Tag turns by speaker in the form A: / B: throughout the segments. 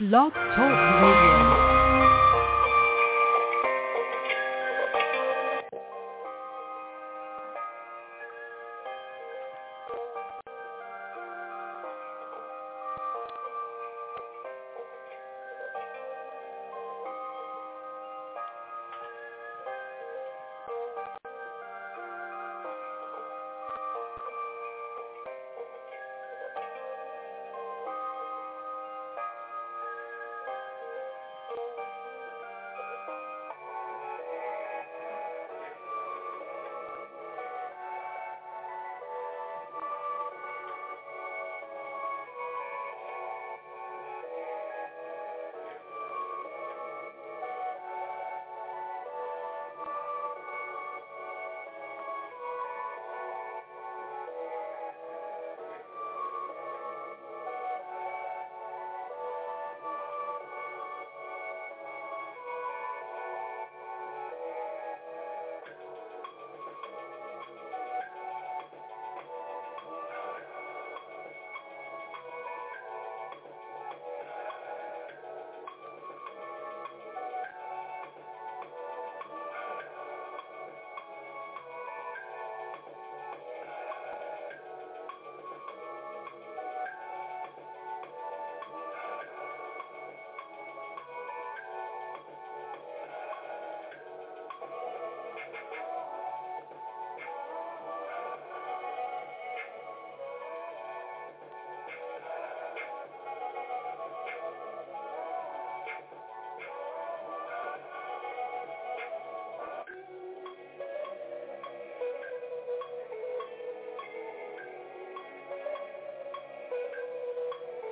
A: Blog Talk Radio.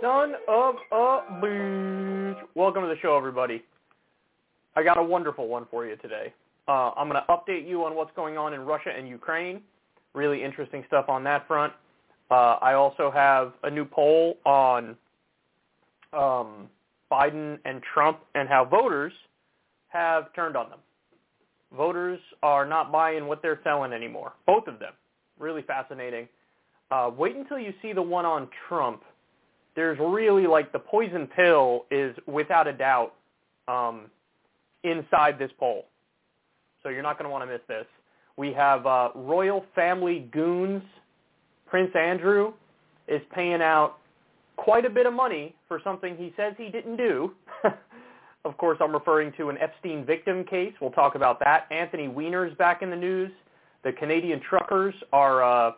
B: Son of a bitch. Welcome to the show, everybody. I got a wonderful one for you today. Uh, I'm going to update you on what's going on in Russia and Ukraine. Really interesting stuff on that front. Uh, I also have a new poll on um, Biden and Trump and how voters have turned on them. Voters are not buying what they're selling anymore. Both of them. Really fascinating. Uh, wait until you see the one on Trump there's really like the poison pill is without a doubt um, inside this poll. So you're not going to want to miss this. We have uh, royal family goons. Prince Andrew is paying out quite a bit of money for something he says he didn't do. of course, I'm referring to an Epstein victim case. We'll talk about that. Anthony Weiner's back in the news. The Canadian truckers are uh,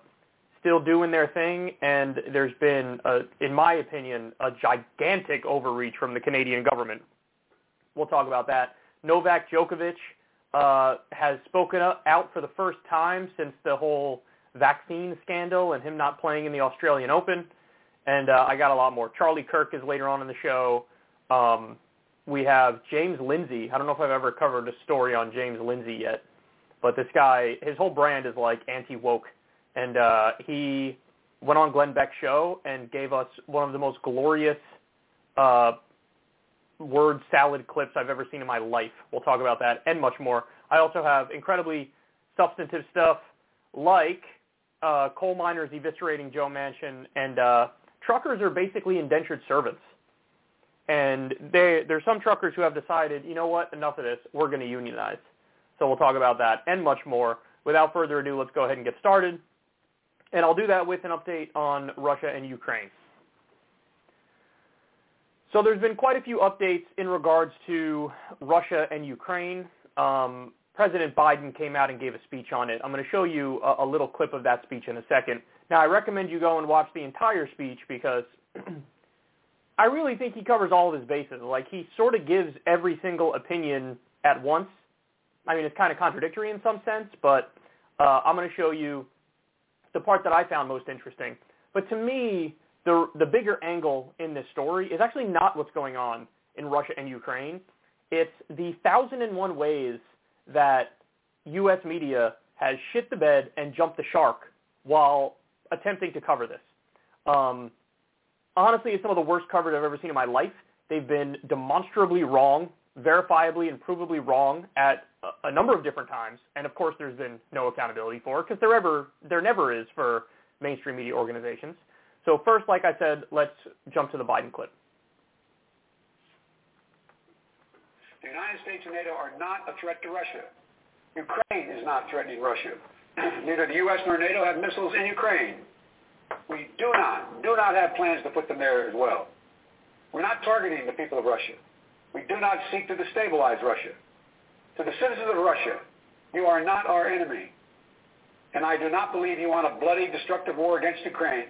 B: still doing their thing, and there's been, a, in my opinion, a gigantic overreach from the Canadian government. We'll talk about that. Novak Djokovic uh, has spoken out for the first time since the whole vaccine scandal and him not playing in the Australian Open. And uh, I got a lot more. Charlie Kirk is later on in the show. Um, we have James Lindsay. I don't know if I've ever covered a story on James Lindsay yet, but this guy, his whole brand is like anti-woke and uh, he went on Glenn Beck's show and gave us one of the most glorious uh, word salad clips I've ever seen in my life. We'll talk about that and much more. I also have incredibly substantive stuff like uh, coal miners eviscerating Joe Manchin, and uh, truckers are basically indentured servants. And they, there's some truckers who have decided, you know what, enough of this, we're going to unionize. So we'll talk about that and much more. Without further ado, let's go ahead and get started and I'll do that with an update on Russia and Ukraine. So there's been quite a few updates in regards to Russia and Ukraine. Um, President Biden came out and gave a speech on it. I'm going to show you a, a little clip of that speech in a second. Now, I recommend you go and watch the entire speech because I really think he covers all of his bases. Like, he sort of gives every single opinion at once. I mean, it's kind of contradictory in some sense, but uh, I'm going to show you the part that I found most interesting. But to me, the the bigger angle in this story is actually not what's going on in Russia and Ukraine. It's the thousand and one ways that U.S. media has shit the bed and jumped the shark while attempting to cover this. Um, honestly, it's some of the worst coverage I've ever seen in my life. They've been demonstrably wrong, verifiably and provably wrong at a number of different times, and of course there's been no accountability for because there ever there never is for mainstream media organizations. So first, like I said, let's jump to the Biden clip.
C: The United States and NATO are not a threat to Russia. Ukraine is not threatening Russia. Neither the U.S. nor NATO have missiles in Ukraine. We do not, do not have plans to put them there as well. We're not targeting the people of Russia. We do not seek to destabilize Russia. To the citizens of Russia, you are not our enemy. And I do not believe you want a bloody, destructive war against Ukraine,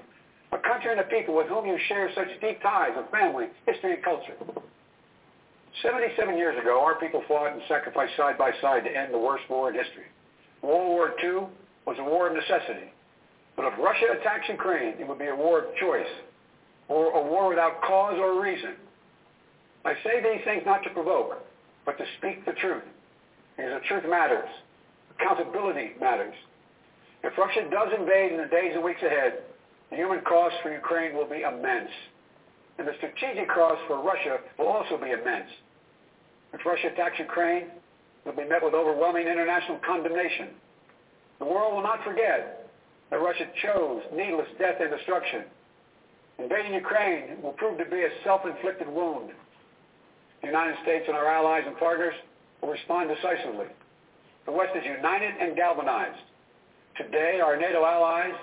C: a country and a people with whom you share such deep ties of family, history, and culture. 77 years ago, our people fought and sacrificed side by side to end the worst war in history. World War II was a war of necessity. But if Russia attacks Ukraine, it would be a war of choice, or a war without cause or reason. I say these things not to provoke, but to speak the truth, because the truth matters. Accountability matters. If Russia does invade in the days and weeks ahead, the human cost for Ukraine will be immense. And the strategic cost for Russia will also be immense. If Russia attacks Ukraine, it will be met with overwhelming international condemnation. The world will not forget that Russia chose needless death and destruction. Invading Ukraine will prove to be a self-inflicted wound. The United States and our allies and partners will respond decisively. The West is united and galvanized. Today, our NATO allies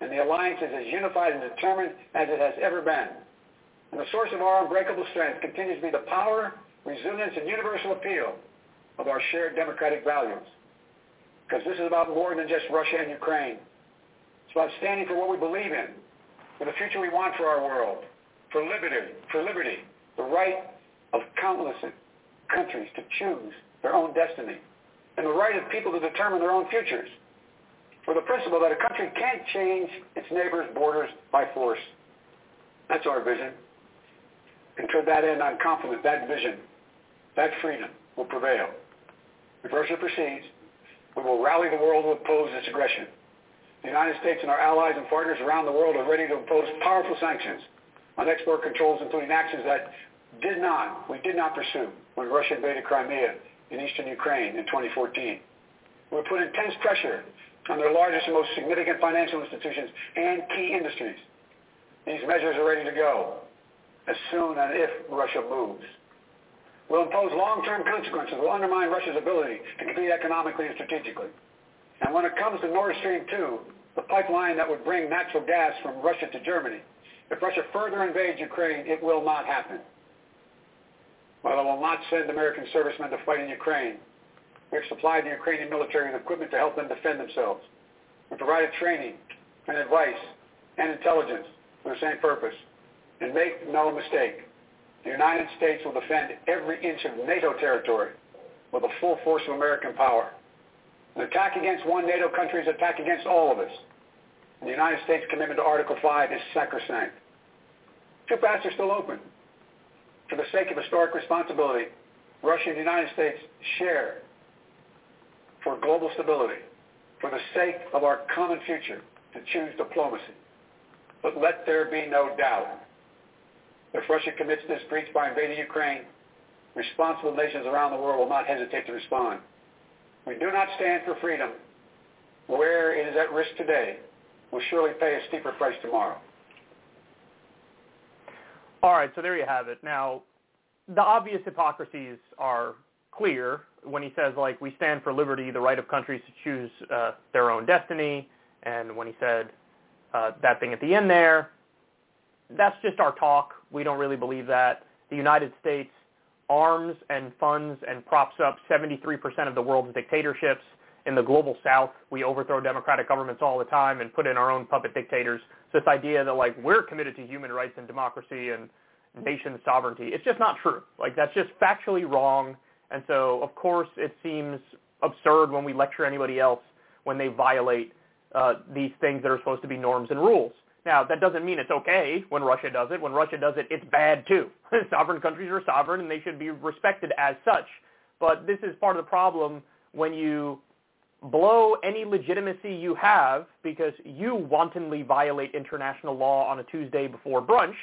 C: and the alliance is as unified and determined as it has ever been. And the source of our unbreakable strength continues to be the power, resilience, and universal appeal of our shared democratic values. Because this is about more than just Russia and Ukraine. It's about standing for what we believe in, for the future we want for our world, for liberty, for liberty, the right of countless countries to choose their own destiny, and the right of people to determine their own futures, for the principle that a country can't change its neighbor's borders by force. That's our vision. And to that end, I'm confident that vision, that freedom, will prevail. If Russia proceeds, we will rally the world to oppose this aggression. The United States and our allies and partners around the world are ready to impose powerful sanctions on export controls, including actions that did not, we did not pursue when Russia invaded Crimea in eastern Ukraine in 2014. We put intense pressure on their largest and most significant financial institutions and key industries. These measures are ready to go as soon as if Russia moves. We'll impose long-term consequences. We'll undermine Russia's ability to compete economically and strategically. And when it comes to Nord Stream 2, the pipeline that would bring natural gas from Russia to Germany, if Russia further invades Ukraine, it will not happen. While I will not send American servicemen to fight in Ukraine, we have supplied the Ukrainian military with equipment to help them defend themselves. We provided training and advice and intelligence for the same purpose. And make no mistake, the United States will defend every inch of NATO territory with the full force of American power. An attack against one NATO country is an attack against all of us. And the United States' commitment to Article 5 is sacrosanct. Two paths are still open. For the sake of historic responsibility, Russia and the United States share for global stability, for the sake of our common future, to choose diplomacy. But let there be no doubt if Russia commits this breach by invading Ukraine, responsible nations around the world will not hesitate to respond. We do not stand for freedom where it is at risk today will surely pay a steeper price tomorrow.
B: All right, so there you have it. Now, the obvious hypocrisies are clear when he says, like, we stand for liberty, the right of countries to choose uh, their own destiny, and when he said uh, that thing at the end there, that's just our talk. We don't really believe that. The United States arms and funds and props up 73% of the world's dictatorships. In the global south, we overthrow democratic governments all the time and put in our own puppet dictators. So this idea that like we're committed to human rights and democracy and nation sovereignty, it's just not true. Like that's just factually wrong. And so of course it seems absurd when we lecture anybody else when they violate uh, these things that are supposed to be norms and rules. Now, that doesn't mean it's okay when Russia does it. When Russia does it, it's bad too. sovereign countries are sovereign and they should be respected as such. But this is part of the problem when you blow any legitimacy you have because you wantonly violate international law on a Tuesday before brunch.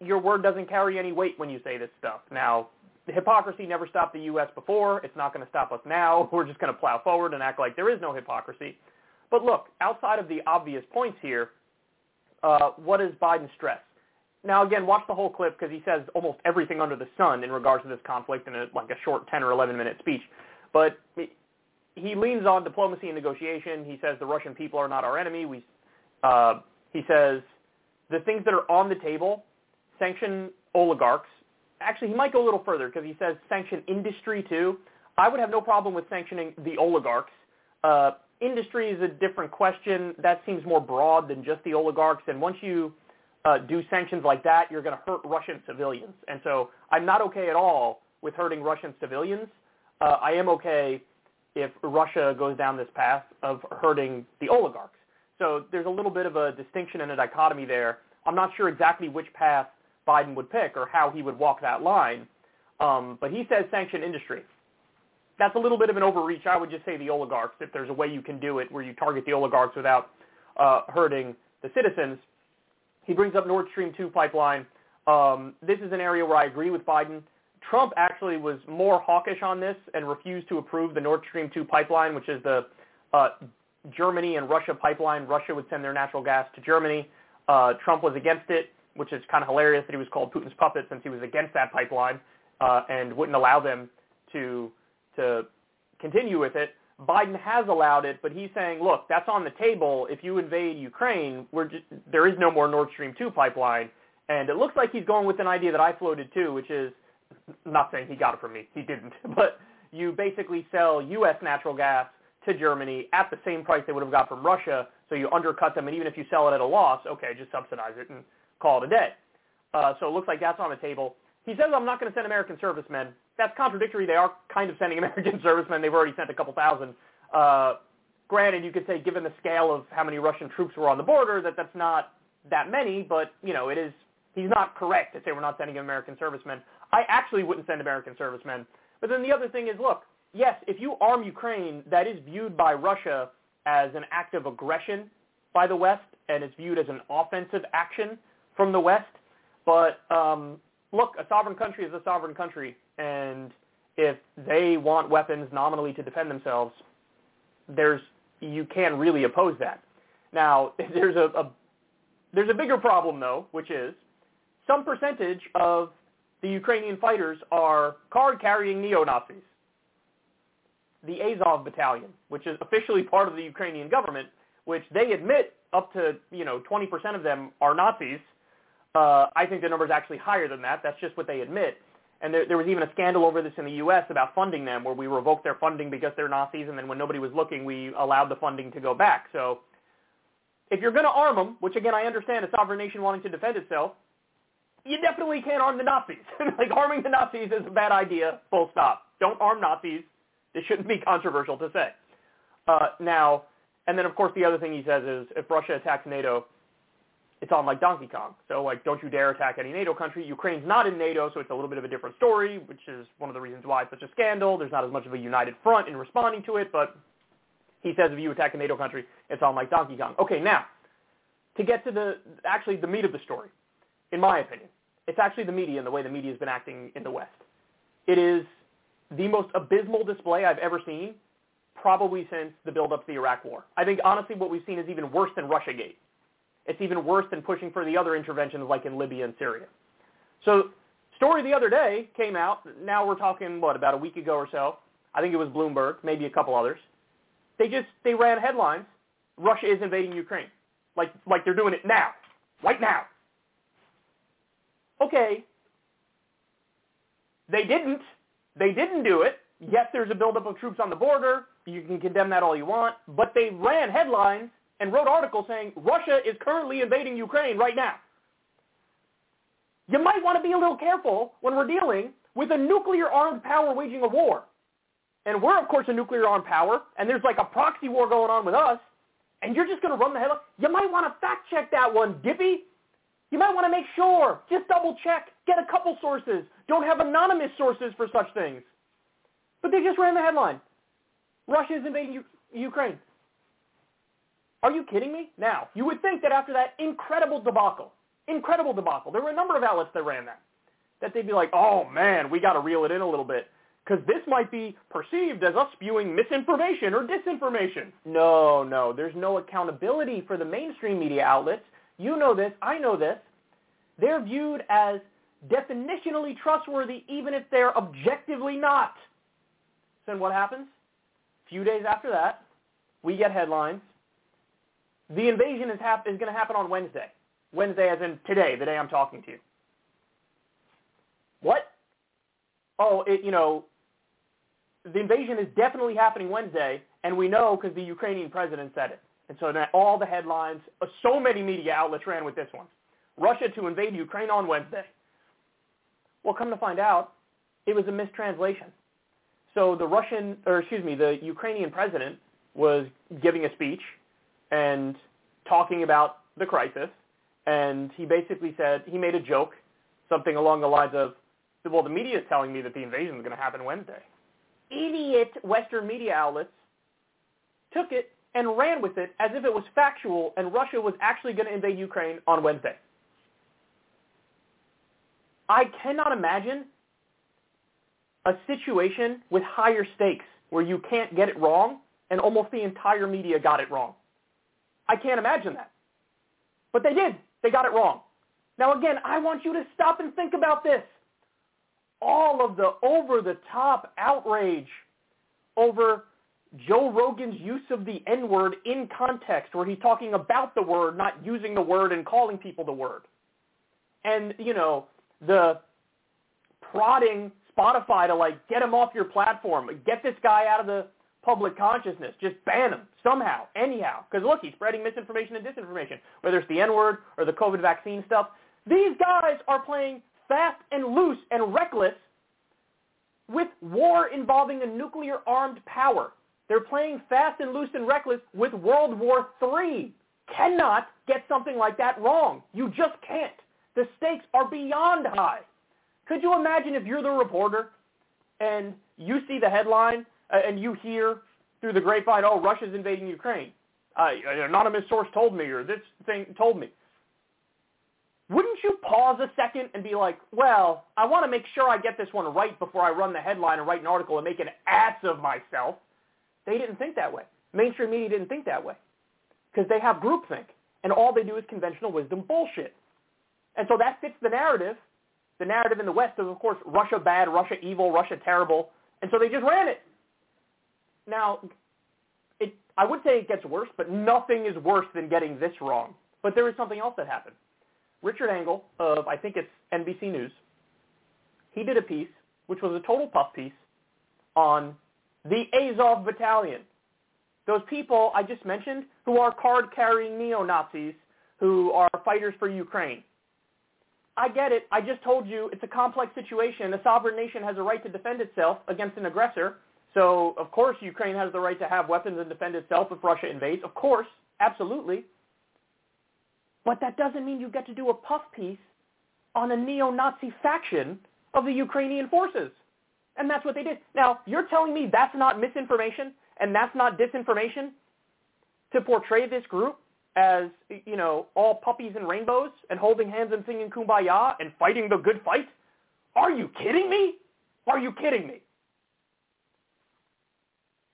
B: Your word doesn't carry any weight when you say this stuff. Now, hypocrisy never stopped the U.S. before. It's not going to stop us now. We're just going to plow forward and act like there is no hypocrisy. But look, outside of the obvious points here, uh, what does Biden stress? now again, watch the whole clip because he says almost everything under the sun in regards to this conflict in a, like a short 10 or 11 minute speech. But he leans on diplomacy and negotiation. He says the Russian people are not our enemy. We, uh, he says the things that are on the table, sanction oligarchs. Actually, he might go a little further because he says sanction industry too. I would have no problem with sanctioning the oligarchs. Uh, industry is a different question. That seems more broad than just the oligarchs. And once you uh, do sanctions like that, you're going to hurt Russian civilians. And so I'm not okay at all with hurting Russian civilians. Uh, I am okay if Russia goes down this path of hurting the oligarchs. So there's a little bit of a distinction and a dichotomy there. I'm not sure exactly which path Biden would pick or how he would walk that line, um, but he says sanction industry. That's a little bit of an overreach. I would just say the oligarchs, if there's a way you can do it where you target the oligarchs without uh, hurting the citizens. He brings up Nord Stream 2 pipeline. Um, this is an area where I agree with Biden. Trump actually was more hawkish on this and refused to approve the Nord Stream 2 pipeline, which is the uh, Germany and Russia pipeline. Russia would send their natural gas to Germany. Uh, Trump was against it, which is kind of hilarious that he was called Putin's puppet since he was against that pipeline uh, and wouldn't allow them to to continue with it. Biden has allowed it, but he's saying, look, that's on the table. If you invade Ukraine, we're just, there is no more Nord Stream 2 pipeline. And it looks like he's going with an idea that I floated too, which is not saying he got it from me. He didn't. But you basically sell U.S. natural gas to Germany at the same price they would have got from Russia, so you undercut them, and even if you sell it at a loss, okay, just subsidize it and call it a day. Uh, so it looks like that's on the table. He says, I'm not going to send American servicemen. That's contradictory. They are kind of sending American servicemen. They've already sent a couple thousand. Uh, granted, you could say, given the scale of how many Russian troops were on the border, that that's not that many, but, you know, it is, he's not correct to say we're not sending American servicemen. I actually wouldn't send American servicemen. But then the other thing is, look, yes, if you arm Ukraine, that is viewed by Russia as an act of aggression by the West, and it's viewed as an offensive action from the West. But um, look, a sovereign country is a sovereign country, and if they want weapons nominally to defend themselves, there's you can't really oppose that. Now, there's a, a there's a bigger problem though, which is some percentage of the Ukrainian fighters are card-carrying neo-Nazis. The Azov Battalion, which is officially part of the Ukrainian government, which they admit up to you know 20% of them are Nazis. Uh, I think the number is actually higher than that. That's just what they admit. And there, there was even a scandal over this in the U.S. about funding them, where we revoked their funding because they're Nazis, and then when nobody was looking, we allowed the funding to go back. So if you're going to arm them, which again I understand a sovereign nation wanting to defend itself, you definitely can't arm the Nazis. like arming the Nazis is a bad idea. Full stop. Don't arm Nazis. This shouldn't be controversial to say. Uh, now, and then of course the other thing he says is if Russia attacks NATO, it's on like Donkey Kong. So like, don't you dare attack any NATO country. Ukraine's not in NATO, so it's a little bit of a different story, which is one of the reasons why it's such a scandal. There's not as much of a united front in responding to it, but he says if you attack a NATO country, it's on like Donkey Kong. Okay, now to get to the actually the meat of the story, in my opinion, it's actually the media and the way the media has been acting in the West. It is the most abysmal display I've ever seen, probably since the build-up to the Iraq War. I think honestly what we've seen is even worse than Russiagate. It's even worse than pushing for the other interventions like in Libya and Syria. So story the other day came out. Now we're talking, what, about a week ago or so. I think it was Bloomberg, maybe a couple others. They just, they ran headlines. Russia is invading Ukraine. Like, like they're doing it now. Right now. Okay. They didn't. They didn't do it. Yes, there's a buildup of troops on the border. You can condemn that all you want. But they ran headlines and wrote articles saying Russia is currently invading Ukraine right now. You might want to be a little careful when we're dealing with a nuclear-armed power waging a war. And we're, of course, a nuclear-armed power, and there's like a proxy war going on with us, and you're just going to run the headline. You might want to fact-check that one, Dippy. You might want to make sure. Just double-check. Get a couple sources. Don't have anonymous sources for such things. But they just ran the headline. Russia is invading U- Ukraine. Are you kidding me? Now, you would think that after that incredible debacle, incredible debacle, there were a number of outlets that ran that, that they'd be like, oh man, we got to reel it in a little bit because this might be perceived as us spewing misinformation or disinformation. No, no, there's no accountability for the mainstream media outlets. You know this, I know this. they're viewed as definitionally trustworthy even if they're objectively not. So then what happens? A few days after that, we get headlines. The invasion is, hap- is going to happen on Wednesday. Wednesday as in today, the day I'm talking to you. What? Oh, it, you know, the invasion is definitely happening Wednesday, and we know because the Ukrainian president said it. And so now all the headlines, uh, so many media outlets ran with this one. Russia to invade Ukraine on Wednesday. Well, come to find out, it was a mistranslation. So the Russian, or excuse me, the Ukrainian president was giving a speech and talking about the crisis, and he basically said, he made a joke, something along the lines of, well, the media is telling me that the invasion is going to happen Wednesday. Idiot Western media outlets took it and ran with it as if it was factual and Russia was actually going to invade Ukraine on Wednesday. I cannot imagine a situation with higher stakes where you can't get it wrong and almost the entire media got it wrong. I can't imagine that. But they did. They got it wrong. Now again, I want you to stop and think about this. All of the over-the-top outrage over Joe Rogan's use of the N-word in context where he's talking about the word, not using the word and calling people the word. And, you know, the prodding Spotify to like get him off your platform, get this guy out of the public consciousness, just ban him somehow, anyhow. Because look, he's spreading misinformation and disinformation, whether it's the N-word or the COVID vaccine stuff. These guys are playing fast and loose and reckless with war involving a nuclear-armed power. They're playing fast and loose and reckless with World War III. Cannot get something like that wrong. You just can't. The stakes are beyond high. Could you imagine if you're the reporter and you see the headline uh, and you hear through the grapevine, oh, Russia's invading Ukraine. Uh, an anonymous source told me or this thing told me. Wouldn't you pause a second and be like, well, I want to make sure I get this one right before I run the headline and write an article and make an ass of myself? They didn't think that way. Mainstream media didn't think that way because they have groupthink, and all they do is conventional wisdom bullshit. And so that fits the narrative. The narrative in the West is, of course, Russia bad, Russia evil, Russia terrible. And so they just ran it. Now, it, I would say it gets worse, but nothing is worse than getting this wrong. But there is something else that happened. Richard Engel of, I think it's NBC News, he did a piece, which was a total puff piece, on the Azov Battalion. Those people I just mentioned who are card-carrying neo-Nazis who are fighters for Ukraine. I get it. I just told you it's a complex situation. A sovereign nation has a right to defend itself against an aggressor. So, of course, Ukraine has the right to have weapons and defend itself if Russia invades. Of course, absolutely. But that doesn't mean you get to do a puff piece on a neo-Nazi faction of the Ukrainian forces. And that's what they did. Now, you're telling me that's not misinformation and that's not disinformation to portray this group as, you know, all puppies and rainbows and holding hands and singing kumbaya and fighting the good fight? Are you kidding me? Are you kidding me?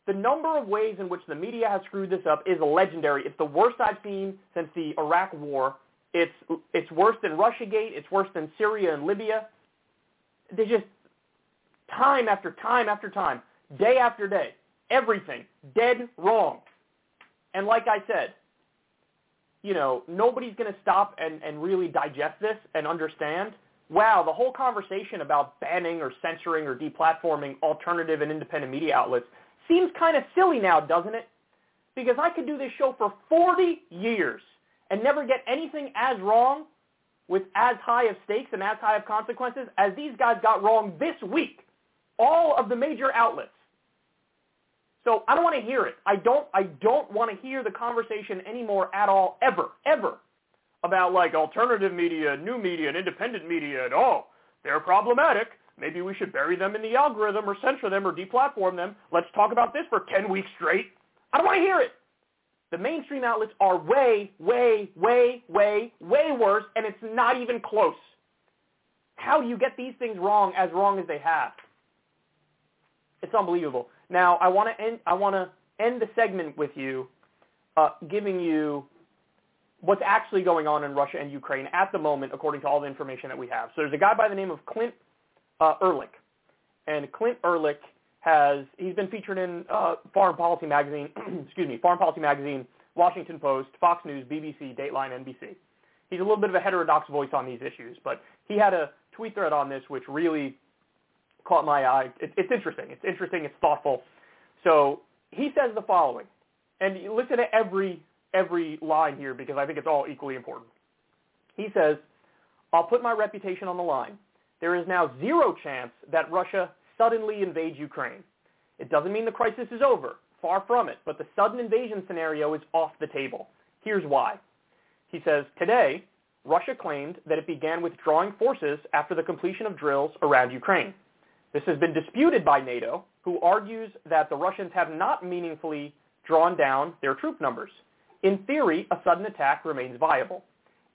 B: The number of ways in which the media has screwed this up is legendary. It's the worst I've seen since the Iraq War. It's it's worse than Russiagate. It's worse than Syria and Libya. They just time after time after time, day after day, everything dead wrong. And like I said, you know, nobody's going to stop and, and really digest this and understand, wow, the whole conversation about banning or censoring or deplatforming alternative and independent media outlets seems kind of silly now, doesn't it? Because I could do this show for 40 years and never get anything as wrong with as high of stakes and as high of consequences as these guys got wrong this week. All of the major outlets. So I don't want to hear it. I don't I don't want to hear the conversation anymore at all, ever, ever, about like alternative media, new media, and independent media, at all. they're problematic. Maybe we should bury them in the algorithm or censor them or deplatform them. Let's talk about this for 10 weeks straight. I don't want to hear it. The mainstream outlets are way, way, way, way, way worse, and it's not even close. How do you get these things wrong as wrong as they have? It's unbelievable. Now, I want to end. I want to end the segment with you, uh, giving you what's actually going on in Russia and Ukraine at the moment, according to all the information that we have. So there's a guy by the name of Clint uh, Ehrlich, and Clint Ehrlich has he's been featured in uh, Foreign Policy Magazine, excuse me, Foreign Policy Magazine, Washington Post, Fox News, BBC, Dateline, NBC. He's a little bit of a heterodox voice on these issues, but he had a tweet thread on this which really caught my eye. It, it's interesting. It's interesting. It's thoughtful. So he says the following, and listen to every every line here because I think it's all equally important. He says, "I'll put my reputation on the line. There is now zero chance that Russia suddenly invades Ukraine. It doesn't mean the crisis is over. Far from it. But the sudden invasion scenario is off the table. Here's why." He says, "Today." Russia claimed that it began withdrawing forces after the completion of drills around Ukraine. This has been disputed by NATO, who argues that the Russians have not meaningfully drawn down their troop numbers. In theory, a sudden attack remains viable.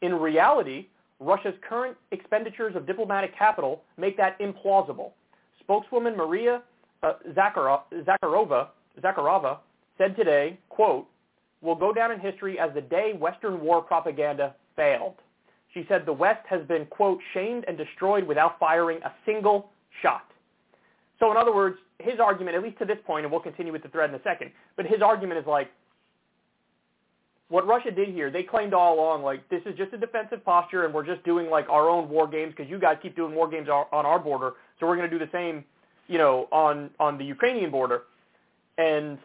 B: In reality, Russia's current expenditures of diplomatic capital make that implausible. Spokeswoman Maria uh, Zakharova, Zakharova said today, quote, will go down in history as the day Western war propaganda failed. She said the West has been, quote, shamed and destroyed without firing a single shot. So in other words, his argument, at least to this point, and we'll continue with the thread in a second, but his argument is like, what Russia did here, they claimed all along, like, this is just a defensive posture and we're just doing, like, our own war games because you guys keep doing war games on our border, so we're going to do the same, you know, on, on the Ukrainian border. And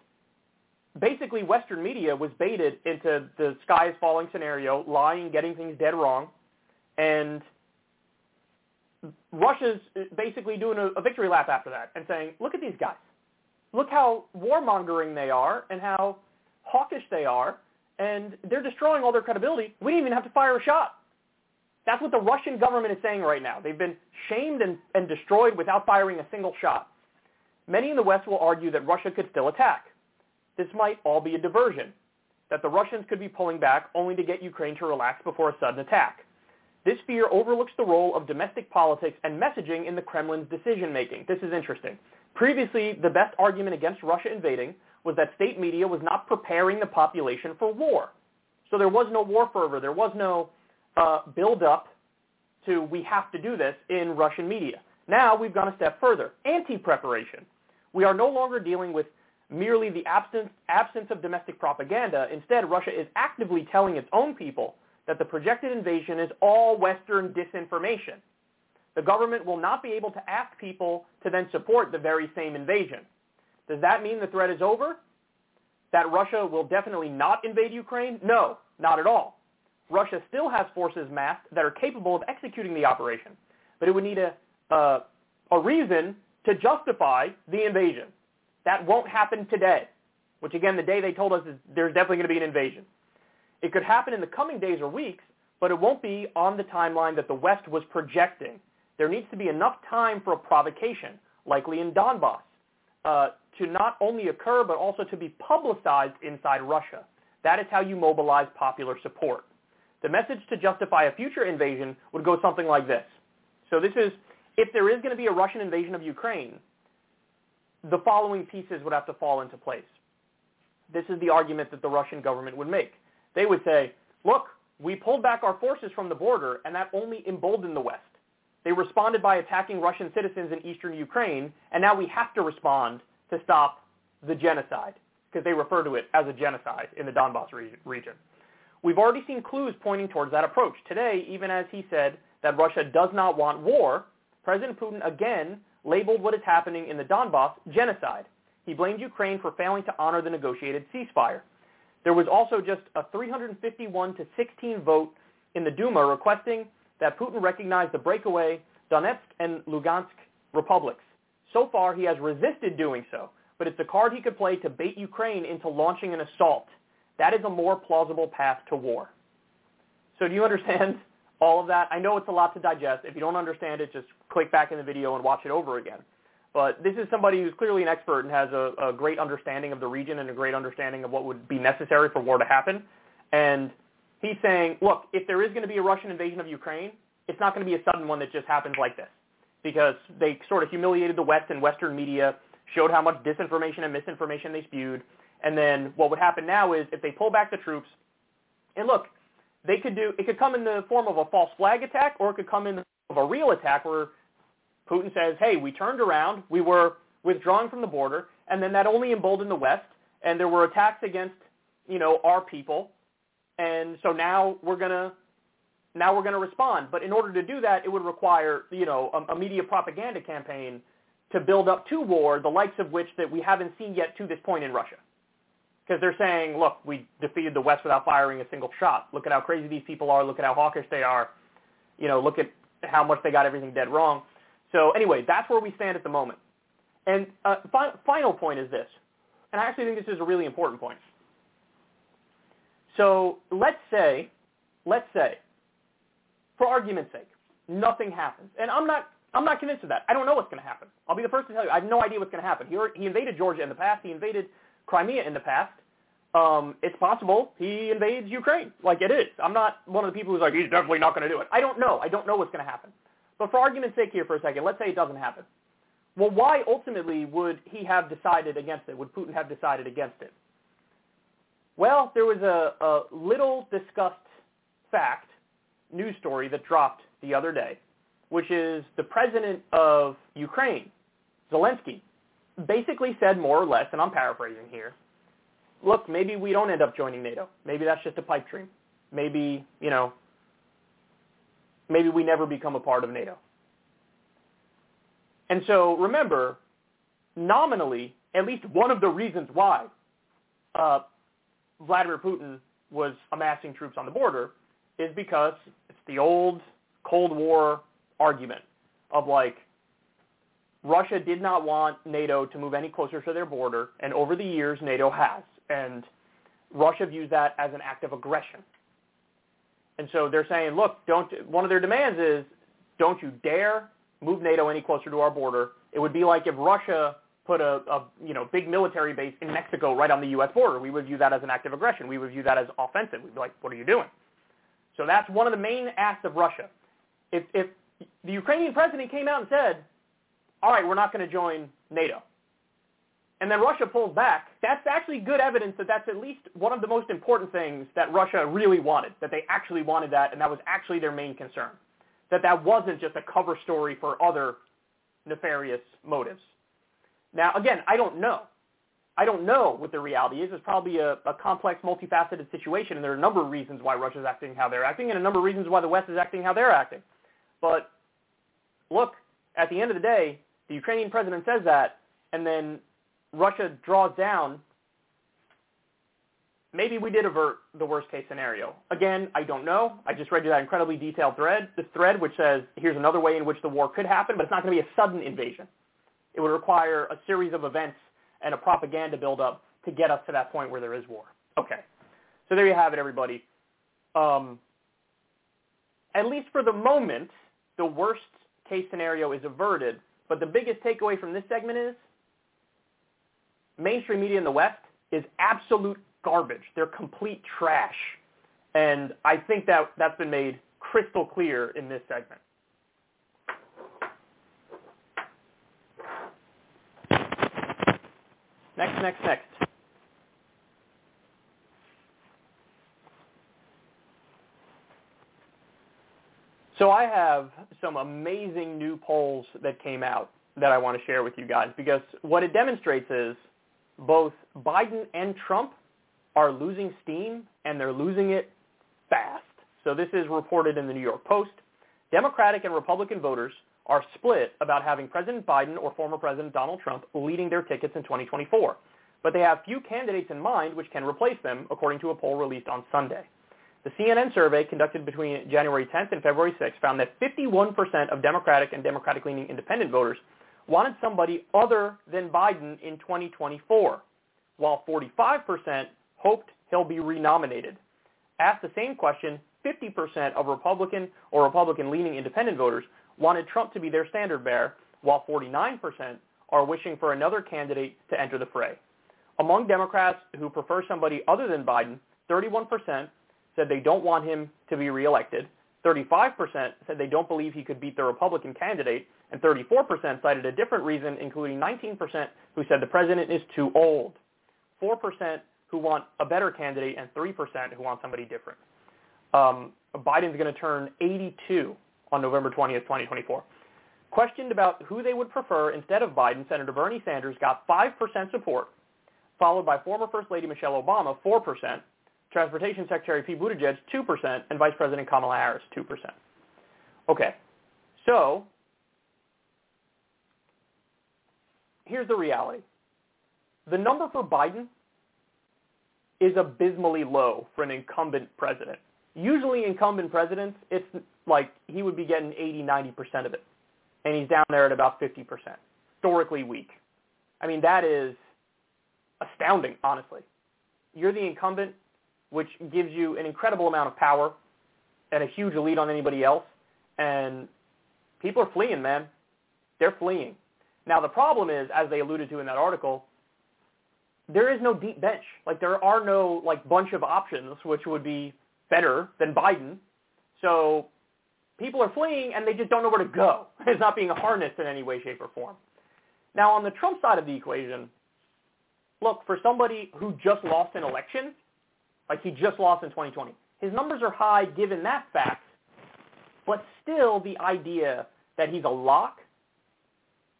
B: basically Western media was baited into the sky is falling scenario, lying, getting things dead wrong, and Russia's basically doing a, a victory lap after that and saying, look at these guys. Look how warmongering they are and how hawkish they are, and they're destroying all their credibility. We didn't even have to fire a shot. That's what the Russian government is saying right now. They've been shamed and, and destroyed without firing a single shot. Many in the West will argue that Russia could still attack. This might all be a diversion, that the Russians could be pulling back only to get Ukraine to relax before a sudden attack. This fear overlooks the role of domestic politics and messaging in the Kremlin's decision-making. This is interesting. Previously, the best argument against Russia invading was that state media was not preparing the population for war. So there was no war fervor. There was no uh, build-up to we have to do this in Russian media. Now we've gone a step further. Anti-preparation. We are no longer dealing with merely the absence, absence of domestic propaganda. Instead, Russia is actively telling its own people that the projected invasion is all Western disinformation. The government will not be able to ask people to then support the very same invasion. Does that mean the threat is over? That Russia will definitely not invade Ukraine? No, not at all. Russia still has forces massed that are capable of executing the operation, but it would need a, a reason to justify the invasion. That won't happen today, which again, the day they told us is there's definitely going to be an invasion. It could happen in the coming days or weeks, but it won't be on the timeline that the West was projecting. There needs to be enough time for a provocation, likely in Donbass, uh, to not only occur, but also to be publicized inside Russia. That is how you mobilize popular support. The message to justify a future invasion would go something like this. So this is, if there is going to be a Russian invasion of Ukraine, the following pieces would have to fall into place. This is the argument that the Russian government would make they would say, look, we pulled back our forces from the border, and that only emboldened the West. They responded by attacking Russian citizens in eastern Ukraine, and now we have to respond to stop the genocide, because they refer to it as a genocide in the Donbass region. We've already seen clues pointing towards that approach. Today, even as he said that Russia does not want war, President Putin again labeled what is happening in the Donbass genocide. He blamed Ukraine for failing to honor the negotiated ceasefire. There was also just a 351 to 16 vote in the Duma requesting that Putin recognize the breakaway Donetsk and Lugansk republics. So far, he has resisted doing so, but it's a card he could play to bait Ukraine into launching an assault. That is a more plausible path to war. So do you understand all of that? I know it's a lot to digest. If you don't understand it, just click back in the video and watch it over again. But this is somebody who's clearly an expert and has a, a great understanding of the region and a great understanding of what would be necessary for war to happen. And he's saying, look, if there is going to be a Russian invasion of Ukraine, it's not going to be a sudden one that just happens like this because they sort of humiliated the West and Western media, showed how much disinformation and misinformation they spewed. And then what would happen now is if they pull back the troops, and look, they could do it could come in the form of a false flag attack or it could come in the form of a real attack where Putin says, "Hey, we turned around, we were withdrawing from the border, and then that only emboldened the West, and there were attacks against, you know, our people, and so now we're gonna now we're gonna respond. But in order to do that, it would require, you know, a, a media propaganda campaign to build up to war, the likes of which that we haven't seen yet to this point in Russia." Because they're saying, look, we defeated the West without firing a single shot. Look at how crazy these people are. Look at how hawkish they are. You know, look at how much they got everything dead wrong. So anyway, that's where we stand at the moment. And uh, fi- final point is this, and I actually think this is a really important point. So let's say, let's say, for argument's sake, nothing happens, and I'm not, I'm not convinced of that. I don't know what's going to happen. I'll be the first to tell you, I have no idea what's going to happen. He, he invaded Georgia in the past. He invaded Crimea in the past. Um, it's possible he invades Ukraine. Like it is. I'm not one of the people who's like, he's definitely not going to do it. I don't know. I don't know what's going to happen. But for argument's sake here for a second, let's say it doesn't happen. Well, why ultimately would he have decided against it? Would Putin have decided against it? Well, there was a, a little discussed fact, news story that dropped the other day, which is the president of Ukraine, Zelensky, basically said more or less, and I'm paraphrasing here, look, maybe we don't end up joining NATO. Maybe that's just a pipe dream. Maybe, you know, maybe we never become a part of NATO. And so remember, nominally, at least one of the reasons why uh, Vladimir Putin was amassing troops on the border is because it's the old Cold War argument of like, Russia did not want NATO to move any closer to their border, and over the years, NATO has. And Russia views that as an act of aggression. And so they're saying, look, don't, one of their demands is, don't you dare move NATO any closer to our border. It would be like if Russia put a, a you know big military base in Mexico right on the U.S. border. We would view that as an act of aggression. We would view that as offensive. We'd be like, what are you doing? So that's one of the main asks of Russia. If, if the Ukrainian president came out and said, all right, we're not going to join NATO, and then Russia pulls back, that's actually good evidence that that's at least one of the most important things that Russia really wanted, that they actually wanted that, and that was actually their main concern that that wasn't just a cover story for other nefarious motives. Now, again, I don't know. I don't know what the reality is. It's probably a, a complex, multifaceted situation, and there are a number of reasons why Russia's acting how they're acting, and a number of reasons why the West is acting how they're acting. But look, at the end of the day, the Ukrainian president says that, and then Russia draws down maybe we did avert the worst case scenario. Again, I don't know. I just read you that incredibly detailed thread, this thread which says here's another way in which the war could happen, but it's not going to be a sudden invasion. It would require a series of events and a propaganda buildup to get us to that point where there is war. Okay. So there you have it, everybody. Um, at least for the moment, the worst case scenario is averted, but the biggest takeaway from this segment is mainstream media in the West is absolute garbage. They're complete trash. And I think that that's been made crystal clear in this segment. Next, next, next. So I have some amazing new polls that came out that I want to share with you guys because what it demonstrates is both Biden and Trump are losing steam, and they're losing it fast. So this is reported in the New York Post. Democratic and Republican voters are split about having President Biden or former President Donald Trump leading their tickets in 2024. But they have few candidates in mind which can replace them, according to a poll released on Sunday. The CNN survey conducted between January 10th and February 6th found that 51% of Democratic and Democratic-leaning independent voters wanted somebody other than Biden in 2024, while 45% hoped he'll be renominated. Asked the same question, 50% of Republican or Republican-leaning independent voters wanted Trump to be their standard bearer, while 49% are wishing for another candidate to enter the fray. Among Democrats who prefer somebody other than Biden, 31% said they don't want him to be reelected, 35% said they don't believe he could beat the Republican candidate, and 34% cited a different reason, including 19% who said the president is too old. 4% who want a better candidate and 3% who want somebody different. Um, Biden's going to turn 82 on November 20th, 2024. Questioned about who they would prefer instead of Biden, Senator Bernie Sanders got 5% support, followed by former First Lady Michelle Obama, 4%, Transportation Secretary Pete Buttigieg, 2%, and Vice President Kamala Harris, 2%. Okay, so here's the reality. The number for Biden is abysmally low for an incumbent president. Usually incumbent presidents, it's like he would be getting 80, 90% of it. And he's down there at about 50%. Historically weak. I mean, that is astounding, honestly. You're the incumbent, which gives you an incredible amount of power and a huge lead on anybody else. And people are fleeing, man. They're fleeing. Now, the problem is, as they alluded to in that article, there is no deep bench. Like, there are no, like, bunch of options, which would be better than Biden. So people are fleeing, and they just don't know where to go. It's not being harnessed in any way, shape, or form. Now, on the Trump side of the equation, look, for somebody who just lost an election, like he just lost in 2020, his numbers are high given that fact, but still the idea that he's a lock,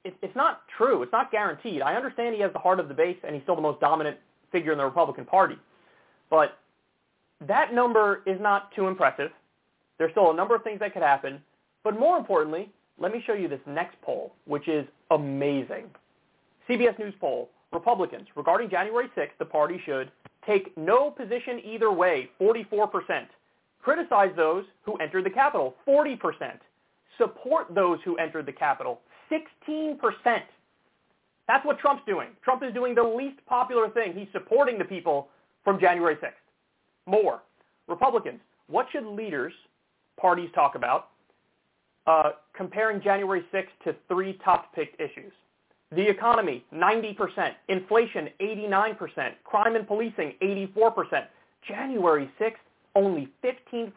B: it, it's not true. It's not guaranteed. I understand he has the heart of the base, and he's still the most dominant figure in the Republican Party. But that number is not too impressive. There's still a number of things that could happen. But more importantly, let me show you this next poll, which is amazing. CBS News poll, Republicans, regarding January 6th, the party should take no position either way, 44%. Criticize those who entered the Capitol, 40%. Support those who entered the Capitol, 16%. That's what Trump's doing. Trump is doing the least popular thing. He's supporting the people from January 6th. More. Republicans, what should leaders, parties talk about, uh, comparing January 6th to three top-picked issues? The economy, 90%. Inflation, 89%. Crime and policing, 84%. January 6th, only 15%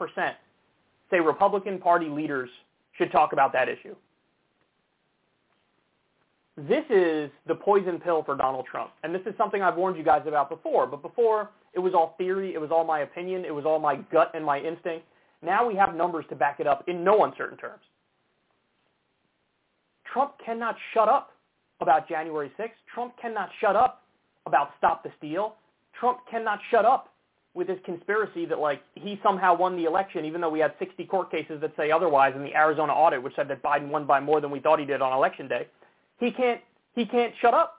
B: say Republican Party leaders should talk about that issue. This is the poison pill for Donald Trump. And this is something I've warned you guys about before. But before, it was all theory. It was all my opinion. It was all my gut and my instinct. Now we have numbers to back it up in no uncertain terms. Trump cannot shut up about January 6th. Trump cannot shut up about Stop the Steal. Trump cannot shut up with his conspiracy that like he somehow won the election even though we had 60 court cases that say otherwise in the Arizona audit which said that Biden won by more than we thought he did on election day. He can't he can't shut up.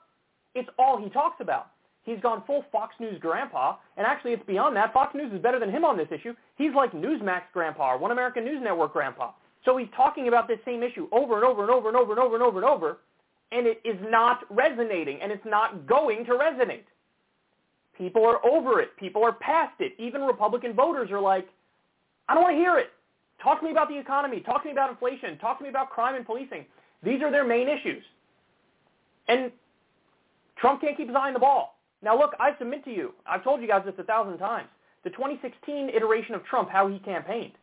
B: It's all he talks about. He's gone full Fox News grandpa, and actually it's beyond that. Fox News is better than him on this issue. He's like Newsmax grandpa or One American News Network grandpa. So he's talking about this same issue over and over and over and over and over and over and over, and it is not resonating, and it's not going to resonate. People are over it. People are past it. Even Republican voters are like, I don't want to hear it. Talk to me about the economy. Talk to me about inflation. Talk to me about crime and policing. These are their main issues. And Trump can't keep his eye on the ball. Now look, I submit to you, I've told you guys this a thousand times, the 2016 iteration of Trump, how he campaigned.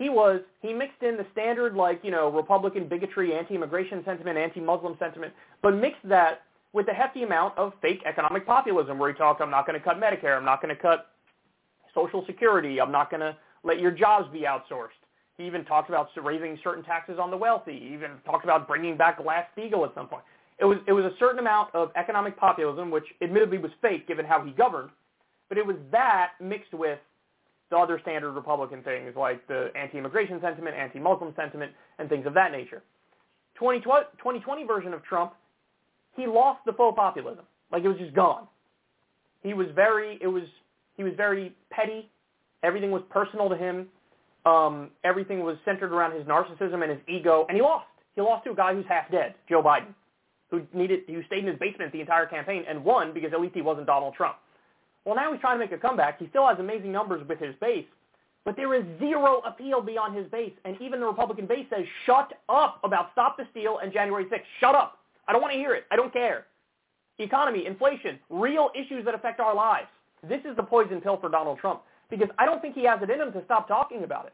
B: He was, he mixed in the standard like, you know, Republican bigotry, anti-immigration sentiment, anti-Muslim sentiment, but mixed that with a hefty amount of fake economic populism where he talked, I'm not going to cut Medicare, I'm not going to cut Social Security, I'm not going to let your jobs be outsourced. He even talked about raising certain taxes on the wealthy. He even talked about bringing back Glass-Steagall at some point. It was, it was a certain amount of economic populism, which admittedly was fake given how he governed, but it was that mixed with the other standard Republican things like the anti-immigration sentiment, anti-Muslim sentiment, and things of that nature. 2020, 2020 version of Trump, he lost the faux populism. Like it was just gone. He was very, it was, he was very petty. Everything was personal to him. Um, everything was centered around his narcissism and his ego, and he lost. He lost to a guy who's half dead, Joe Biden who needed who stayed in his basement the entire campaign and won because at least he wasn't Donald Trump. Well, now he's trying to make a comeback. He still has amazing numbers with his base, but there is zero appeal beyond his base. And even the Republican base says, shut up about Stop the Steal and January 6th. Shut up. I don't want to hear it. I don't care. Economy, inflation, real issues that affect our lives. This is the poison pill for Donald Trump because I don't think he has it in him to stop talking about it.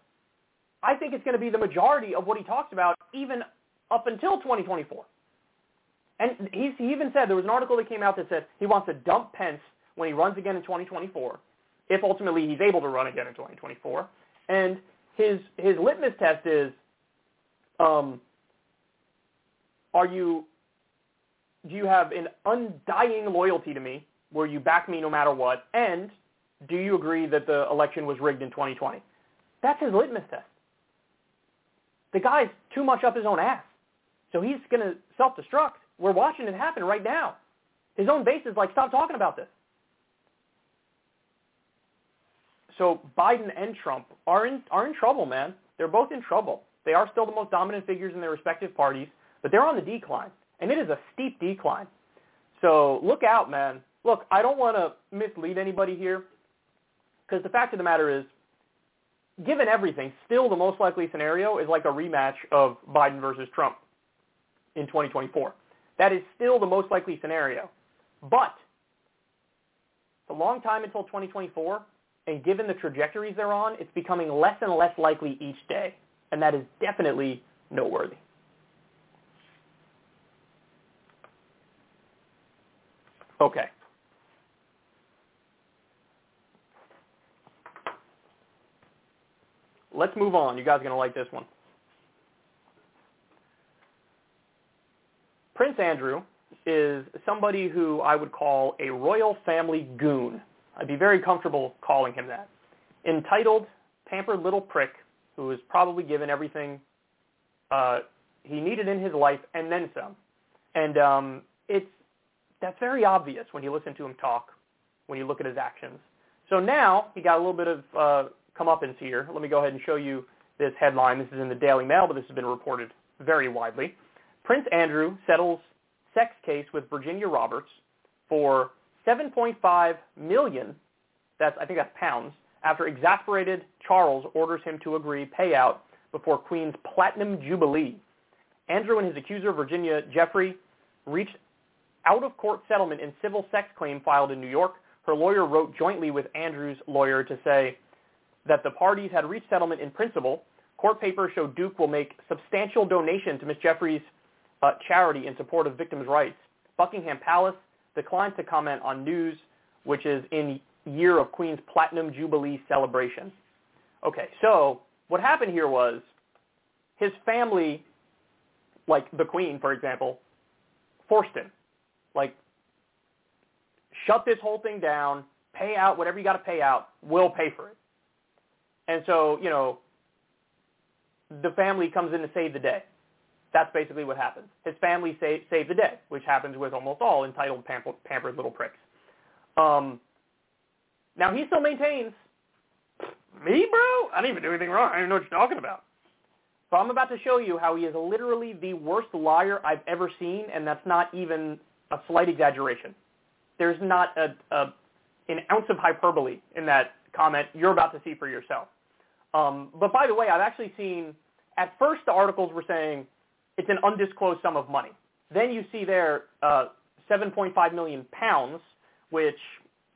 B: I think it's going to be the majority of what he talks about even up until 2024. And he even said there was an article that came out that said he wants to dump Pence when he runs again in 2024, if ultimately he's able to run again in 2024. And his his litmus test is, um, are you do you have an undying loyalty to me, where you back me no matter what, and do you agree that the election was rigged in 2020? That's his litmus test. The guy's too much up his own ass. So he's going to self-destruct. We're watching it happen right now. His own base is like, stop talking about this. So Biden and Trump are in, are in trouble, man. They're both in trouble. They are still the most dominant figures in their respective parties, but they're on the decline, and it is a steep decline. So look out, man. Look, I don't want to mislead anybody here, because the fact of the matter is, given everything, still the most likely scenario is like a rematch of Biden versus Trump in 2024. That is still the most likely scenario. But it's a long time until 2024, and given the trajectories they're on, it's becoming less and less likely each day, and that is definitely noteworthy. Okay. Let's move on. You guys are going to like this one. Prince Andrew is somebody who I would call a royal family goon. I'd be very comfortable calling him that. Entitled, pampered little prick who was probably given everything uh, he needed in his life and then some. And um, it's that's very obvious when you listen to him talk, when you look at his actions. So now he got a little bit of uh, comeuppance here. Let me go ahead and show you this headline. This is in the Daily Mail, but this has been reported very widely. Prince Andrew settles sex case with Virginia Roberts for 7.5 million. That's I think that's pounds. After exasperated Charles orders him to agree payout before Queen's platinum jubilee. Andrew and his accuser Virginia Giuffre, reached out-of-court settlement in civil sex claim filed in New York. Her lawyer wrote jointly with Andrew's lawyer to say that the parties had reached settlement in principle. Court papers show Duke will make substantial donation to Ms. Giuffre's uh, charity in support of victims' rights. Buckingham Palace declines to comment on news which is in year of Queen's Platinum Jubilee celebration. Okay, so what happened here was his family, like the Queen, for example, forced him. Like, shut this whole thing down, pay out whatever you got to pay out, we'll pay for it. And so, you know, the family comes in to save the day. That's basically what happens. His family save, save the day, which happens with almost all entitled pampered, pampered little pricks. Um, now he still maintains, me, bro? I didn't even do anything wrong. I don't even know what you're talking about. So I'm about to show you how he is literally the worst liar I've ever seen, and that's not even a slight exaggeration. There's not a, a an ounce of hyperbole in that comment. You're about to see for yourself. Um, but by the way, I've actually seen, at first the articles were saying it's an undisclosed sum of money. Then you see there uh, 7.5 million pounds, which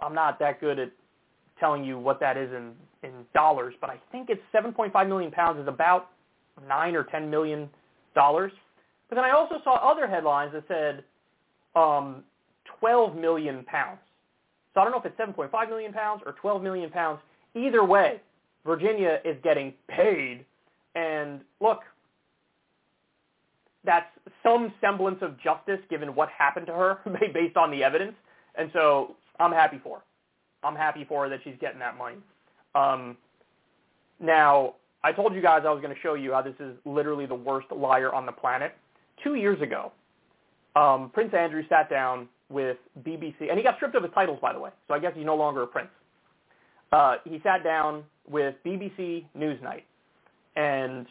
B: I'm not that good at telling you what that is in, in dollars, but I think it's 7.5 million pounds is about 9 or 10 million dollars. But then I also saw other headlines that said um, 12 million pounds. So I don't know if it's 7.5 million pounds or 12 million pounds. Either way, Virginia is getting paid. And look, that's some semblance of justice given what happened to her based on the evidence. And so I'm happy for her. I'm happy for her that she's getting that money. Um, now, I told you guys I was going to show you how this is literally the worst liar on the planet. Two years ago, um, Prince Andrew sat down with BBC, and he got stripped of his titles, by the way, so I guess he's no longer a prince. Uh, he sat down with BBC Newsnight, and,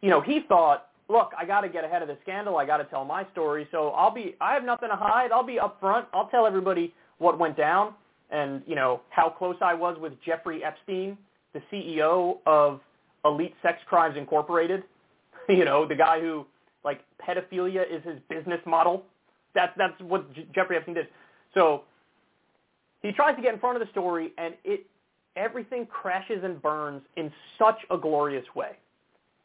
B: you know, he thought, look, I got to get ahead of the scandal. I got to tell my story, so I'll be, I have nothing to hide. I'll be upfront. I'll tell everybody what went down and, you know, how close I was with Jeffrey Epstein, the CEO of Elite Sex Crimes Incorporated, you know, the guy who, like, pedophilia is his business model. That's, that's what J- Jeffrey Epstein did. So he tries to get in front of the story, and it everything crashes and burns in such a glorious way.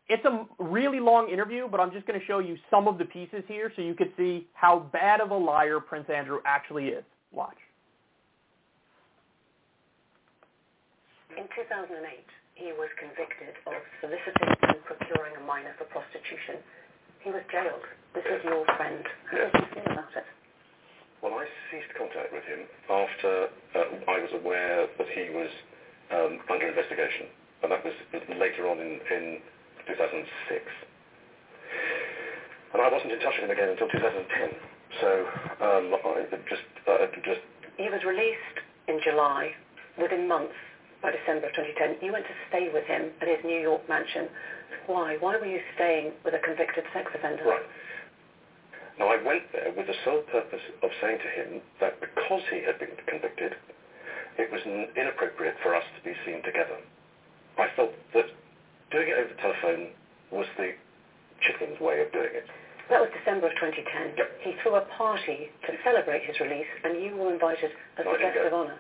B: It's a really long interview, but I'm just going to show you some of the pieces here so you could see how bad of a liar Prince Andrew actually is. Watch.
D: In 2008,
E: he was convicted of soliciting and procuring a minor for prostitution. He was jailed. This is your friend. How
F: Yes.
E: did you feel about it?
F: Well, I ceased contact with him after uh, I was aware that he was um, under investigation, and that was later on in, in 2006. And I wasn't in touch with him again until 2010. So um, I just, uh, just
E: He was released in July. Within months, by December of 2010, you went to stay with him at his New York mansion. Why? Why were you staying with a convicted sex offender?
F: Right. Now, I went there with the sole purpose of saying to him that because he had been convicted, it was inappropriate for us to be seen together. I felt that doing it over the telephone was the chicken's way of doing it.
E: That was December of 2010.
F: Yep.
E: He threw a party to celebrate his release, and you were invited as
F: I
E: guest of honour.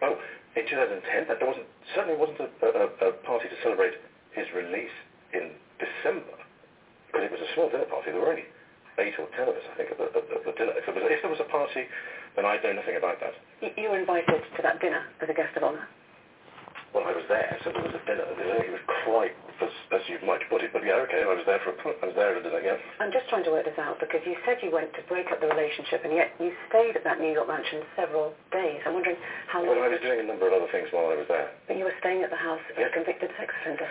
F: Oh, in 2010, that there wasn't, certainly wasn't a, a, a party to celebrate his release in December, because it was a small dinner party. There were only eight or ten of us, I think, at the, at the, at the dinner. If there, was, if there was a party, then I know nothing about that.
E: You, you were invited to that dinner as a guest of honour.
F: Well, I was there, so there was a dinner. It was quite as, as you might put it, but yeah, okay, I was there for a, I was there at a dinner, yeah.
E: I'm just trying to work this out because you said you went to break up the relationship, and yet you stayed at that New York mansion several days. I'm wondering how
F: Well. I was doing a number of other things while I was there.
E: But you were staying at the house of
F: Yeah.
E: a convicted sex offender.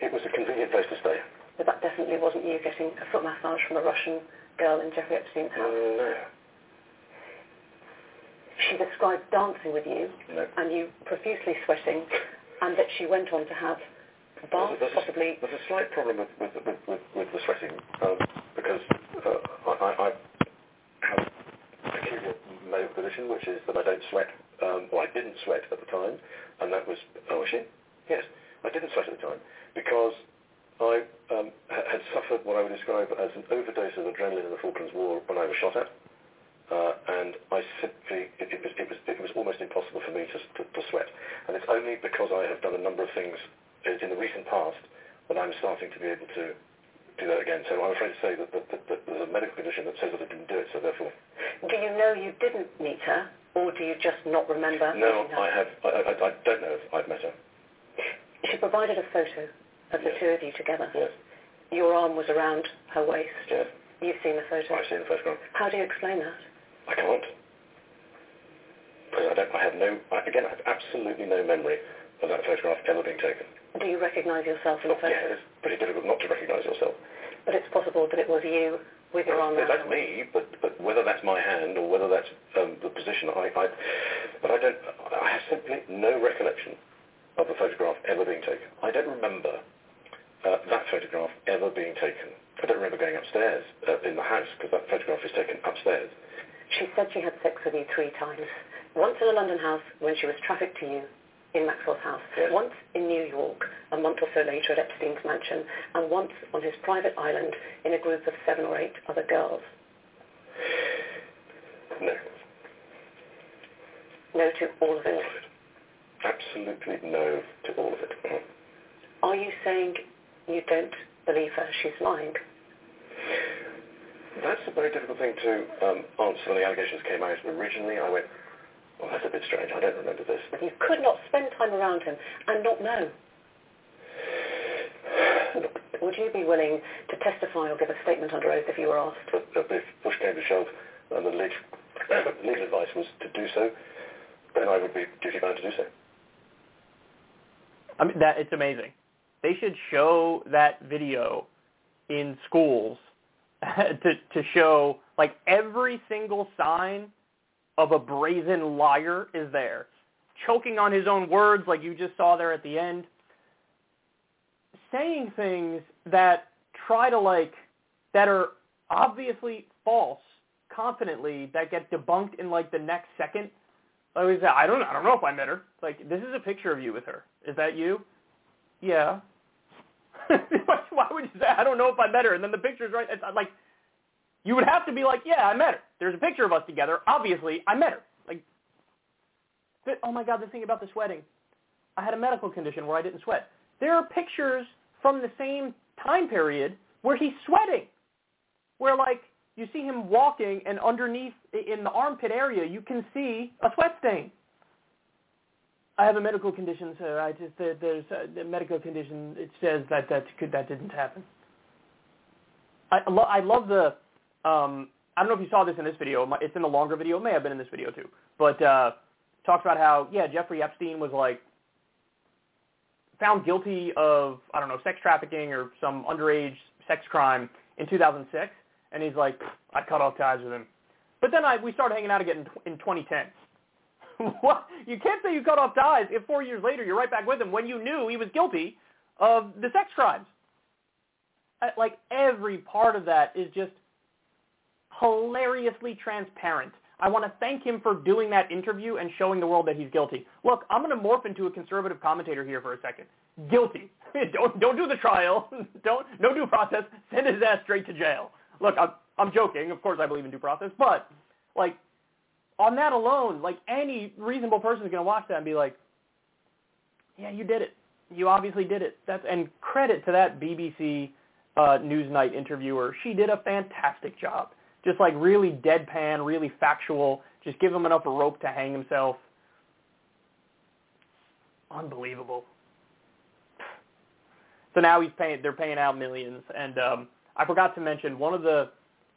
F: It was a convenient place to stay.
E: But that definitely wasn't you getting a foot massage from a Russian girl in Jeffrey Epstein's house.
F: Mm, no,
E: She described dancing with you
F: no.
E: and you profusely sweating, and that she went on to have baths,
F: There's a-
E: possibly.
F: There's a slight problem with, with, with, with, with the sweating um, because uh, I, I, have a peculiar medical position, which is that I don't sweat. Um, well, I didn't sweat at the time, and that was oh, was she? Yes, I didn't sweat at the time because I um, had suffered what I would describe as an overdose of adrenaline in the Falklands War when I was shot at. Uh, and I simply, it, it, was, it, was, it was almost impossible for me to, to, to sweat. And it's only because I have done a number of things in, the recent past that I'm starting to be able to do that again. So I'm afraid to say that, that, that, that there's a medical condition that says that I didn't do it, so therefore...
E: Do you know you didn't meet her, or do you just not remember
F: No. I have, I, I, I don't know if I've met her.
E: She provided a photo of the
F: Yes.
E: two of you together.
F: Yes,
E: Your arm was around her waist.
F: yes.
E: You've seen the photo.
F: I've seen the photograph.
E: How do you explain that?
F: I can't. I don't, I have no, I, again, I have absolutely no memory of that photograph ever being taken.
E: Do you recognise yourself in the
F: Oh,
E: photo?
F: yeah, it's pretty difficult not to recognise yourself.
E: But it's possible that it was you with your arm
F: that's me, but, but whether that's my hand or whether that's um, the position, I, I, but I don't, I have simply no recollection of the photograph ever being taken. I don't remember uh, that photograph ever being taken. I don't remember going upstairs uh, in the house because that photograph is taken upstairs.
E: She said she had sex with you three times. Once in a London house when she was trafficked to you in Maxwell's house. Once in New York, a month or so later at Epstein's mansion. And once on his private island in a group of seven or eight other girls.
F: No,
E: No to all of it.
F: Absolutely no to all of it.
E: Are you saying you don't believe her? She's lying.
F: That's a very difficult thing to um, answer when the allegations came out. Originally, I went, well, that's a bit strange. I don't remember this.
E: You could not spend time around him and not know. Would you be willing to testify or give a statement under oath if you were asked?
F: but if push came to shove and the legal, legal advice was to do so, then I would be duty bound to do so.
B: I mean, that it's amazing. They should show that video in schools to to show like every single sign of a brazen liar is there. Choking on his own words like you just saw there at the end. Saying things that try to like that are obviously false confidently that get debunked in like the next second. Like I don't I don't know if I met her. Like this is a picture of you with her. Is that you? Yeah. Why would you say I don't know if I met her? And then the picture's right. It's uh, like you would have to be like, yeah, I met her. There's a picture of us together. Obviously, I met her. Like, but, oh my God, the thing about the sweating. I had a medical condition where I didn't sweat. There are pictures from the same time period where he's sweating, where like you see him walking and underneath in the armpit area you can see a sweat stain. I have a medical condition, sir. I just there, there's a, a medical condition. It says that that could that didn't happen. I lo- I love the um I don't know if you saw this in this video. It's in the longer video. It may have been in this video too. But uh talks about how yeah Jeffrey Epstein was like found guilty of I don't know sex trafficking or some underage sex crime in 2006, and he's like I cut off ties with him. But then I we started hanging out again in, in 2010. what? You can't say you cut off ties if four years later you're right back with him when you knew he was guilty of the sex crimes. Uh, like every part of that is just hilariously transparent. I want to thank him for doing that interview and showing the world that he's guilty. Look, I'm going to morph into a conservative commentator here for a second. Guilty. don't don't do the trial. don't no due process. Send his ass straight to jail. Look, I'm I'm joking. Of course, I believe in due process, but like on that alone, like any reasonable person is going to watch that and be like, "Yeah, you did it. You obviously did it." That's and credit to that BBC uh, Newsnight interviewer. She did a fantastic job. Just like really deadpan, really factual. Just give him enough rope to hang himself. Unbelievable. So now he's paying. They're paying out millions, and um, I forgot to mention one of the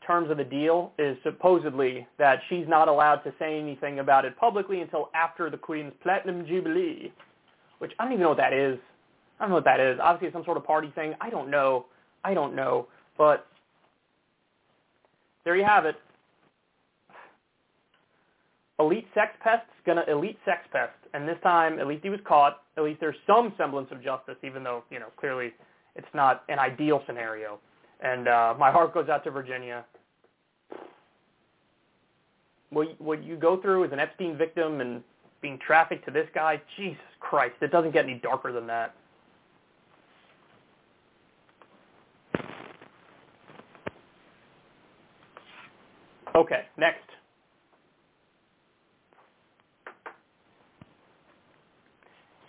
B: terms of the deal is supposedly that she's not allowed to say anything about it publicly until after the Queen's Platinum Jubilee, which I don't even know what that is. I don't know what that is. Obviously, it's some sort of party thing. I don't know. I don't know. But there you have it. Elite sex pest's gonna elite sex pest, and this time at least he was caught. At least there's some semblance of justice, even though you know clearly it's not an ideal scenario. And uh, my heart goes out to Virginia. What, what you go through as an Epstein victim and being trafficked to this guy, Jesus Christ, it doesn't get any darker than that. Okay, next.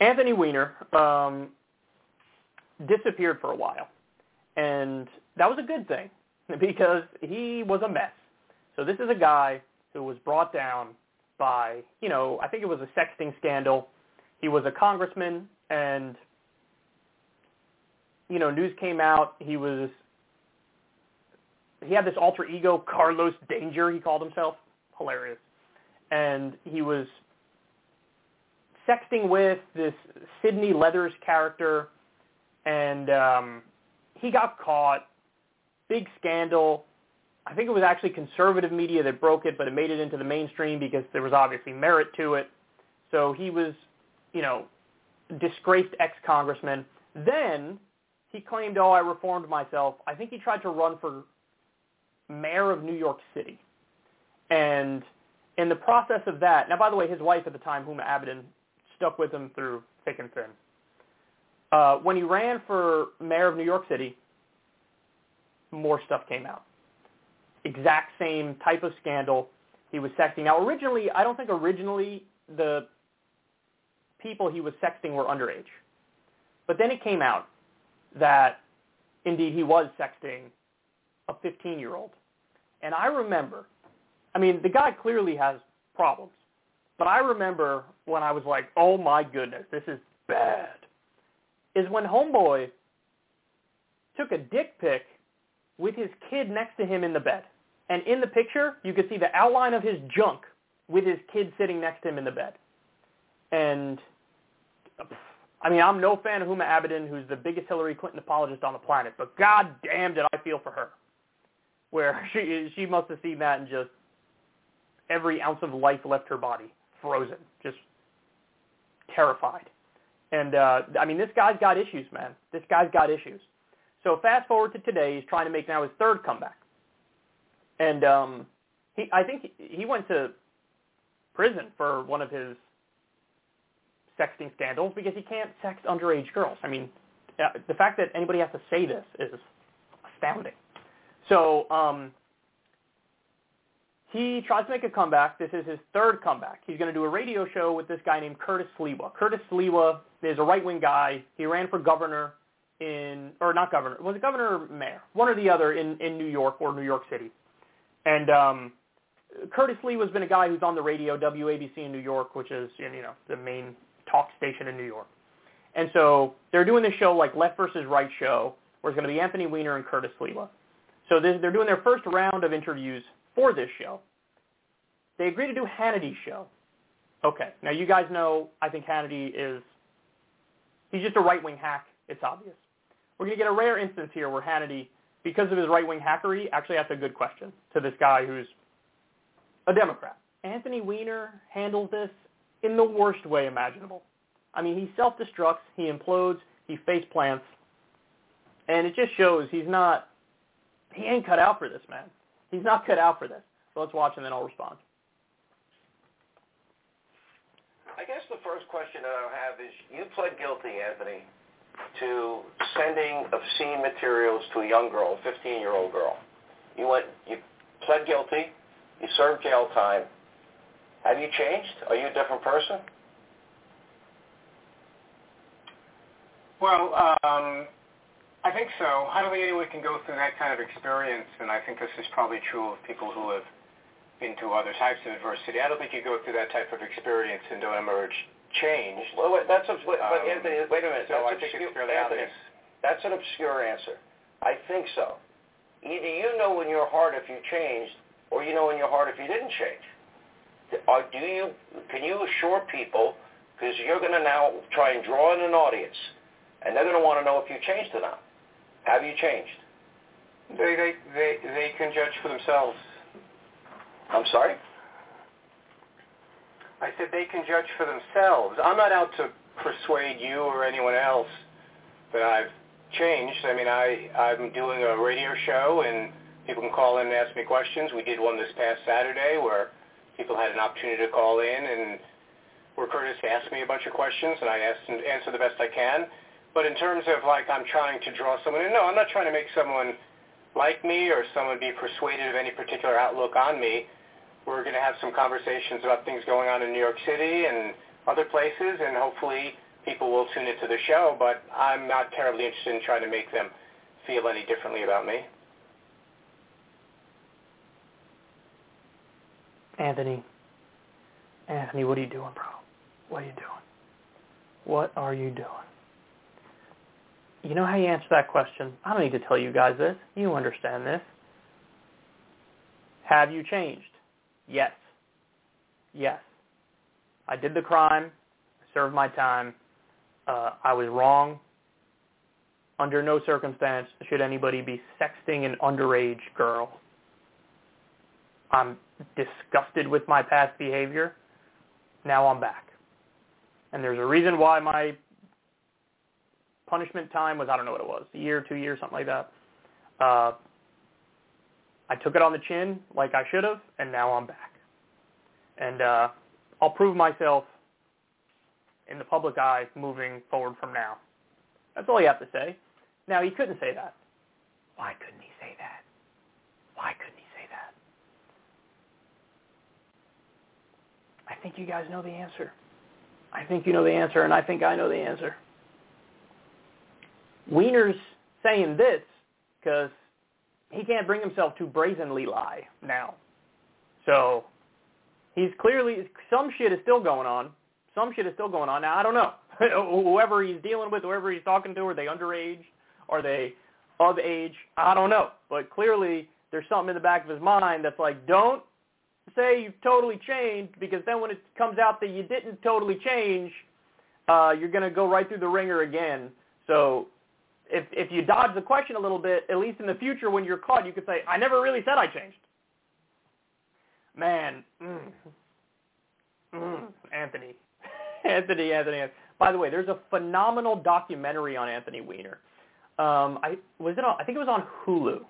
B: Anthony Weiner um, disappeared for a while, and that was a good thing because he was a mess. So this is a guy who was brought down by, you know, I think it was a sexting scandal. He was a congressman, and you know, news came out. He was he had this alter ego, Carlos Danger, he called himself. Hilarious. And he was sexting with this Sydney Leathers character, and um, he got caught. Big scandal. I think it was actually conservative media that broke it, but it made it into the mainstream because there was obviously merit to it. So he was, you know, disgraced ex-congressman. Then he claimed, oh, I reformed myself. I think he tried to run for mayor of New York City. And in the process of that, now by the way, his wife at the time, Huma Abedin, stuck with him through thick and thin. Uh, when he ran for mayor of New York City, more stuff came out. Exact same type of scandal. He was sexting. Now, originally, I don't think originally the people he was sexting were underage. But then it came out that indeed he was sexting a 15-year-old. And I remember, I mean, the guy clearly has problems. But I remember when I was like, oh my goodness, this is bad, is when Homeboy took a dick pic with his kid next to him in the bed. And in the picture, you could see the outline of his junk with his kid sitting next to him in the bed. And, I mean, I'm no fan of Huma Abedin, who's the biggest Hillary Clinton apologist on the planet, but god damn did I feel for her. Where she, she must have seen that and just every ounce of life left her body, frozen, just terrified. And, uh, I mean, this guy's got issues, man. This guy's got issues. So fast forward to today, he's trying to make now his third comeback. And um, he, I think he, went to prison for one of his sexting scandals because he can't sex underage girls. I mean, uh, the fact that anybody has to say this is astounding. So um, he tries to make a comeback. This is his third comeback. He's going to do a radio show with this guy named Curtis Sliwa. Curtis Sliwa is a right-wing guy. He ran for governor in, or not governor, was it governor or mayor? One or the other in, in New York or New York City. And um, Curtis Sliwa has been a guy who's on the radio, WABC in New York, which is, you know, the main talk station in New York. And so they're doing this show like Left versus Right show, where it's going to be Anthony Weiner and Curtis Sliwa. So they're doing their first round of interviews for this show. They agreed to do Hannity's show. Okay, now you guys know I think Hannity is, he's just a right-wing hack. It's obvious. We're going to get a rare instance here where Hannity, because of his right-wing hackery, actually asks a good question to this guy who's a Democrat. Anthony Weiner handles this in the worst way imaginable. I mean, he self-destructs, he implodes, he face plants, and it just shows he's not, he ain't cut out for this, man. He's not cut out for this. So let's watch and then I'll respond.
G: I guess the first question that I have is, you pled guilty, Anthony, to sending obscene materials to a young girl, a 15-year-old girl. You went, you pled guilty, you served jail time. Have you changed? Are you a different person?
H: Well, um, I think so. I don't think anyone can go through that kind of experience, and I think this is probably true of people who have been to other types of adversity. I don't think you go through that type of experience and don't emerge changed.
G: Well, wait, that's a, wait, but
H: Um,
G: Anthony, wait a minute.
H: So
G: that's
H: I think
G: obscure,
H: it's
G: Anthony. That's an obscure answer. I think so. Either you know in your heart if you changed, or you know in your heart if you didn't change. Or do you? Can you assure people? Because you're going to now try and draw in an audience, and they're going to want to know if you changed or not. Have you changed?
H: They, they, they, they can judge for themselves.
G: I'm sorry.
H: I said they can judge for themselves. I'm not out to persuade you or anyone else that I've changed. I mean, I, I'm doing a radio show and people can call in and ask me questions. We did one this past Saturday where people had an opportunity to call in and where Curtis asked me a bunch of questions and I asked and answer the best I can. But in terms of like I'm trying to draw someone in, no, I'm not trying to make someone like me or someone be persuaded of any particular outlook on me. We're going to have some conversations about things going on in New York City and other places, and hopefully people will tune into the show, but I'm not terribly interested in trying to make them feel any differently about me.
B: Anthony, Anthony, what are you doing, bro? What are you doing? What are you doing? You know how you answer that question? I don't need to tell you guys this. You understand this. Have you changed? Yes. Yes. I did the crime. I served my time. Uh, I was wrong. Under no circumstance should anybody be sexting an underage girl. I'm disgusted with my past behavior. Now I'm back. And there's a reason why my punishment time was, I don't know what it was, a year, two years, something like that. Uh, I took it on the chin like I should have, and now I'm back. And uh, I'll prove myself in the public eye moving forward from now. That's all you have to say. Now, he couldn't say that. Why couldn't he say that? Why couldn't he say that? I think you guys know the answer. I think you know the answer, and I think I know the answer. Weiner's saying this because he can't bring himself to brazenly lie now. So he's clearly, some shit is still going on. Some shit is still going on. Now, I don't know. whoever he's dealing with, whoever he's talking to, are they underage? Are they of age? I don't know. But clearly there's something in the back of his mind that's like, don't say you've totally changed because then when it comes out that you didn't totally change, uh, you're going to go right through the ringer again. So if if you dodge the question a little bit, at least in the future when you're caught, you could say, I never really said I changed. Man, mm, mm, Anthony, Anthony, Anthony. By the way, there's a phenomenal documentary on Anthony Weiner. Um, I was it on? I think it was on Hulu.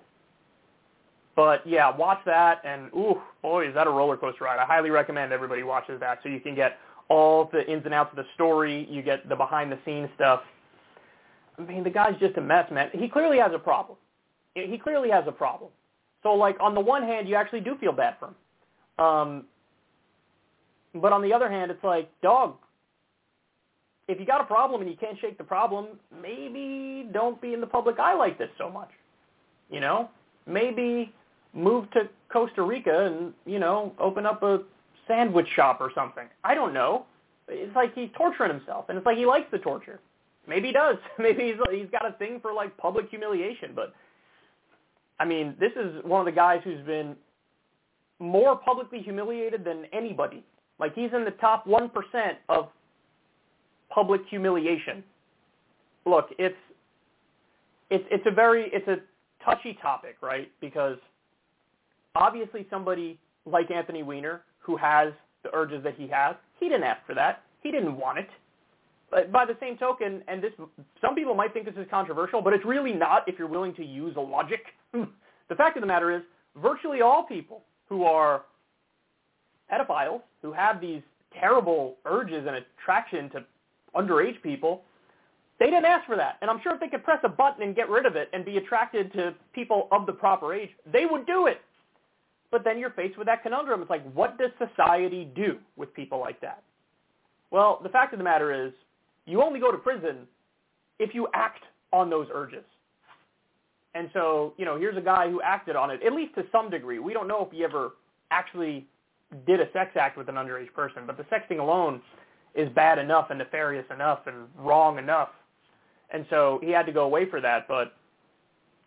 B: But yeah, watch that, and ooh, boy, is that a roller coaster ride! I highly recommend everybody watches that, so you can get all the ins and outs of the story. You get the behind the scenes stuff. I mean, the guy's just a mess, man. He clearly has a problem. He clearly has a problem. So, like, on the one hand, you actually do feel bad for him. Um, but on the other hand, it's like, dog, if you got a problem and you can't shake the problem, maybe don't be in the public eye like this so much. You know? Maybe move to Costa Rica and, you know, open up a sandwich shop or something. I don't know. It's like he's torturing himself, and it's like he likes the torture. Maybe he does. Maybe he's he's got a thing for like public humiliation. But I mean, this is one of the guys who's been more publicly humiliated than anybody. Like he's in the top one percent of public humiliation. Look, it's it's it's a very it's a touchy topic, right? Because obviously somebody like Anthony Weiner who has the urges that he has, he didn't ask for that. He didn't want it. But by the same token, and this, some people might think this is controversial, but it's really not if you're willing to use a logic. the fact of the matter is, virtually all people who are pedophiles, who have these terrible urges and attraction to underage people, they didn't ask for that. And I'm sure if they could press a button and get rid of it and be attracted to people of the proper age, they would do it. But then you're faced with that conundrum. It's like, what does society do with people like that? Well, the fact of the matter is, you only go to prison if you act on those urges. And so, you know, here's a guy who acted on it, at least to some degree. We don't know if he ever actually did a sex act with an underage person, but the sexting alone is bad enough and nefarious enough and wrong enough. And so he had to go away for that. But,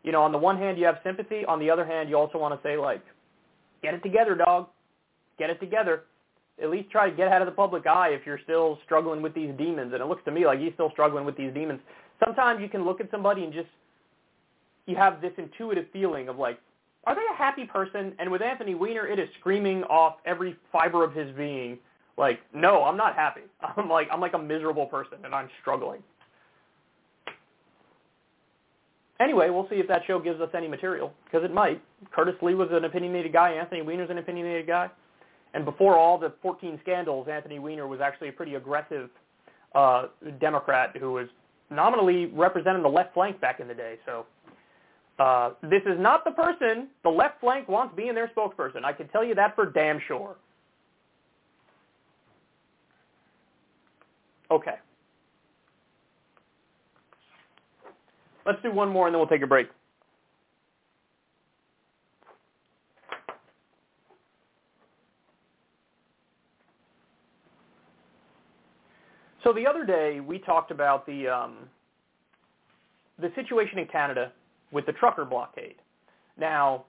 B: you know, on the one hand, you have sympathy. On the other hand, you also want to say, like, get it together, dog. Get it together at least try to get out of the public eye if you're still struggling with these demons. And it looks to me like he's still struggling with these demons. Sometimes you can look at somebody and just you have this intuitive feeling of like, are they a happy person? And with Anthony Weiner, it is screaming off every fiber of his being, like, no, I'm not happy. I'm like I'm like a miserable person and I'm struggling. Anyway, we'll see if that show gives us any material because it might. Curtis Sliwa was an opinionated guy. Anthony Weiner's an opinionated guy. And before all the 14 scandals, Anthony Weiner was actually a pretty aggressive uh, Democrat who was nominally representing the left flank back in the day. So uh, this is not the person the left flank wants being their spokesperson. I can tell you that for damn sure. Okay. Let's do one more and then we'll take a break. So the other day we talked about the um, the situation in Canada with the trucker blockade. Now,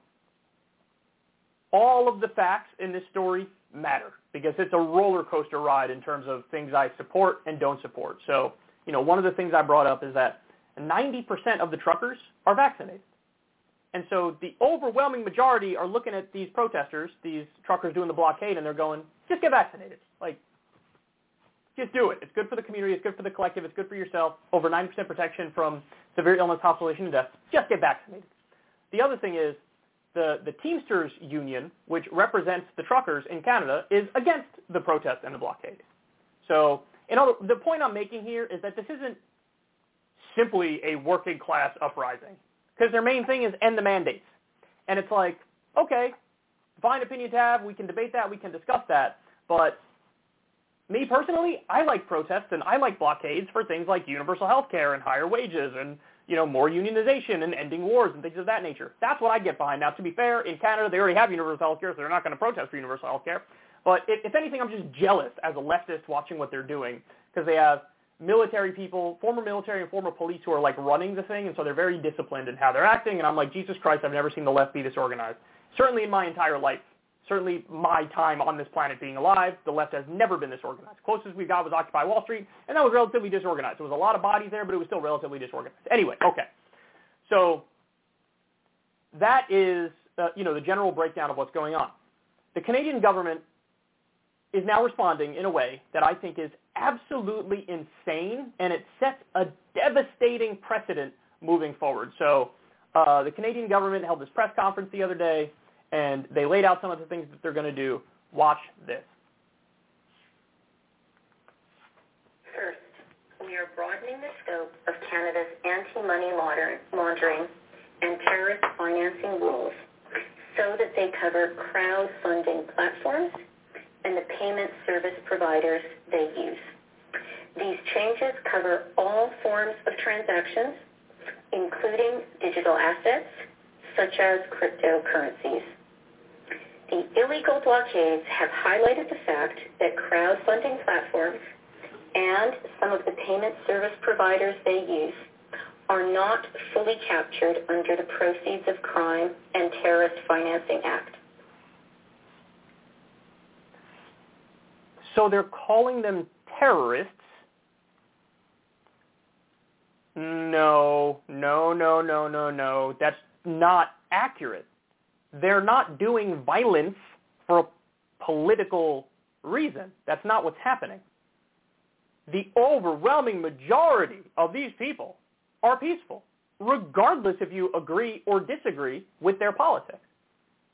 B: all of the facts in this story matter because it's a roller coaster ride in terms of things I support and don't support. So, you know, one of the things I brought up is that 90% of the truckers are vaccinated. And so the overwhelming majority are looking at these protesters, these truckers doing the blockade, and they're going, just get vaccinated. Like, just do it. It's good for the community. It's good for the collective. It's good for yourself. Over 90% protection from severe illness, hospitalization, and death. Just get vaccinated. The other thing is the, the Teamsters Union, which represents the truckers in Canada, is against the protest and the blockade. So in other, the point I'm making here is that this isn't simply a working class uprising because their main thing is end the mandates. And it's like, okay, fine opinion to have. We can debate that. We can discuss that. But me personally, I like protests and I like blockades for things like universal health care and higher wages and you know more unionization and ending wars and things of that nature. That's what I get behind. Now, to be fair, in Canada they already have universal health care, so they're not going to protest for universal health care. But if, anything, I'm just jealous as a leftist watching what they're doing because they have military people, former military and former police who are like running the thing, and so they're very disciplined in how they're acting. And I'm like, Jesus Christ, I've never seen the left be this organized. Certainly in my entire life certainly my time on this planet being alive, the left has never been this organized. Closest we got was Occupy Wall Street, and that was relatively disorganized. There was a lot of bodies there, but it was still relatively disorganized. Anyway, okay. So that is, uh, you know, the general breakdown of what's going on. The Canadian government is now responding in a way that I think is absolutely insane, and it sets a devastating precedent moving forward. So uh, the Canadian government held this press conference the other day and they laid out some of the things that they're going to do. Watch this.
D: First, we are broadening the scope of Canada's anti-money laundering and terrorist financing rules so that they cover crowdfunding platforms and the payment service providers they use. These changes cover all forms of transactions, including digital assets, such as cryptocurrencies. The illegal blockades have highlighted the fact that crowdfunding platforms and some of the payment service providers they use are not fully captured under the Proceeds of Crime and Terrorist Financing Act.
B: So they're calling them terrorists. No, no, no, no, no, no. That's not accurate. They're not doing violence for a political reason. That's not what's happening. The overwhelming majority of these people are peaceful, regardless if you agree or disagree with their politics.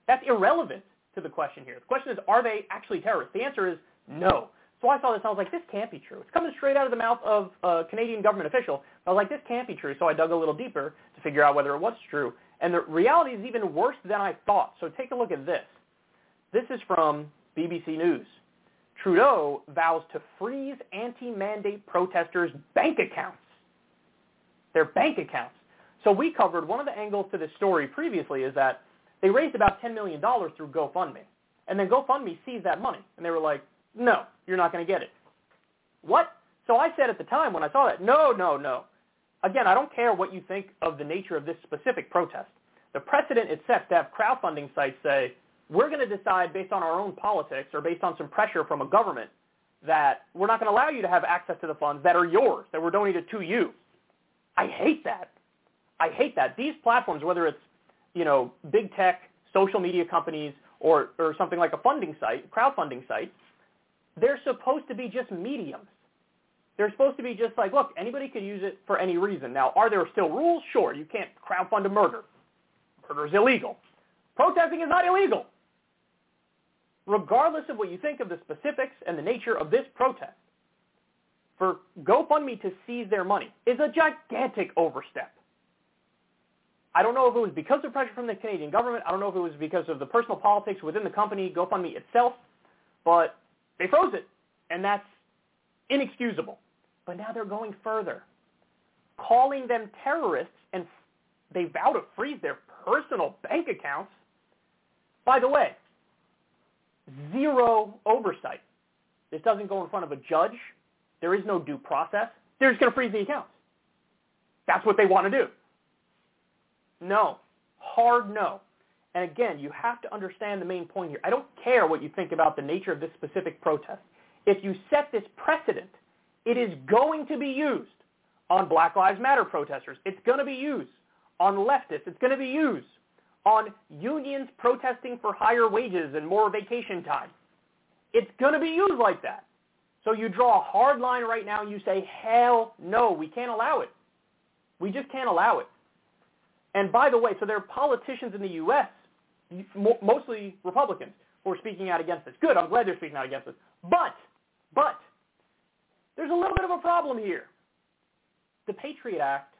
B: That's irrelevant to the question here. The question is, are they actually terrorists? The answer is no. So I saw this, I was like, this can't be true. It's coming straight out of the mouth of a Canadian government official. I was like, this can't be true. So I dug a little deeper to figure out whether it was true. And the reality is even worse than I thought. So take a look at this. This is from BBC News. Trudeau vows to freeze anti-mandate protesters' bank accounts. Their bank accounts. So we covered one of the angles to this story previously is that they raised about $10 million through GoFundMe. And then GoFundMe seized that money. And they were like, no, you're not going to get it. What? So I said at the time when I saw that, no, no, no. Again, I don't care what you think of the nature of this specific protest. The precedent it sets to have crowdfunding sites say, we're going to decide based on our own politics or based on some pressure from a government that we're not going to allow you to have access to the funds that are yours, that were donated to you. I hate that. I hate that. These platforms, whether it's, you know, big tech, social media companies, or, or something like a funding site, crowdfunding site, they're supposed to be just mediums. They're supposed to be just like, look, anybody could use it for any reason. Now, are there still rules? Sure. You can't crowdfund a murder. Murder is illegal. Protesting is not illegal. Regardless of what you think of the specifics and the nature of this protest, for GoFundMe to seize their money is a gigantic overstep. I don't know if it was because of pressure from the Canadian government. I don't know if it was because of the personal politics within the company, GoFundMe itself, but they froze it, and that's inexcusable. But now they're going further, calling them terrorists, and they vow to freeze their personal bank accounts. By the way, zero oversight. This doesn't go in front of a judge. There is no due process. They're just going to freeze the accounts. That's what they want to do. No. Hard no. And again, you have to understand the main point here. I don't care what you think about the nature of this specific protest. If you set this precedent, it is going to be used on Black Lives Matter protesters. It's going to be used on leftists. It's going to be used on unions protesting for higher wages and more vacation time. It's going to be used like that. So you draw a hard line right now and you say, hell no, we can't allow it. We just can't allow it. And by the way, so there are politicians in the U.S., mostly Republicans, who are speaking out against this. Good, I'm glad they're speaking out against this. But, but, there's a little bit of a problem here. The Patriot Act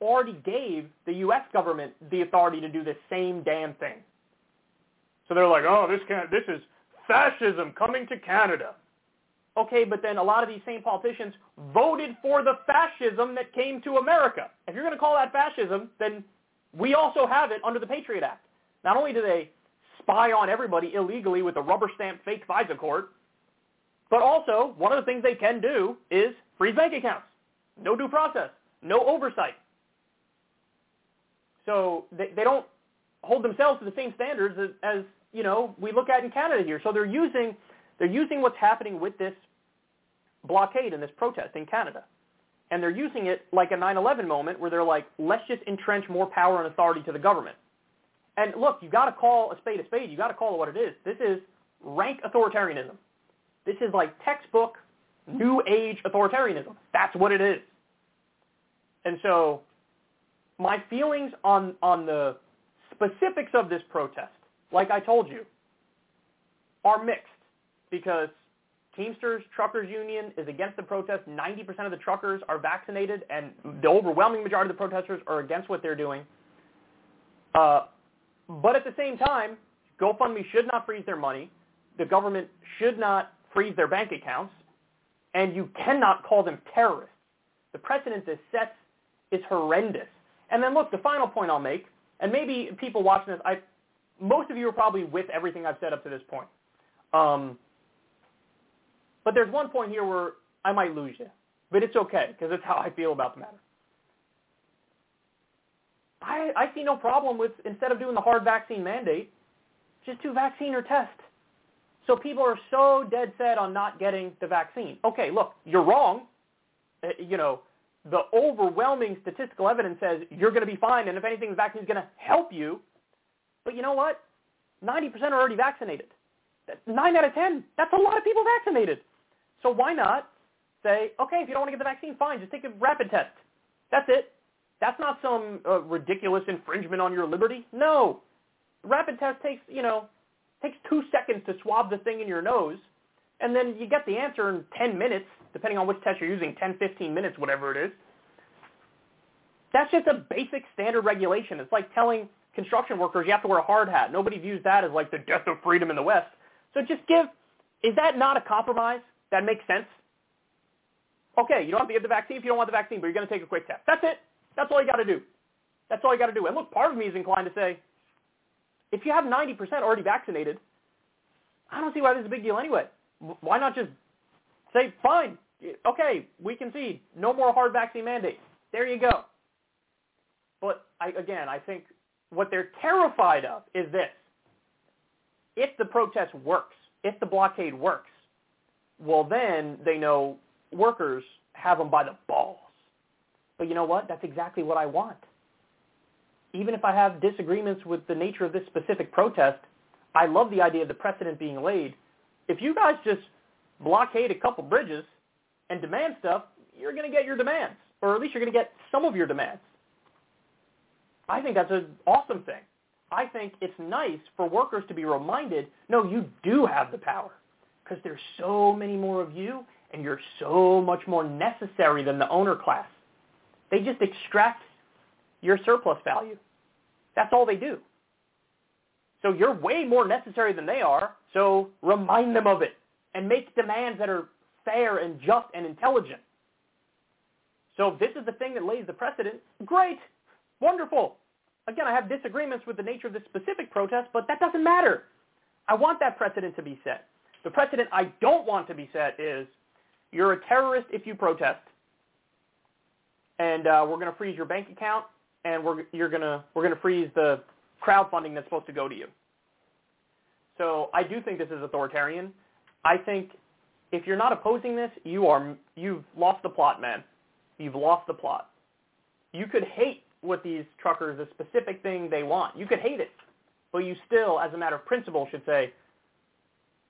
B: already gave the U.S. government the authority to do the same damn thing. So they're like, oh, this, can this is fascism coming to Canada. Okay, but then a lot of these same politicians voted for the fascism that came to America. If you're going to call that fascism, then we also have it under the Patriot Act. Not only do they spy on everybody illegally with a rubber stamp fake FISA court, but also one of the things they can do is freeze bank accounts. No due process. No oversight. So they, they don't hold themselves to the same standards as, as, you know, we look at in Canada here. So they're using they're using what's happening with this blockade and this protest in Canada. And they're using it like a 9-11 moment where they're like, let's just entrench more power and authority to the government. And look, you've got to call a spade a spade. You've got to call it what it is. This is rank authoritarianism. This is like textbook new age authoritarianism. That's what it is. And so my feelings on, on the specifics of this protest, like I told you, are mixed because Teamsters Truckers Union is against the protest. 90% of the truckers are vaccinated, and the overwhelming majority of the protesters are against what they're doing. Uh, but at the same time, GoFundMe should not freeze their money. The government should not freeze their bank accounts. And you cannot call them terrorists. The precedent this sets is horrendous. And then look, the final point I'll make, and maybe people watching this, I, most of you are probably with everything I've said up to this point. Um, but there's one point here where I might lose you. But it's okay because it's how I feel about the matter. I, I see no problem with, instead of doing the hard vaccine mandate, just do vaccine or test. So people are so dead set on not getting the vaccine. Okay, look, you're wrong. Uh, you know, the overwhelming statistical evidence says you're going to be fine, and if anything, the vaccine is going to help you. But you know what? 90% are already vaccinated. 9 out of 10. That's a lot of people vaccinated. So why not say, okay, if you don't want to get the vaccine, fine, just take a rapid test. That's it. That's not some uh, ridiculous infringement on your liberty. No. Rapid test takes, you know, takes two seconds to swab the thing in your nose, and then you get the answer in 10 minutes, depending on which test you're using, 10, 15 minutes, whatever it is. That's just a basic standard regulation. It's like telling construction workers you have to wear a hard hat. Nobody views that as like the death of freedom in the West. So just give, is that not a compromise? That makes sense? Okay, you don't have to get the vaccine if you don't want the vaccine, but you're going to take a quick test. That's it. That's all you got to do. That's all you got to do. And look, part of me is inclined to say, if you have 90% already vaccinated, I don't see why this is a big deal anyway. Why not just say, fine, okay, we concede, no more hard vaccine mandate. There you go. But I, again, I think what they're terrified of is this. If the protest works, if the blockade works, well then they know workers have them by the balls. But you know what? That's exactly what I want. Even if I have disagreements with the nature of this specific protest, I love the idea of the precedent being laid. If you guys just blockade a couple bridges and demand stuff, you're going to get your demands, or at least you're going to get some of your demands. I think that's an awesome thing. I think it's nice for workers to be reminded, no, you do have the power because there's so many more of you and you're so much more necessary than the owner class. They just extract your surplus value. That's all they do. So you're way more necessary than they are, so remind them of it and make demands that are fair and just and intelligent. So if this is the thing that lays the precedent, great, wonderful. Again, I have disagreements with the nature of this specific protest, but that doesn't matter. I want that precedent to be set. The precedent I don't want to be set is you're a terrorist if you protest, and uh, we're going to freeze your bank account, and we're you're to we're to freeze the crowdfunding that's supposed to go to you. So I do think this is authoritarian. I think if you're not opposing this, you are you've lost the plot, man. You've lost the plot. You could hate what these truckers, the specific thing they want. You could hate it, but you still, as a matter of principle, should say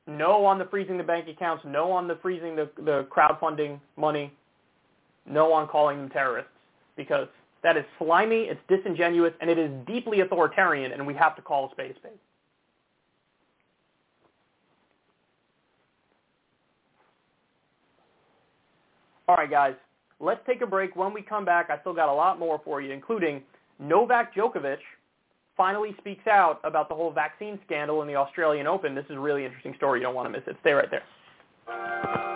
B: no on the freezing the bank accounts, no on the freezing the, the crowdfunding money, no on calling them terrorists, because that is slimy, it's disingenuous, and it is deeply authoritarian, and we have to call a spade a spade. All right, guys. Let's take a break. When we come back, I still got a lot more for you, including Novak Djokovic finally speaks out about the whole vaccine scandal in the Australian Open. This is a really interesting story. You don't want to miss it. Stay right there.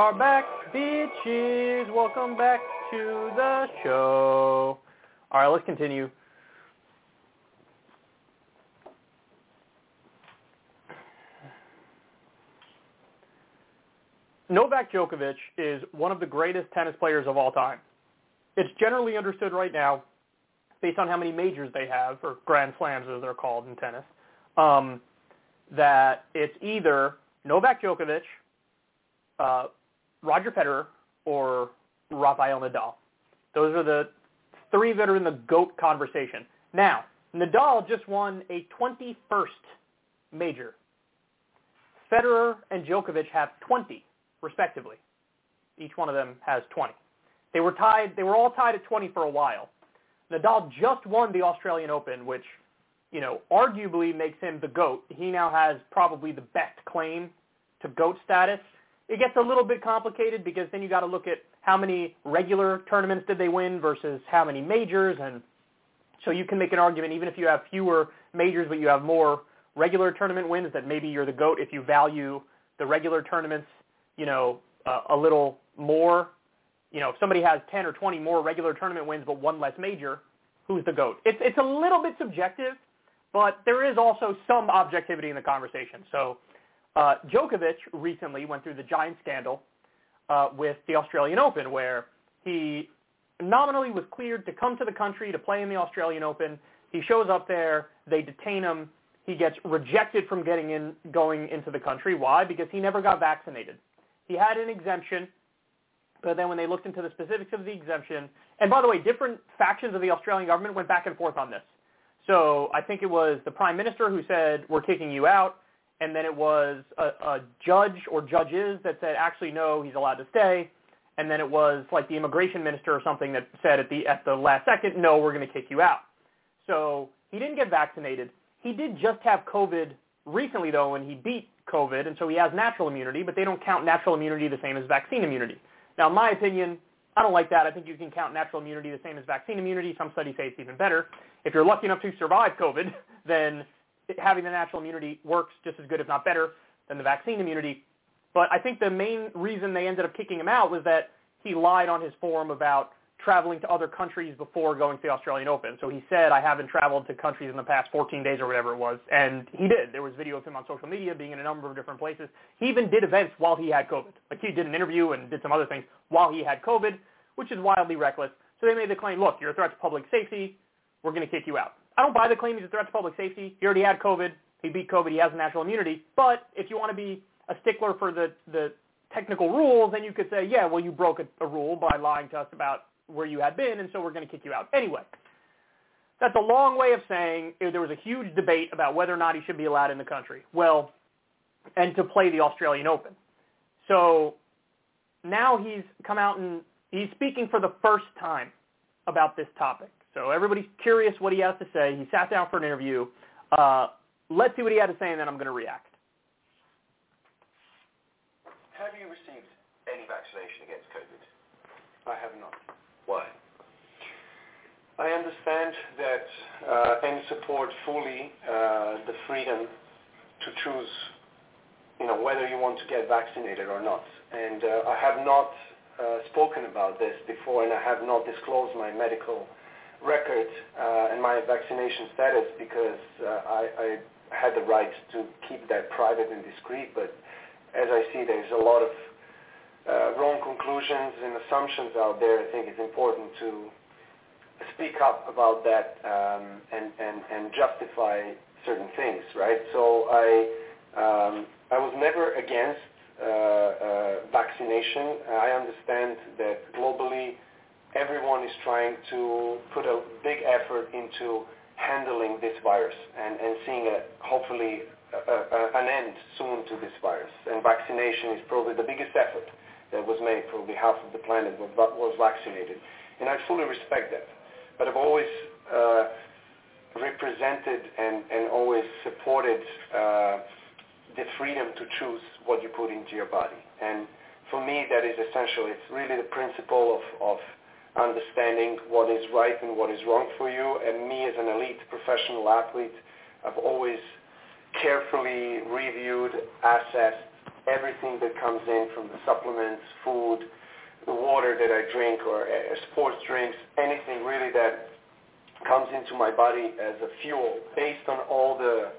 B: Are back, bitches. Welcome back to the show. All right, let's continue. Novak Djokovic is one of the greatest tennis players of all time. It's generally understood right now, based on how many majors they have, or Grand Slams as they're called in tennis, um, that it's either Novak Djokovic, uh, Roger Federer, or Rafael Nadal. Those are the three that are in the GOAT conversation. Now, Nadal just won a 21st major. Federer and Djokovic have 20 respectively. Each one of them has 20. They were tied. They were all tied at 20 for a while. Nadal just won the Australian Open, which, you know, arguably makes him the GOAT. He now has probably the best claim to GOAT status. It gets a little bit complicated because then you got to look at how many regular tournaments did they win versus how many majors, and so you can make an argument even if you have fewer majors but you have more regular tournament wins that maybe you're the GOAT if you value the regular tournaments you know, uh, a little more. You know, if somebody has 10 or 20 more regular tournament wins but one less major, who's the GOAT? It's, it's a little bit subjective, but there is also some objectivity in the conversation. So uh, Djokovic recently went through the giant scandal uh, with the Australian Open where he nominally was cleared to come to the country to play in the Australian Open. He shows up there, they detain him, he gets rejected from getting in, going into the country. Why? Because he never got vaccinated. He had an exemption, but then when they looked into the specifics of the exemption, and by the way, different factions of the Australian government went back and forth on this. So I think it was the prime minister who said, we're kicking you out, and then it was a, a judge or judges that said, actually, no, he's allowed to stay. And then it was like the immigration minister or something that said at the, at the last second, no, we're going to kick you out. So he didn't get vaccinated. He did just have COVID recently, though, and he beat COVID, and so he has natural immunity, but they don't count natural immunity the same as vaccine immunity. Now, in my opinion, I don't like that. I think you can count natural immunity the same as vaccine immunity. Some studies say it's even better. If you're lucky enough to survive COVID, then having the natural immunity works just as good, if not better, than the vaccine immunity. But I think the main reason they ended up kicking him out was that he lied on his form about traveling to other countries before going to the Australian Open. So he said, I haven't traveled to countries in the past 14 days or whatever it was. And he did. There was video of him on social media being in a number of different places. He even did events while he had COVID. Like he did an interview and did some other things while he had COVID, which is wildly reckless. So they made the claim, look, you're a threat to public safety. We're going to kick you out. I don't buy the claim he's a threat to public safety. He already had COVID. He beat COVID. He has natural immunity. But if you want to be a stickler for the, the technical rules, then you could say, yeah, well, you broke a, a rule by lying to us about where you had been, and so we're going to kick you out. Anyway, that's a long way of saying there was a huge debate about whether or not he should be allowed in the country. Well, and to play the Australian Open. So now he's come out and he's speaking for the first time about this topic. So everybody's curious what he has to say. He sat down for an interview. Uh, let's see what he had to say, and then I'm going to react.
H: Have you received any vaccination against COVID?
I: I have not.
H: Why?
I: I understand that uh, and support fully uh, the freedom to choose, you know, whether you want to get vaccinated or not. And uh, I have not uh, spoken about this before, and I have not disclosed my medical record uh, and my vaccination status because uh, I, I had the right to keep that private and discreet. But as I see, there's a lot of uh, wrong conclusions and assumptions out there, I think it's important to speak up about that um, and, and, and justify certain things, right? So I, um, I was never against uh, uh, vaccination. I understand that globally everyone is trying to put a big effort into handling this virus and, and seeing a, hopefully a, a, an end soon to this virus. And vaccination is probably the biggest effort that was made for half of the planet was, was vaccinated. And I fully respect that. But I've always uh, represented and, and always supported uh, the freedom to choose what you put into your body. And for me, that is essential. It's really the principle of, of understanding what is right and what is wrong for you. And me as an elite professional athlete, I've always carefully reviewed, assessed, everything that comes in from the supplements, food, the water that I drink or uh, sports drinks, anything really that comes into my body as a fuel. Based on all the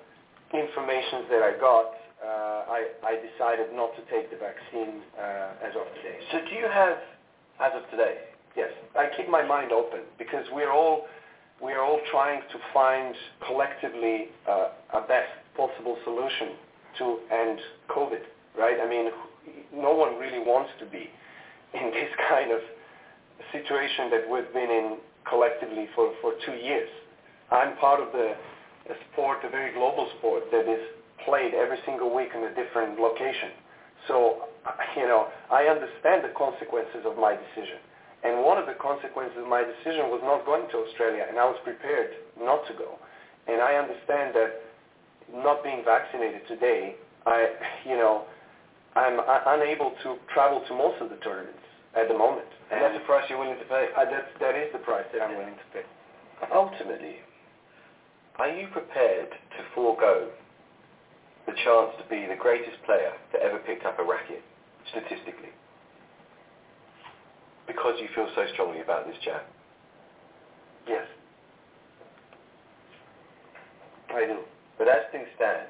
I: information that I got, uh, I, I decided not to take the vaccine uh, as of today.
F: So do you have, as of today?
I: Yes, I keep my mind open because we're all we are all trying to find collectively uh, a best possible solution to end COVID, right? I mean, no one really wants to be in this kind of situation that we've been in collectively for, for two years. I'm part of the a sport, a very global sport that is played every single week in a different location. So, you know, I understand the consequences of my decision. And one of the consequences of my decision was not going to Australia, and I was prepared not to go. And I understand that not being vaccinated today, I, you know, I'm unable to travel to most of the tournaments at the moment.
F: And, and that's the price you're willing to pay?
I: Uh, that's, that is the price that I'm willing to pay.
F: Ultimately, are you prepared to forego the chance to be the greatest player that ever picked up a racket, statistically? Because you feel so strongly about this Jack?
I: Yes. I do.
F: But as things stand,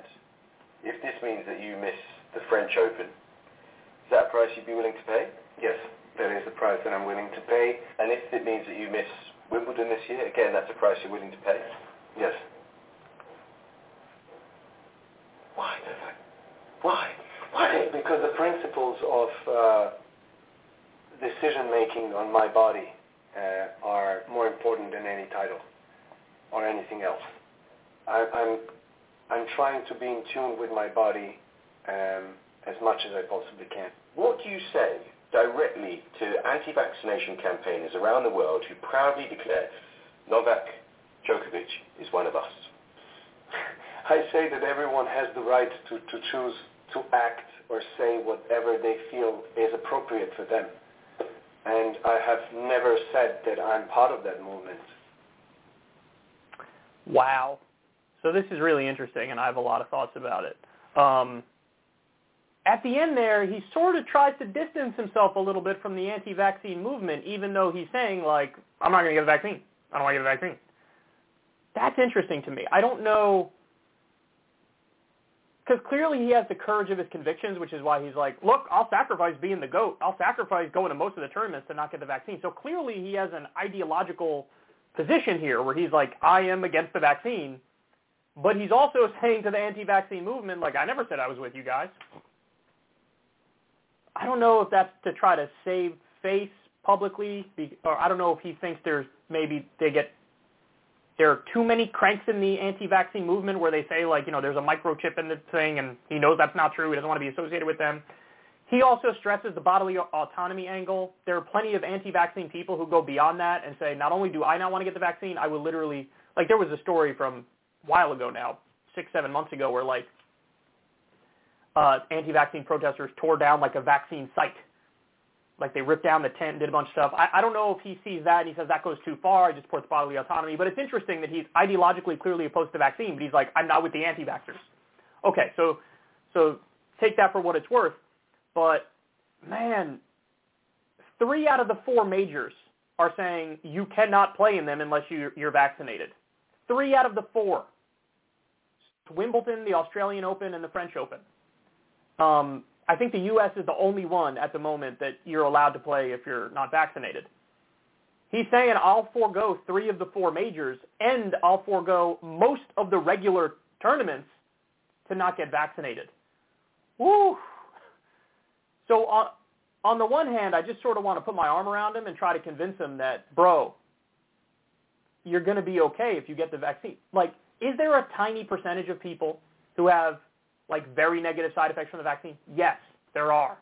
F: if this means that you miss the French Open, is that a price you'd be willing to pay?
I: Yes, that is the price that I'm willing to pay.
F: And if it means that you miss Wimbledon this year, again, that's a price you're willing to pay?
I: Yes.
F: Why, Why?
I: Why? Because the principles of uh, decision making on my body uh, are more important than any title or anything else. I, I'm I'm trying to be in tune with my body um, as much as I possibly can.
F: What do you say directly to anti-vaccination campaigners around the world who proudly declare Novak Djokovic is one of us?
I: I say that everyone has the right to, to choose to act or say whatever they feel is appropriate for them and I have never said that I'm part of that movement.
B: Wow. So this is really interesting, and I have a lot of thoughts about it. Um, at the end there, he sort of tries to distance himself a little bit from the anti-vaccine movement, even though he's saying, like, I'm not going to get the vaccine. I don't want to get the vaccine. That's interesting to me. I don't know because clearly he has the courage of his convictions, which is why he's like, look, I'll sacrifice being the GOAT. I'll sacrifice going to most of the tournaments to not get the vaccine. So clearly he has an ideological position here where he's like, I am against the vaccine. But he's also saying to the anti-vaccine movement, like, I never said I was with you guys. I don't know if that's to try to save face publicly, or I don't know if he thinks there's maybe they get there are too many cranks in the anti-vaccine movement where they say like, you know, there's a microchip in the thing and he knows that's not true. He doesn't want to be associated with them. He also stresses the bodily autonomy angle. There are plenty of anti-vaccine people who go beyond that and say, not only do I not want to get the vaccine, I will literally, like there was a story from a while ago now, six, seven months ago, where like uh, anti-vaccine protesters tore down like a vaccine site like they ripped down the tent, and did a bunch of stuff. I, I don't know if he sees that and he says that goes too far. I just support bodily autonomy. But it's interesting that he's ideologically clearly opposed to vaccine, but he's like, I'm not with the anti-vaxxers. Okay, so so take that for what it's worth. But man, three out of the four majors are saying you cannot play in them unless you, you're vaccinated. Three out of the four. Wimbledon, the Australian Open, and the French Open. Um, I think the U.S. is the only one at the moment that you're allowed to play if you're not vaccinated. He's saying I'll forego three of the four majors and I'll forego most of the regular tournaments to not get vaccinated. Woo! So on, on the one hand, I just sort of want to put my arm around him and try to convince him that, bro, you're going to be okay if you get the vaccine. Like, is there a tiny percentage of people who have like very negative side effects from the vaccine? Yes, there are.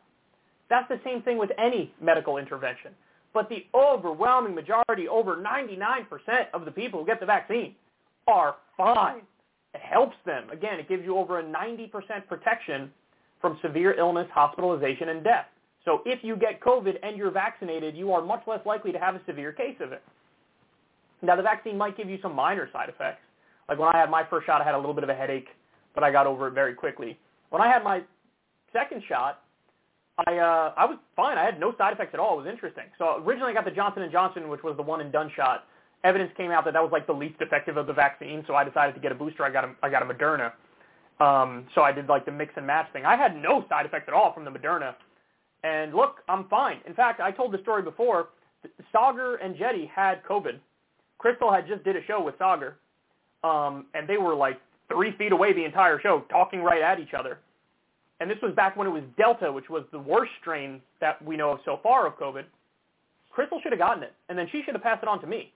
B: That's the same thing with any medical intervention. But the overwhelming majority, over 99% of the people who get the vaccine are fine. It helps them. Again, it gives you over a 90% protection from severe illness, hospitalization, and death. So if you get COVID and you're vaccinated, you are much less likely to have a severe case of it. Now, the vaccine might give you some minor side effects. Like when I had my first shot, I had a little bit of a headache but I got over it very quickly. When I had my second shot, I uh, I was fine. I had no side effects at all. It was interesting. So originally I got the Johnson and Johnson, which was the one and done shot. Evidence came out that that was like the least effective of the vaccine, so I decided to get a booster. I got a I got a Moderna. Um, so I did like the mix and match thing. I had no side effects at all from the Moderna. And look, I'm fine. In fact, I told the story before. Saagar Enjeti had COVID. Krystal had just did a show with Saagar, um, and they were like three feet away the entire show, talking right at each other. And this was back when it was Delta, which was the worst strain that we know of so far of COVID. Krystal should have gotten it, and then she should have passed it on to me.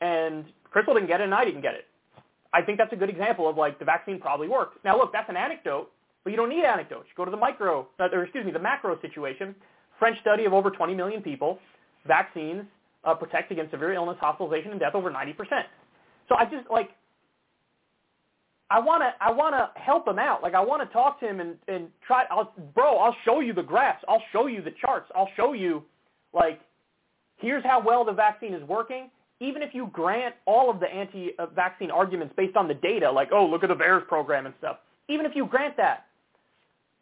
B: And Krystal didn't get it, and I didn't get it. I think that's a good example of like the vaccine probably worked. Now look, that's an anecdote, but you don't need anecdotes. You go to the micro, uh, or excuse me, the macro situation. French study of over 20 million people, vaccines uh, protect against severe illness, hospitalization, and death over 90%. So I just like, I want to, I want to help him out. Like I want to talk to him and and try. I'll, bro, I'll show you the graphs. I'll show you the charts. I'll show you, like, here's how well the vaccine is working even if you grant all of the anti-vaccine arguments based on the data, like, oh, look at the VAERS program and stuff, even if you grant that,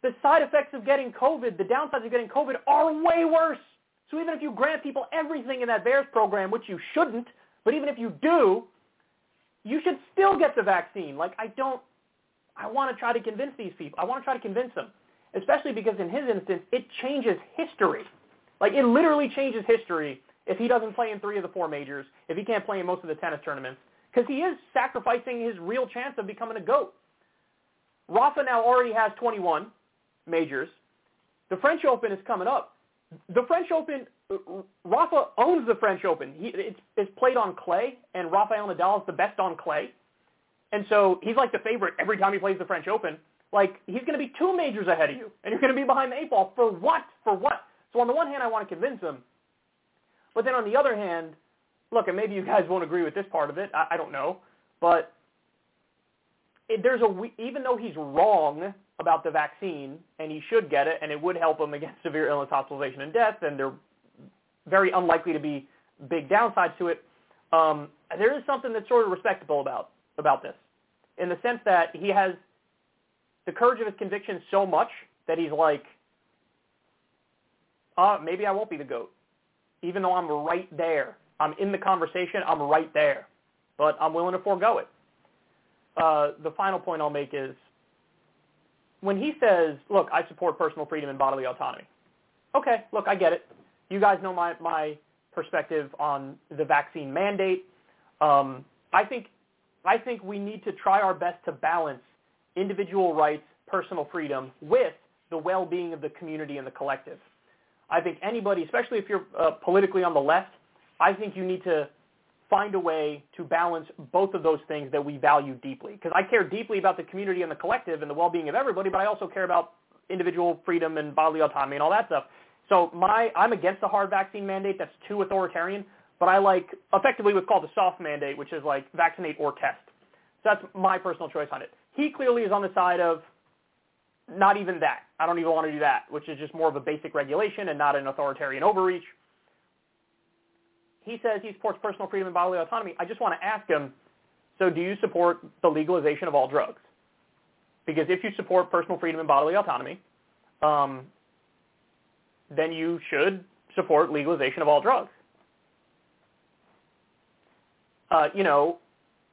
B: the side effects of getting COVID, the downsides of getting COVID are way worse. So even if you grant people everything in that VAERS program, which you shouldn't, but even if you do, you should still get the vaccine. Like, I don't, I want to try to convince these people. I want to try to convince them, especially because in his instance, it changes history. Like, it literally changes history if he doesn't play in three of the four majors, if he can't play in most of the tennis tournaments, because he is sacrificing his real chance of becoming a GOAT. Rafa now already has 21 majors. The French Open is coming up. The French Open, Rafa owns the French Open. He, it's, it's played on clay, and Rafael Nadal is the best on clay. And so he's like the favorite every time he plays the French Open. Like, he's going to be two majors ahead of you, and you're going to be behind the eight ball. For what? For what? So on the one hand, I want to convince him but then on the other hand, look, and maybe you guys won't agree with this part of it. I, I don't know, but it, there's a even though he's wrong about the vaccine and he should get it and it would help him against severe illness, hospitalization, and death, and they're very unlikely to be big downsides to it. Um, there is something that's sort of respectable about about this, in the sense that he has the courage of his conviction so much that he's like, uh, maybe I won't be the goat even though I'm right there. I'm in the conversation. I'm right there. But I'm willing to forego it. Uh, the final point I'll make is when he says, look, I support personal freedom and bodily autonomy. Okay, look, I get it. You guys know my, my perspective on the vaccine mandate. Um, I think I think we need to try our best to balance individual rights, personal freedom, with the well-being of the community and the collective. I think anybody, especially if you're uh, politically on the left, I think you need to find a way to balance both of those things that we value deeply. Because I care deeply about the community and the collective and the well-being of everybody, but I also care about individual freedom and bodily autonomy and all that stuff. So my, I'm against the hard vaccine mandate. That's too authoritarian. But I like effectively what's called the soft mandate, which is like vaccinate or test. So that's my personal choice on it. He clearly is on the side of not even that. I don't even want to do that, which is just more of a basic regulation and not an authoritarian overreach. He says he supports personal freedom and bodily autonomy. I just want to ask him, so do you support the legalization of all drugs? Because if you support personal freedom and bodily autonomy, um, then you should support legalization of all drugs. Uh, you know,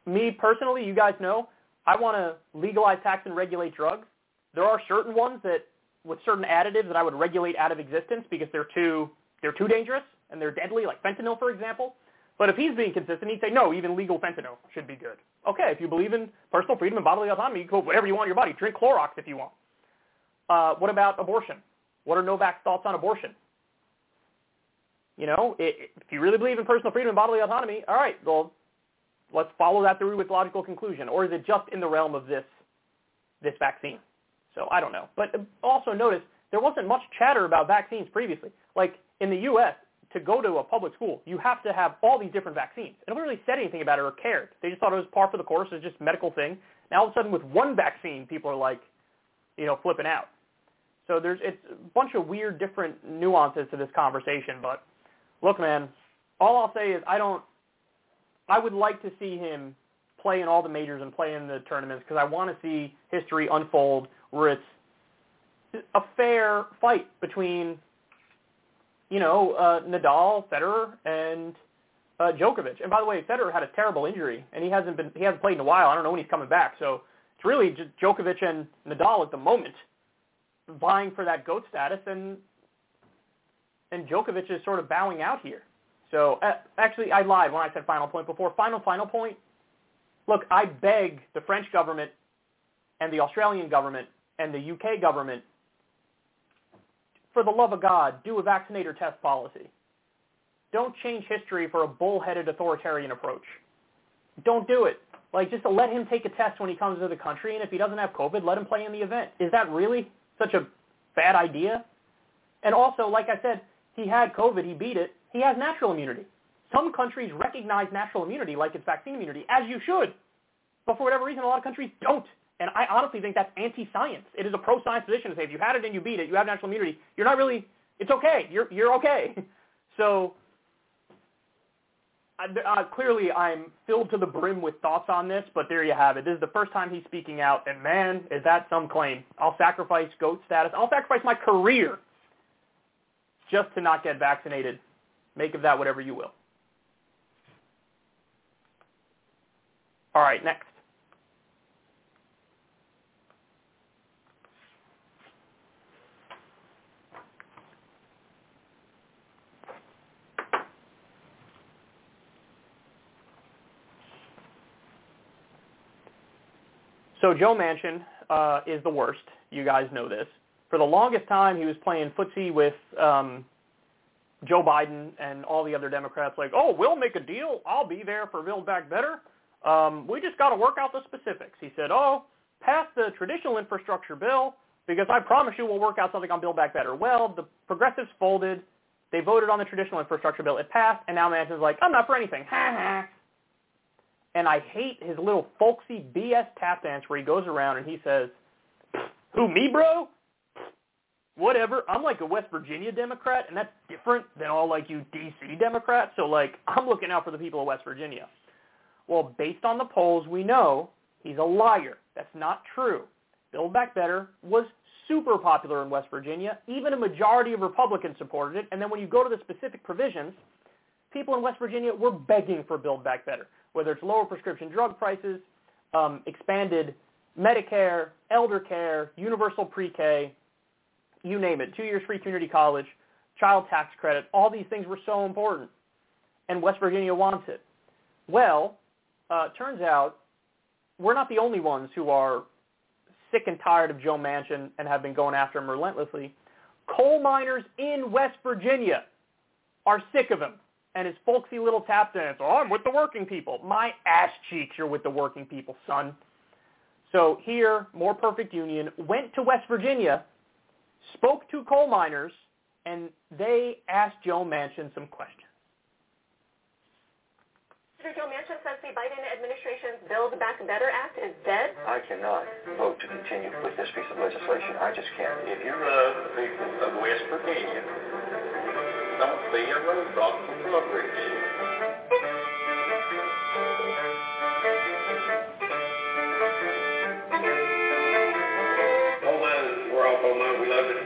B: me personally, you guys know, I want to legalize, tax, and regulate drugs there are certain ones that with certain additives that I would regulate out of existence because they're too they're too dangerous and they're deadly, like fentanyl, for example. But if he's being consistent, he'd say, no, even legal fentanyl should be good. Okay, if you believe in personal freedom and bodily autonomy, you can put whatever you want in your body. Drink Clorox if you want. Uh, what about abortion? What are Novak's thoughts on abortion? You know, it, if you really believe in personal freedom and bodily autonomy, all right, well, let's follow that through with logical conclusion. Or is it just in the realm of this this vaccine? So I don't know. But uh, also notice there wasn't much chatter about vaccines previously. Like in the U.S., to go to a public school, you have to have all these different vaccines. And nobody really said anything about it or cared. They just thought it was par for the course. It's just a medical thing. Now all of a sudden with one vaccine, people are like, you know, flipping out. So there's it's a bunch of weird different nuances to this conversation. But look, man, all I'll say is I don't. I would like to see him play in all the majors and play in the tournaments because I want to see history unfold where it's a fair fight between, you know, uh, Nadal, Federer, and uh, Djokovic. And by the way, Federer had a terrible injury, and he hasn't been he hasn't played in a while. I don't know when he's coming back. So it's really just Djokovic and Nadal at the moment vying for that goat status, and and Djokovic is sort of bowing out here. So uh, actually, I lied when I said final point before. Final final point. Look, I beg the French government and the Australian government and the UK government, for the love of God, do a vaccinator test policy. Don't change history for a bullheaded authoritarian approach. Don't do it. Like, just let him take a test when he comes to the country, and if he doesn't have COVID, let him play in the event. Is that really such a bad idea? And also, like I said, he had COVID, he beat it. He has natural immunity. Some countries recognize natural immunity like it's vaccine immunity, as you should. But for whatever reason, a lot of countries don't. And I honestly think that's anti-science. It is a pro-science position to say if you had it and you beat it, you have natural immunity. You're not really. It's okay. You're you're okay. so uh, clearly, I'm filled to the brim with thoughts on this. But there you have it. This is the first time he's speaking out, and man, is that some claim? I'll sacrifice goat status. I'll sacrifice my career just to not get vaccinated. Make of that whatever you will. All right, next. So Joe Manchin uh, is the worst. You guys know this. For the longest time, he was playing footsie with um, Joe Biden and all the other Democrats. Like, oh, we'll make a deal. I'll be there for Build Back Better. Um, we just got to work out the specifics. He said, oh, pass the traditional infrastructure bill because I promise you we'll work out something on Build Back Better. Well, the progressives folded. They voted on the traditional infrastructure bill. It passed, and now Manchin's like, I'm not for anything. and I hate his little folksy BS tap dance where he goes around and he says, "Who me, bro? Whatever. I'm like a West Virginia Democrat, and that's different than all like you DC Democrats. So like, I'm looking out for the people of West Virginia." Well, based on the polls, we know he's a liar. That's not true. Build Back Better was super popular in West Virginia. Even a majority of Republicans supported it. And then when you go to the specific provisions, people in West Virginia were begging for Build Back Better whether it's lower prescription drug prices, um, expanded Medicare, elder care, universal pre-K, you name it, two years free community college, child tax credit, all these things were so important. And West Virginia wants it. Well, uh, turns out we're not the only ones who are sick and tired of Joe Manchin and have been going after him relentlessly. Coal miners in West Virginia are sick of him and his folksy little tap dance. Oh, I'm with the working people. My ass cheeks, you're with the working people, son. So here, More Perfect Union went to West Virginia, spoke to coal miners, and they asked Joe Manchin some questions.
D: Senator Joe Manchin says the Biden administration's Build Back Better Act is dead.
F: I cannot vote to continue with this piece of legislation. I just can't.
G: If you love uh, the people of West Virginia, a roadblock for progress.
C: Coal mines, we're all coal mines, we love it,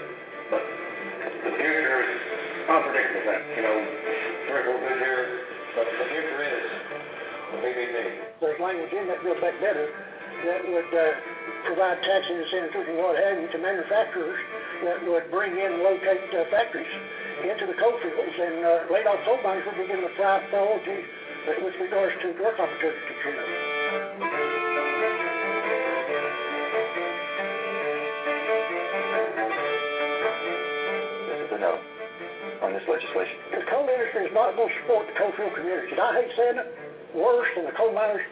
C: but the future is unpredictable. That you know, three or four good here, but the future is the BBB.
J: There's language in that Build Back Better that would uh, provide tax incentives and what have you to manufacturers that would bring in locate uh, factories into the coal fields, and uh, laid off coal miners will be given a priority with regards to work opportunities. Know.
F: This is a no on this legislation.
J: The coal industry is not going to support the coal field communities. And I hate saying it, worse than the coal miners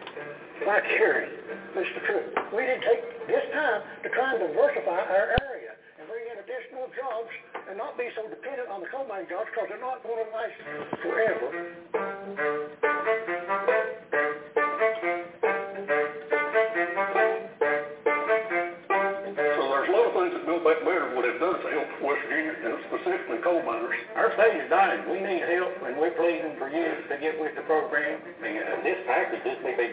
J: like Harry. It's the truth. We need to take this time to try and diversify our area and bring in additional jobs and not be so dependent on the coal mining jobs because they're not going to last forever.
C: So there's a lot of things that Build Back Better would have done to help West Virginia and specifically coal miners.
J: Our state is dying. We need help, and we're pleading for you to get with the program.
G: And this package, this BBB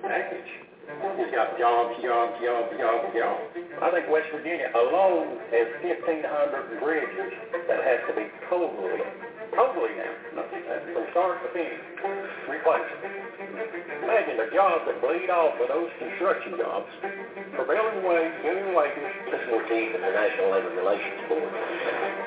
G: package, It's got jobs, jobs, jobs, jobs, jobs. I think West Virginia alone has 1,500 bridges that have to be totally, totally now, from start to finish, replaced. Imagine the jobs that bleed off of those construction jobs, prevailing wage, minimum wages.
H: This deep than the National Labor Relations Board.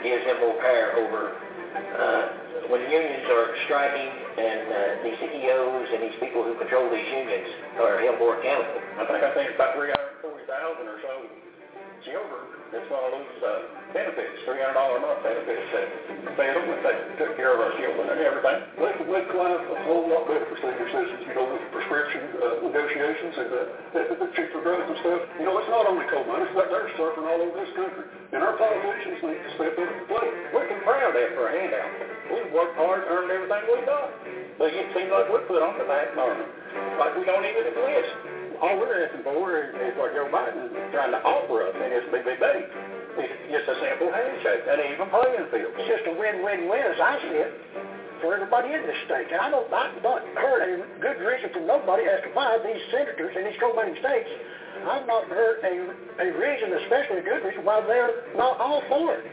H: Gives them more power over uh, when unions are striking and uh, these CEOs and these people who control these unions are held more accountable.
G: I think I think it's about 340,000 or so children that's going to lose uh, benefits, $300 a month benefits that they took care of our children and everything.
J: Make life a whole lot better for senior citizens, you know, with prescription uh, negotiations and uh, the, the cheaper drugs and stuff. You know, it's not only coal miners, but they're suffering all over this country. And our politicians need to step up and play.
G: We can proud of that for a handout. We've worked hard, and earned everything we've done. But it seems like we're put on the back burner. Like we don't even exist. All we're asking for is, what Joe Biden is trying to offer us in his BBB. It's just a simple handshake, an even playing field.
J: It's just a win-win-win as I see it for everybody in this state. And I don't, I've not heard a good reason from nobody as to why these senators in these coal-mining states, I've not heard a, a reason, especially a good reason, why they're not all for it.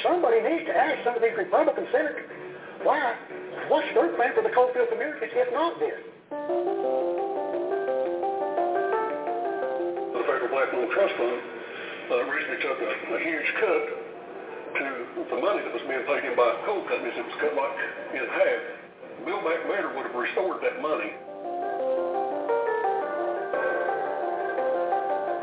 J: Somebody needs to ask some of these Republican senators why, what's their plan for the coalfield communities if not this?
K: The Federal Black Lung Trust Fund uh, recently took a, a huge cut to the money that was being paid in by coal companies. It was cut like in half. Build Back Better would have restored that money.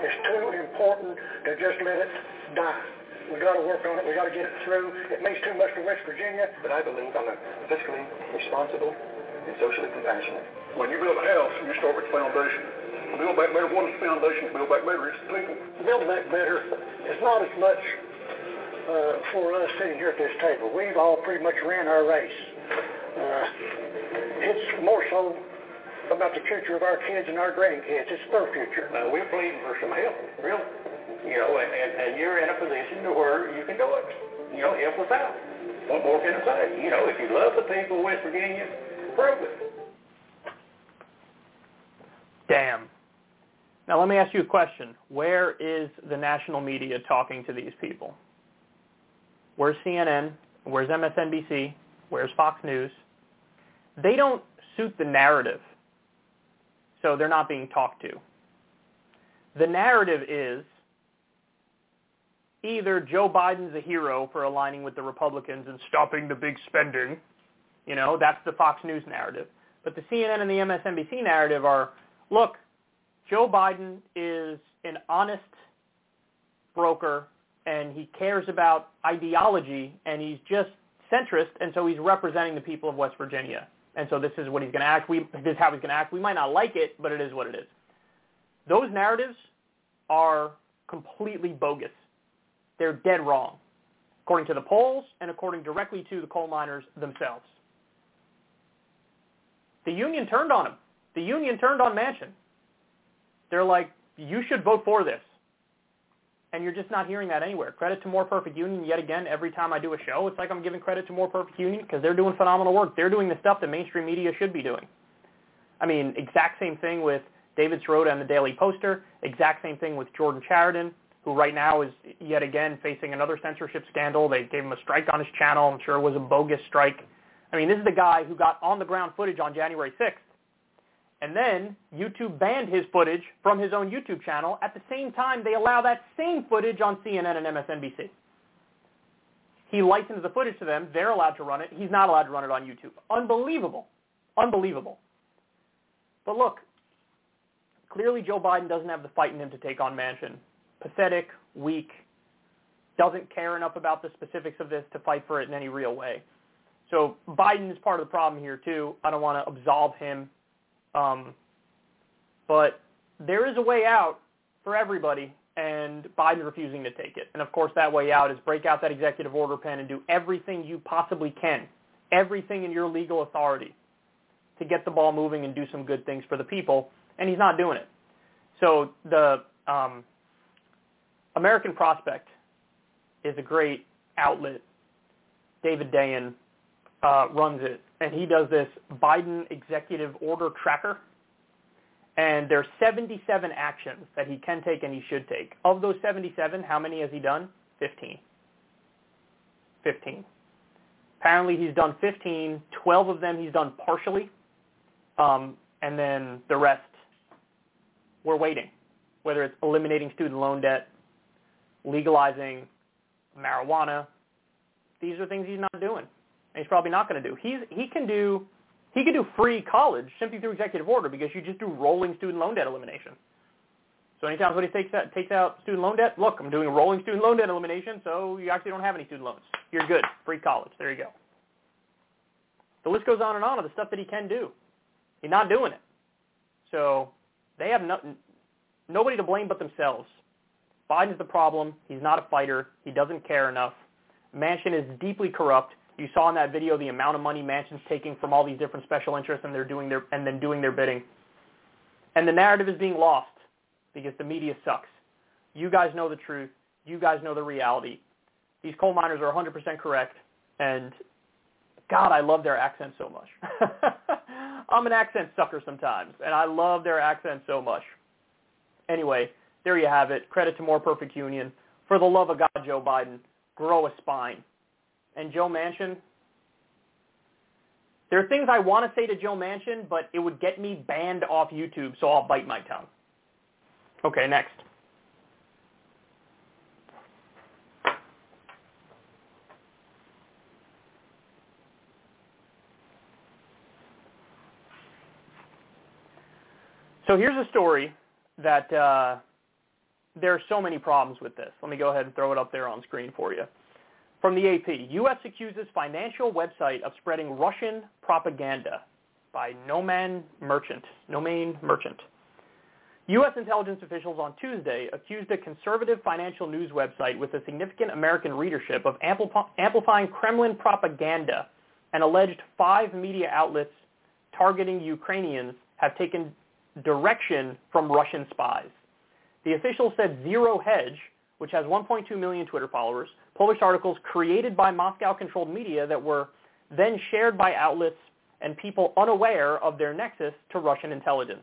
J: It's too important to just let it die. We got to work on it. We got to get it through. It means too much to West Virginia.
G: But I believe I'm a fiscally responsible and socially compassionate.
K: When you build a house, you start with the foundation. Build Back Better, one of the foundations, Build Back Better, is people.
J: Build Back Better is not as much uh, for us sitting here at this table. We've all pretty much ran our race. Uh, it's more so about the future of our kids and our grandkids. It's their future.
G: Uh, we're pleading for some help, really. You know, and, and, and you're in a position to where you can do it. You know, help us out. What more can I say? You know, if you love the people of West Virginia, prove it.
B: Damn. Now let me ask you a question. Where is the national media talking to these people? Where's CNN? Where's MSNBC? Where's Fox News? They don't suit the narrative, so they're not being talked to. The narrative is either Joe Biden's a hero for aligning with the Republicans and stopping the big spending, you know, that's the Fox News narrative. But the CNN and the MSNBC narrative are, look, Joe Biden is an honest broker and he cares about ideology and he's just centrist and so he's representing the people of West Virginia. And so this is what he's going to act. We, this is how he's going to act. We might not like it, but it is what it is. Those narratives are completely bogus. They're dead wrong, according to the polls and according directly to the coal miners themselves. The union turned on him. The union turned on Manchin. They're like, you should vote for this. And you're just not hearing that anywhere. Credit to More Perfect Union yet again. Every time I do a show, it's like I'm giving credit to More Perfect Union because they're doing phenomenal work. They're doing the stuff that mainstream media should be doing. I mean, exact same thing with David Sirota and the Daily Poster. Exact same thing with Jordan Chariton, who right now is yet again facing another censorship scandal. They gave him a strike on his channel. I'm sure it was a bogus strike. I mean, this is the guy who got on-the-ground footage on January 6th and then YouTube banned his footage from his own YouTube channel. At the same time, they allow that same footage on CNN and MSNBC. He licenses the footage to them. They're allowed to run it. He's not allowed to run it on YouTube. Unbelievable. Unbelievable. But look, clearly Joe Biden doesn't have the fight in him to take on Manchin. Pathetic, weak, doesn't care enough about the specifics of this to fight for it in any real way. So Biden is part of the problem here too. I don't want to absolve him um, but there is a way out for everybody, and Biden refusing to take it. And of course, that way out is break out that executive order pen and do everything you possibly can, everything in your legal authority to get the ball moving and do some good things for the people. And he's not doing it. So the um, American Prospect is a great outlet. David Dayen uh, runs it, and he does this Biden executive order tracker. And there's 77 actions that he can take and he should take. Of those 77, how many has he done? 15. 15. Apparently he's done 15. 12 of them he's done partially. Um, and then the rest, we're waiting. Whether it's eliminating student loan debt, legalizing marijuana, these are things he's not doing. And he's probably not going to do. He's, he can do he can do free college simply through executive order because you just do rolling student loan debt elimination. So anytime somebody takes out, takes out student loan debt, look, I'm doing a rolling student loan debt elimination, so you actually don't have any student loans. You're good. Free college. There you go. The list goes on and on of the stuff that he can do. He's not doing it. So they have no, nobody to blame but themselves. Biden's the problem. He's not a fighter. He doesn't care enough. Manchin is deeply corrupt. You saw in that video the amount of money Manchin's taking from all these different special interests and they're doing their and then doing their bidding. And the narrative is being lost because the media sucks. You guys know the truth. You guys know the reality. These coal miners are 100% correct and God, I love their accent so much. I'm an accent sucker sometimes, and I love their accent so much. Anyway, there you have it. Credit to More Perfect Union. For the love of God, Joe Biden, grow a spine. And Joe Manchin, there are things I want to say to Joe Manchin, but it would get me banned off YouTube, so I'll bite my tongue. Okay, next. So here's a story that uh, there are so many problems with this. Let me go ahead and throw it up there on screen for you. From the AP, U.S. accuses financial website of spreading Russian propaganda by Nomaan Merchant. Nomain Merchant. U.S. intelligence officials on Tuesday accused a conservative financial news website with a significant American readership of amplifying Kremlin propaganda and alleged five media outlets targeting Ukrainians have taken direction from Russian spies. The official said Zero Hedge, which has 1.2 million Twitter followers, published articles created by Moscow-controlled media that were then shared by outlets and people unaware of their nexus to Russian intelligence.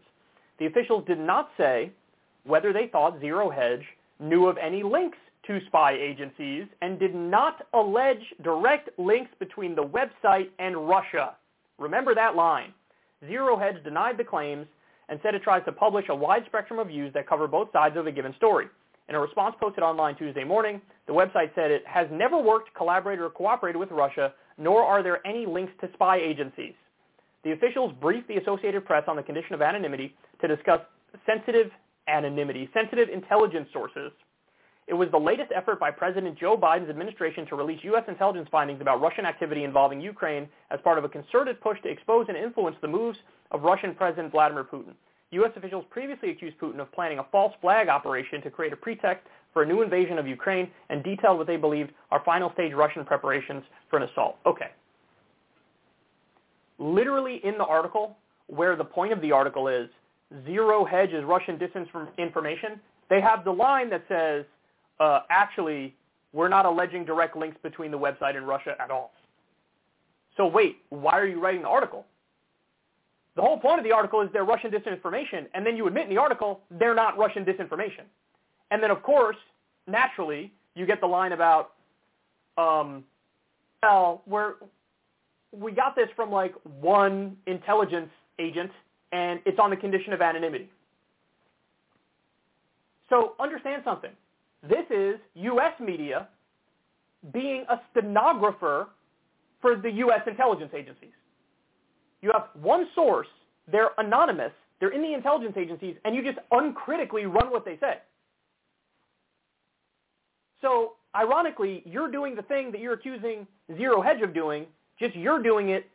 B: The officials did not say whether they thought Zero Hedge knew of any links to spy agencies and did not allege direct links between the website and Russia. Remember that line. Zero Hedge denied the claims and said it tries to publish a wide spectrum of views that cover both sides of a given story. In a response posted online Tuesday morning, the website said it has never worked, collaborated, or cooperated with Russia, nor are there any links to spy agencies. The officials briefed the Associated Press on the condition of anonymity to discuss sensitive anonymity, sensitive intelligence sources. It was the latest effort by President Joe Biden's administration to release U.S. intelligence findings about Russian activity involving Ukraine as part of a concerted push to expose and influence the moves of Russian President Vladimir Putin. U.S. officials previously accused Putin of planning a false flag operation to create a pretext for a new invasion of Ukraine and detailed what they believed are final stage Russian preparations for an assault. Okay. Literally in the article, where the point of the article is zero hedge is Russian disinformation, they have the line that says, uh, actually, we're not alleging direct links between the website and Russia at all. So wait, why are you writing the article? The whole point of the article is they're Russian disinformation, and then you admit in the article they're not Russian disinformation. And then, of course, naturally, you get the line about, um, well, we're, we got this from like one intelligence agent, and it's on the condition of anonymity. So understand something. This is U.S. media being a stenographer for the U.S. intelligence agencies. You have one source, they're anonymous, they're in the intelligence agencies, and you just uncritically run what they say. So ironically, you're doing the thing that you're accusing Zero Hedge of doing, just you're doing it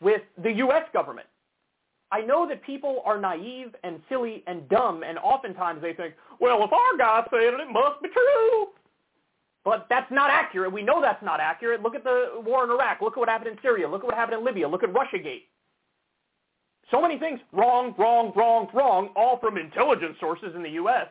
B: with the U.S. government. I know that people are naive and silly and dumb, and oftentimes they think, well, if our guy said it, it must be true. But that's not accurate. We know that's not accurate. Look at the war in Iraq. Look at what happened in Syria. Look at what happened in Libya. Look at Russiagate. So many things wrong, wrong, wrong, wrong, all from intelligence sources in the U.S.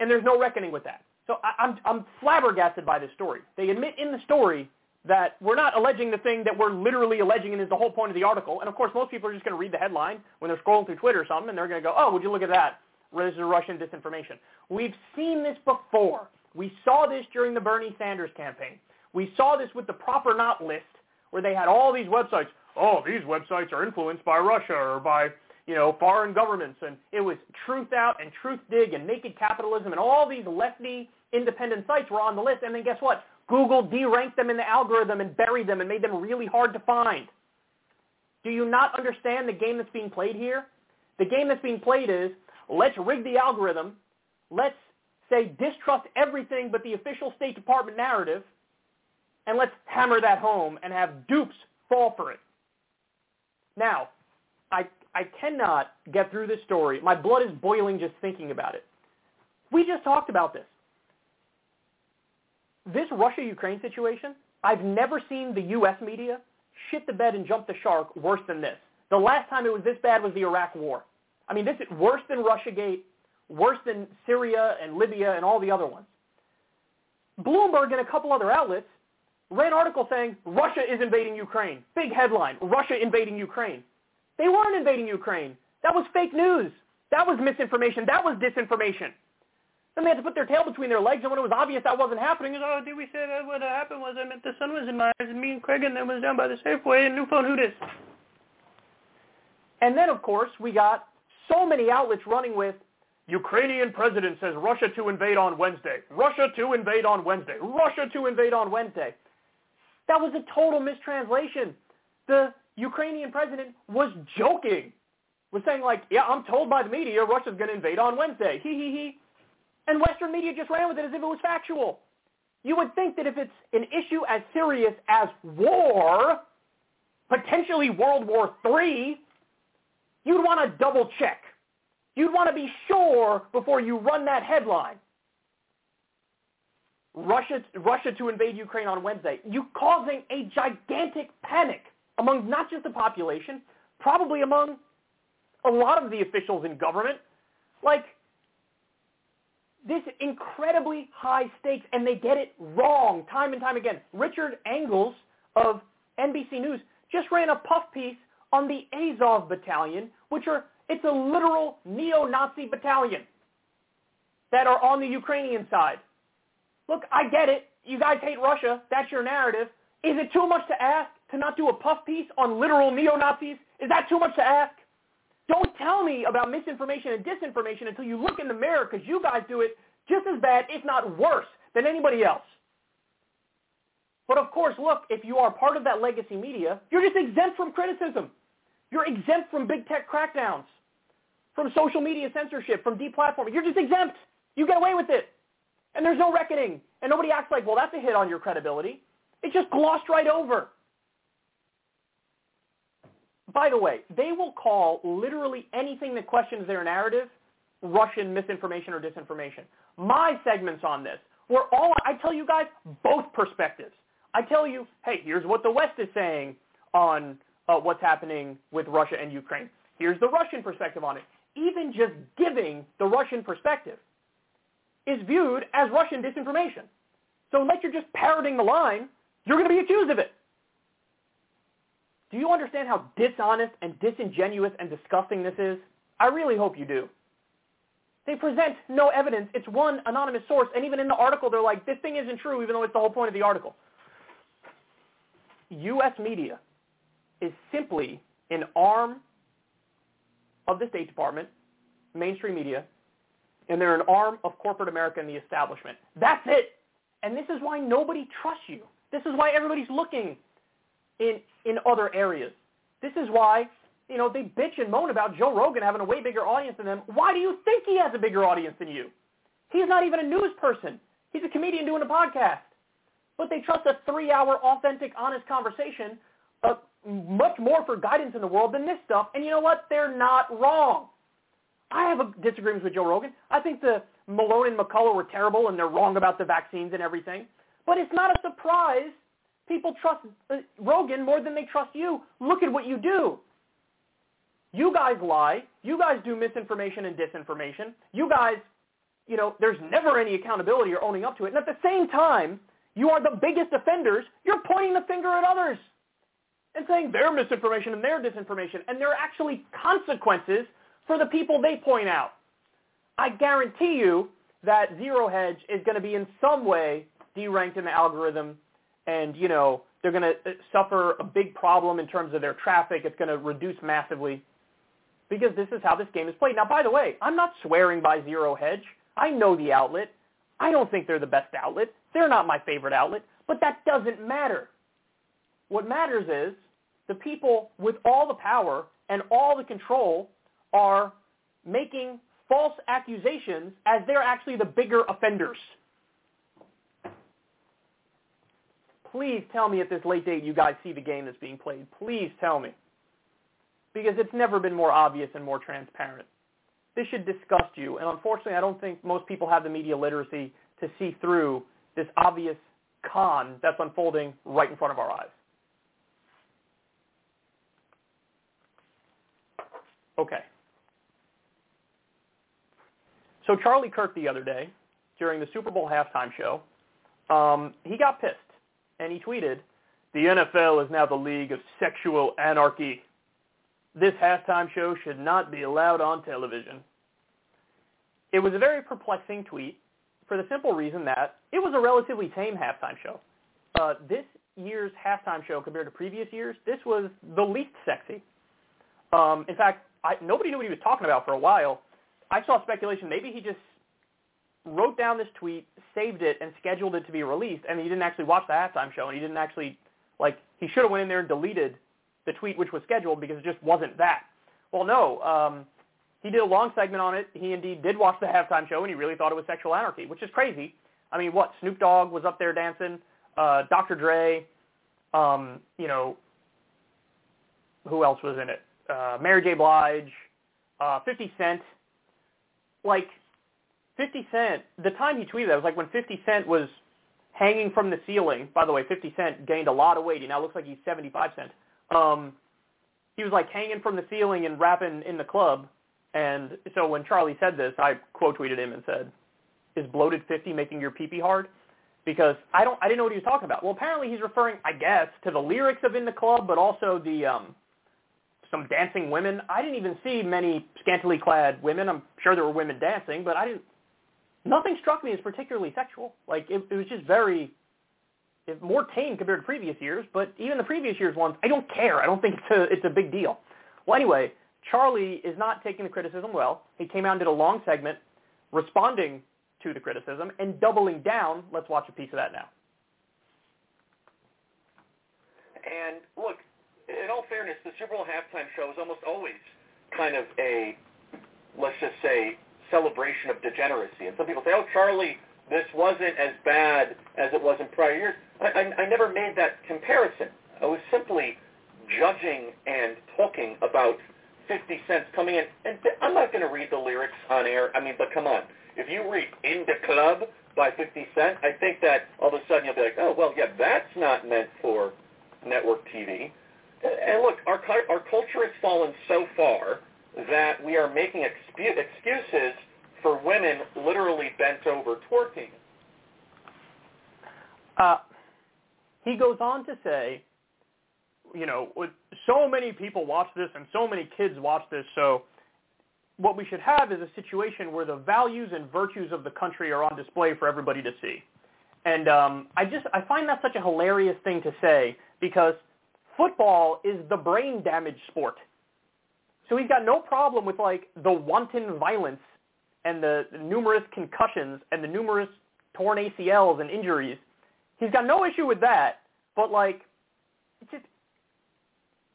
B: And there's no reckoning with that. So I, I'm, I'm flabbergasted by this story. They admit in the story that we're not alleging the thing that we're literally alleging and is the whole point of the article. And of course, most people are just going to read the headline when they're scrolling through Twitter or something, and they're going to go, oh, would you look at that? This is Russian disinformation. We've seen this before. We saw this during the Bernie Sanders campaign. We saw this with the PropOrNot list, where they had all these websites. Oh, these websites are influenced by Russia or by you know foreign governments, and it was Truthout and Truth Dig and Naked Capitalism, and all these lefty independent sites were on the list. And then guess what? Google deranked them in the algorithm and buried them and made them really hard to find. Do you not understand the game that's being played here? The game that's being played is let's rig the algorithm, let's say distrust everything but the official State Department narrative, and let's hammer that home and have dupes fall for it. Now, I, I cannot get through this story. My blood is boiling just thinking about it. We just talked about this this Russia-Ukraine situation, I've never seen the U.S. media shit the bed and jump the shark worse than this. The last time it was this bad was the Iraq War. I mean, this is worse than Russiagate, worse than Syria and Libya and all the other ones. Bloomberg and a couple other outlets ran articles saying Russia is invading Ukraine. Big headline, Russia invading Ukraine. They weren't invading Ukraine. That was fake news. That was misinformation. That was disinformation. Then they had to put their tail between their legs, and when it was obvious that wasn't happening, was, oh, did we say that what happened was I meant the sun was in my eyes, and me and Craig and them was down by the Safeway, and New Phone Who Dis. And then, of course, we got so many outlets running with, Ukrainian president says Russia to invade on Wednesday. Russia to invade on Wednesday. Russia to invade on Wednesday. That was a total mistranslation. The Ukrainian president was joking. Was saying like, yeah, I'm told by the media Russia's going to invade on Wednesday. He, he, he. And Western media just ran with it as if it was factual. You would think that if it's an issue as serious as war, potentially World War III, you'd want to double check. You'd want to be sure before you run that headline. Russia, Russia to invade Ukraine on Wednesday. You causing a gigantic panic among not just the population, probably among a lot of the officials in government. Like, this incredibly high stakes, and they get it wrong time and time again. Richard Engels of NBC News just ran a puff piece on the Azov Battalion, which are it's a literal neo-Nazi battalion that are on the Ukrainian side. Look, I get it. You guys hate Russia. That's your narrative. Is it too much to ask to not do a puff piece on literal neo-Nazis? Is that too much to ask? Don't tell me about misinformation and disinformation until you look in the mirror because you guys do it just as bad, if not worse, than anybody else. But of course, look, if you are part of that legacy media, you're just exempt from criticism. You're exempt from big tech crackdowns, from social media censorship, from deplatforming. You're just exempt. You get away with it. And there's no reckoning. And nobody acts like, well, that's a hit on your credibility. It's just glossed right over. By the way, they will call literally anything that questions their narrative Russian misinformation or disinformation. My segments on this were all, I tell you guys both perspectives. I tell you, hey, here's what the West is saying on uh, what's happening with Russia and Ukraine. Here's the Russian perspective on it. Even just giving the Russian perspective is viewed as Russian disinformation. So unless you're just parroting the line, you're going to be accused of it. Do you understand how dishonest and disingenuous and disgusting this is? I really hope you do. They present no evidence. It's one anonymous source, and even in the article, they're like, this thing isn't true, even though it's the whole point of the article. U.S. media is simply an arm of the State Department, mainstream media, and they're an arm of corporate America and the establishment. That's it. And this is why nobody trusts you. This is why everybody's looking in in other areas. This is why, you know, they bitch and moan about Joe Rogan having a way bigger audience than them. Why do you think he has a bigger audience than you? He's not even a news person. He's a comedian doing a podcast. But they trust a three-hour authentic, honest conversation uh, much more for guidance in the world than this stuff. And you know what? They're not wrong. I have a disagreements with Joe Rogan. I think the Malone and McCullough were terrible and they're wrong about the vaccines and everything. But it's not a surprise People trust uh, Rogan more than they trust you. Look at what you do. You guys lie. You guys do misinformation and disinformation. You guys, you know, there's never any accountability or owning up to it. And at the same time, you are the biggest offenders, you're pointing the finger at others and saying they're misinformation and they're disinformation, and there are actually consequences for the people they point out. I guarantee you that Zero Hedge is going to be in some way deranked in the algorithm, and you know they're going to uh, suffer a big problem in terms of their traffic. It's going to reduce massively because this is how this game is played. Now, by the way, I'm not swearing by Zero Hedge. I know the outlet. I don't think they're the best outlet. They're not my favorite outlet, but that doesn't matter. What matters is the people with all the power and all the control are making false accusations as they're actually the bigger offenders. Please tell me at this late date you guys see the game that's being played. Please tell me. Because it's never been more obvious and more transparent. This should disgust you, and unfortunately I don't think most people have the media literacy to see through this obvious con that's unfolding right in front of our eyes. Okay. So Charlie Kirk the other day, during the Super Bowl halftime show, um, he got pissed, and he tweeted, the NFL is now the league of sexual anarchy. This halftime show should not be allowed on television. It was a very perplexing tweet for the simple reason that it was a relatively tame halftime show. Uh, this year's halftime show compared to previous years, this was the least sexy. Um, in fact, I, nobody knew what he was talking about for a while. I saw speculation maybe he just wrote down this tweet, saved it, and scheduled it to be released, and he didn't actually watch the halftime show, and he didn't actually, like, he should have went in there and deleted the tweet which was scheduled because it just wasn't that. Well, no, um, he did a long segment on it. He indeed did watch the halftime show, and he really thought it was sexual anarchy, which is crazy. I mean, what, Snoop Dogg was up there dancing, uh, Dr. Dre, um, you know, who else was in it? Uh, Mary J. Blige, uh, 50 Cent, like 50 Cent, the time he tweeted that was like when 50 Cent was hanging from the ceiling. By the way, 50 Cent gained a lot of weight. He now looks like he's 75 Cent. Um, he was like hanging from the ceiling and rapping in the club. And so when Charlie said this, I quote tweeted him and said, "Is bloated 50 making your pee pee hard?" Because I don't, I didn't know what he was talking about. Well, apparently he's referring, I guess, to the lyrics of "In the Club," but also the um, some dancing women. I didn't even see many scantily clad women. I'm sure there were women dancing, but I didn't. Nothing struck me as particularly sexual. Like it, it was just very it, more tame compared to previous years. But even the previous years ones, I don't care. I don't think it's a it's a big deal. Well, anyway, Charlie is not taking the criticism well. He came out and did a long segment responding to the criticism and doubling down. Let's watch a piece of that now.
F: And look, in all fairness, the Super Bowl halftime show is almost always kind of a, let's just say, celebration of degeneracy. And some people say, oh, Charlie, this wasn't as bad as it was in prior years. I, I, I never made that comparison. I was simply judging and talking about 50 cents coming in. And I'm not going to read the lyrics on air. I mean, but come on. If you read In the Club by 50 Cent, I think that all of a sudden you'll be like, oh, well, yeah, that's not meant for network TV. And look, our our culture has fallen so far that we are making excuses for women literally bent over twerking.
B: Uh, he goes on to say, you know, so many people watch this and so many kids watch this, so what we should have is a situation where the values and virtues of the country are on display for everybody to see. And um, I just I find that such a hilarious thing to say because football is the brain damage sport. So he's got no problem with like the wanton violence and the, numerous concussions and the numerous torn ACLs and injuries. He's got no issue with that, but like it's just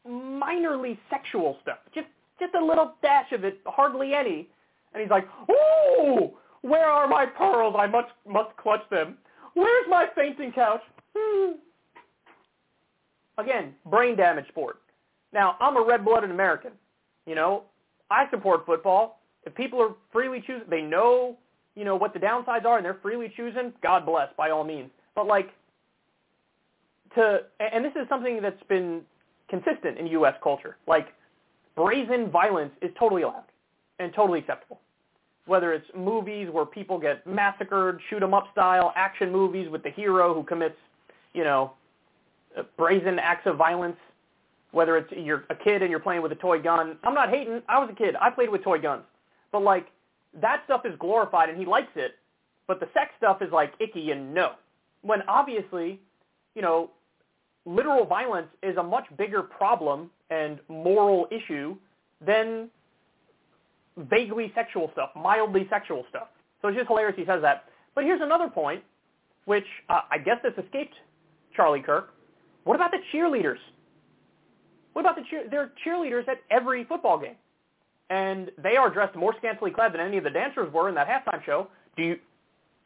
B: minorly sexual stuff. Just just a little dash of it, hardly any. And he's like, "Ooh, where are my pearls? I must must clutch them. Where's my fainting couch?" Hmm. Again, brain damage sport. Now, I'm a red-blooded American. You know, I support football. If people are freely choosing, they know, you know, what the downsides are and they're freely choosing, God bless, by all means. But like, to, and this is something that's been consistent in U.S. culture. Like, brazen violence is totally allowed and totally acceptable. whether it's movies where people get massacred, shoot 'em up style, action movies with the hero who commits, you know, brazen acts of violence, whether it's you're a kid and you're playing with a toy gun. I'm not hating. I was a kid. I played with toy guns. But like that stuff is glorified and he likes it, but the sex stuff is like icky and no. When obviously, you know, literal violence is a much bigger problem and moral issue than vaguely sexual stuff, mildly sexual stuff. So it's just hilarious he says that. But here's another point, which uh, I guess this escaped Charlie Kirk. What about the cheerleaders? What about the cheer? There are cheerleaders at every football game, and they are dressed more scantily clad than any of the dancers were in that halftime show. Do you?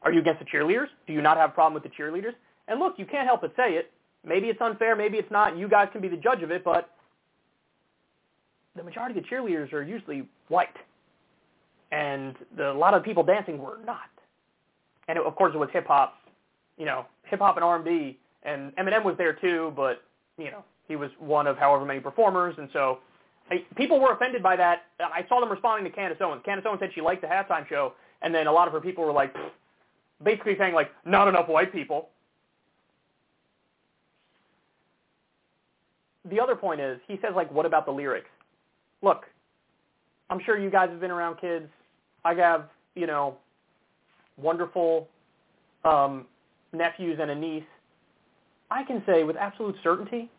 B: Are you against the cheerleaders? Do you not have a problem with the cheerleaders? And look, you can't help but say it. Maybe it's unfair, maybe it's not. You guys can be the judge of it, but the majority of the cheerleaders are usually white, and the, a lot of the people dancing were not. And it, of course, it was hip hop, you know, hip hop and R&B, and Eminem was there too, but you know, he was one of however many performers, and so I, people were offended by that. I saw them responding to Candace Owens. Candace Owens said she liked the halftime show, and then a lot of her people were like, basically saying like, not enough white people. The other point is, he says like, what about the lyrics? Look, I'm sure you guys have been around kids. I have, you know, wonderful um, nephews and a niece. I can say with absolute certainty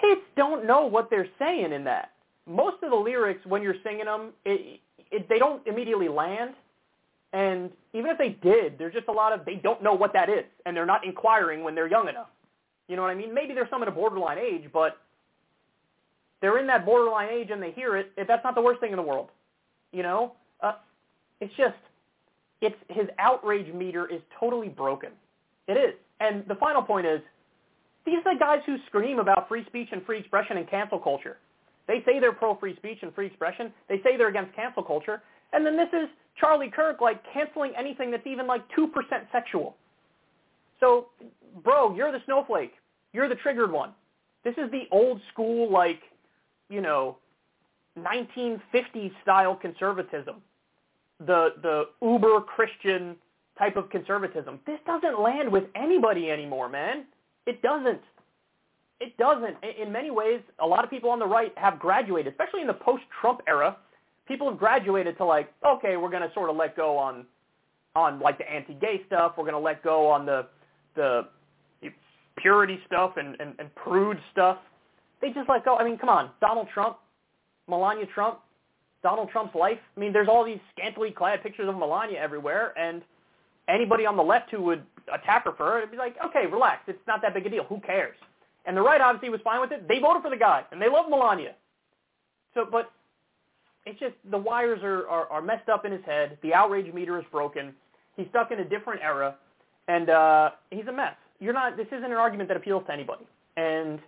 B: kids don't know what they're saying in that. Most of the lyrics, when you're singing them, it, it, they don't immediately land. And even if they did, there's just a lot of they don't know what that is, and they're not inquiring when they're young enough. You know what I mean? Maybe there's some at a borderline age, but they're in that borderline age and they hear it. That's not the worst thing in the world. You know, uh, it's just it's his outrage meter is totally broken. It is. And the final point is these are the guys who scream about free speech and free expression and cancel culture. They say they're pro-free speech and free expression. They say they're against cancel culture. And then this is Charlie Kirk, like, canceling anything that's even, like, 2% sexual. So, bro, you're the snowflake. You're the triggered one. This is the old school, like, you know, 1950s style conservatism. The, the uber Christian type of conservatism. This doesn't land with anybody anymore, man. It doesn't. It doesn't. In many ways, a lot of people on the right have graduated, especially in the post-Trump era. People have graduated to like, okay, we're going to sort of let go on, on like the anti-gay stuff. We're going to let go on the, the purity stuff and, and, and prude stuff. They just let go. I mean, come on, Donald Trump, Melania Trump, Donald Trump's life. I mean, there's all these scantily clad pictures of Melania everywhere, and anybody on the left who would attack her for it, it'd be like, okay, relax. It's not that big a deal. Who cares? And the right obviously was fine with it. They voted for the guy, and they love Melania. So, but it's just the wires are, are, are messed up in his head. The outrage meter is broken. He's stuck in a different era, and uh, he's a mess. You're not. This isn't an argument that appeals to anybody. And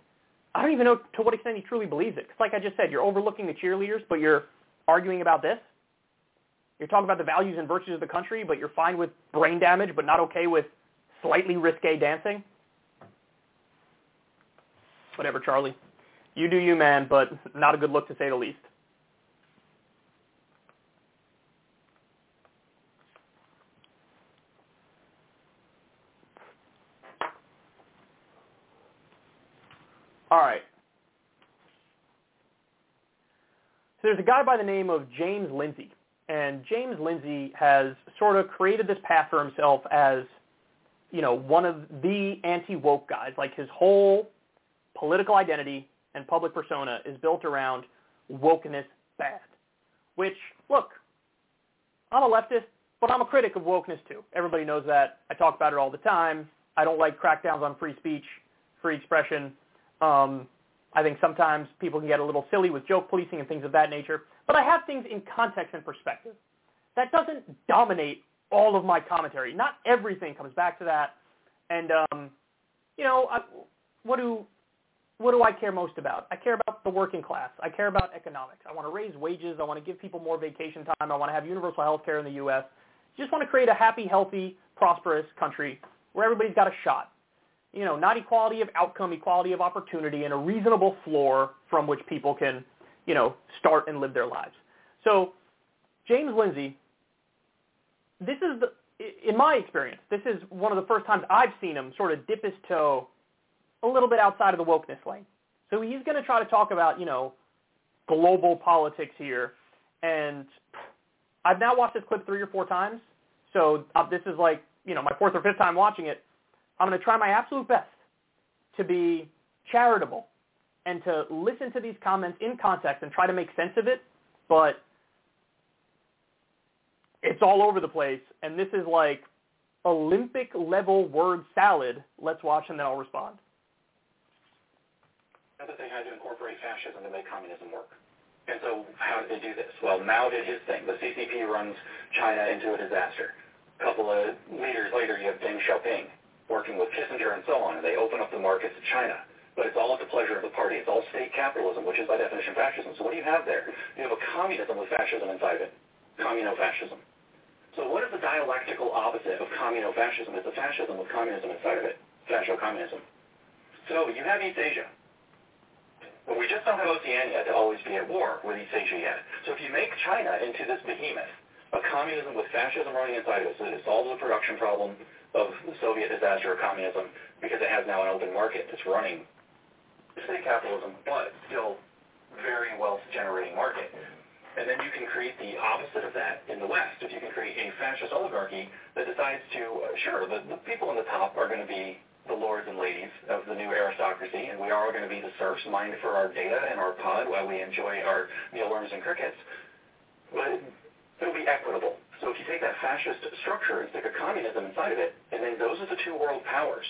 B: I don't even know to what extent he truly believes it. Because, like I just said, you're overlooking the cheerleaders, but you're arguing about this. You're talking about the values and virtues of the country, but you're fine with brain damage, but not okay with slightly risque dancing. Whatever, Charlie. You do you, man, but not a good look to say the least. All right. So there's a guy by the name of James Lindsay. And James Lindsay has sort of created this path for himself as, you know, one of the anti-woke guys. Like his whole political identity and public persona is built around wokeness bad. Which, look, I'm a leftist, but I'm a critic of wokeness too. Everybody knows that. I talk about it all the time. I don't like crackdowns on free speech, free expression. Um, I think sometimes people can get a little silly with joke policing and things of that nature. But I have things in context and perspective. That doesn't dominate all of my commentary. Not everything comes back to that. And um, you know, I, what do what do I care most about? I care about the working class. I care about economics. I want to raise wages. I want to give people more vacation time. I want to have universal health care in the U.S. Just want to create a happy, healthy, prosperous country where everybody's got a shot you know, not equality of outcome, equality of opportunity, and a reasonable floor from which people can, you know, start and live their lives. So James Lindsay this is the in my experience, this is one of the first times I've seen him sort of dip his toe a little bit outside of the wokeness lane. So he's going to try to talk about, you know, global politics here. And I've now watched this clip three or four times. So uh, this is like, you know, my fourth or fifth time watching it. I'm going to try my absolute best to be charitable and to listen to these comments in context and try to make sense of it. But it's all over the place, and this is like Olympic level word salad. Let's watch and then I'll respond.
L: That they had to incorporate fascism to make communism work. And so how did they do this? Well, Mao did his thing. The CCP runs China into a disaster. A couple of years later, you have Deng Xiaoping working with Kissinger and so on, and they open up the markets to China. But it's all at the pleasure of the party. It's all state capitalism, which is by definition fascism. So what do you have there? You have a communism with fascism inside it. Communo-fascism. So what is the dialectical opposite of communo-fascism? It's a fascism with communism inside of it, fascio-communism. So you have East Asia. But we just don't have Oceania to always be at war with East Asia yet. So if you make China into this behemoth, a communism with fascism running inside of it, so it solves the production problem of the Soviet disaster of communism because it has now an open market that's running state capitalism, but still very wealth-generating market. And then you can create the opposite of that in the West. If you can create a fascist oligarchy that decides to, sure, the, the people on the top are going to be the lords and ladies of the new aristocracy, and we are all going to be the serfs mined for our data and our pod while we enjoy our mealworms and crickets. But it'll be equitable. So if you take that fascist structure and stick a communism inside of it, and then those are the two world powers,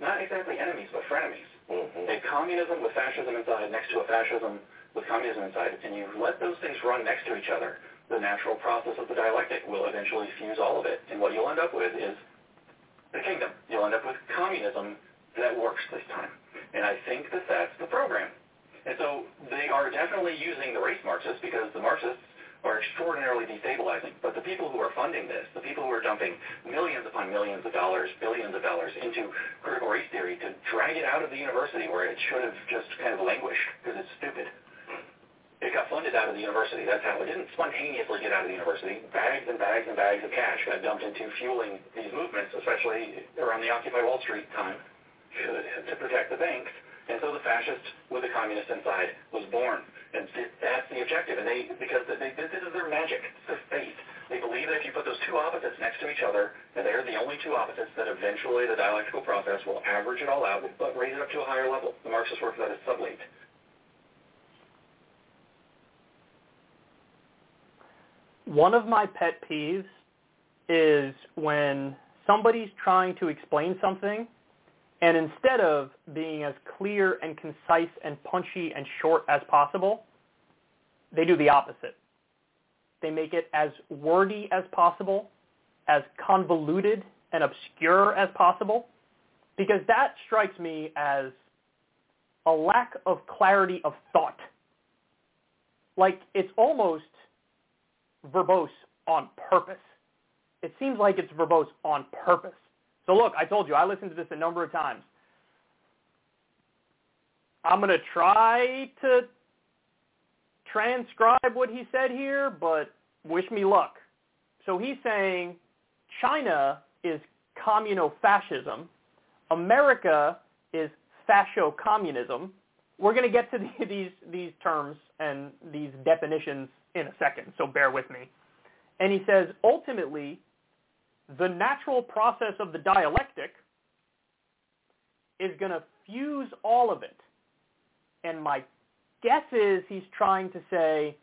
L: not exactly enemies, but frenemies. Mm-hmm. A communism with fascism inside next to a fascism with communism inside, and you let those things run next to each other, the natural process of the dialectic will eventually fuse all of it. And what you'll end up with is the kingdom. You'll end up with communism that works this time. And I think that that's the program. And so they are definitely using the race Marxists because the Marxists are extraordinarily destabilizing. But the people who are funding this, the people who are dumping millions upon millions of dollars, billions of dollars into critical race theory to drag it out of the university where it should have just kind of languished because it's stupid. It got funded out of the university. That's how it didn't spontaneously get out of the university. Bags and bags and bags of cash got dumped into fueling these movements, especially around the Occupy Wall Street time, to protect the banks. And so the fascist with the communist inside was born. And that's the objective. And they, because they, this is their magic, it's their faith. They believe that if you put those two opposites next to each other, and they're the only two opposites, that eventually the dialectical process will average it all out, but raise it up to a higher level. The Marxist work that is sublate.
B: One of my pet peeves is when somebody's trying to explain something and instead of being as clear and concise and punchy and short as possible, they do the opposite. They make it as wordy as possible, as convoluted and obscure as possible, because that strikes me as a lack of clarity of thought. Like it's almost verbose on purpose. It seems like it's verbose on purpose. So look, I told you, I listened to this a number of times. I'm going to try to transcribe what he said here, but wish me luck. So he's saying China is communo-fascism. America is fascio-communism. We're going to get to the, these, these terms and these definitions in a second, so bear with me. And he says, ultimately, the natural process of the dialectic is going to fuse all of it. And my guess is he's trying to say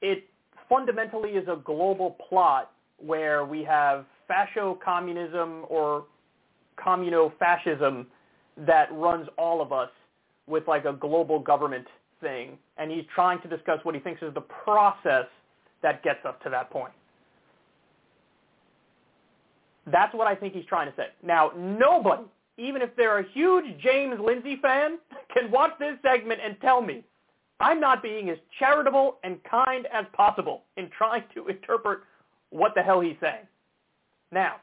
B: it fundamentally is a global plot where we have fascio-communism or communo-fascism that runs all of us with like a global government thing, and he's trying to discuss what he thinks is the process that gets us to that point. That's what I think he's trying to say. Now, nobody, even if they're a huge James Lindsay fan, can watch this segment and tell me I'm not being as charitable and kind as possible in trying to interpret what the hell he's saying. Now,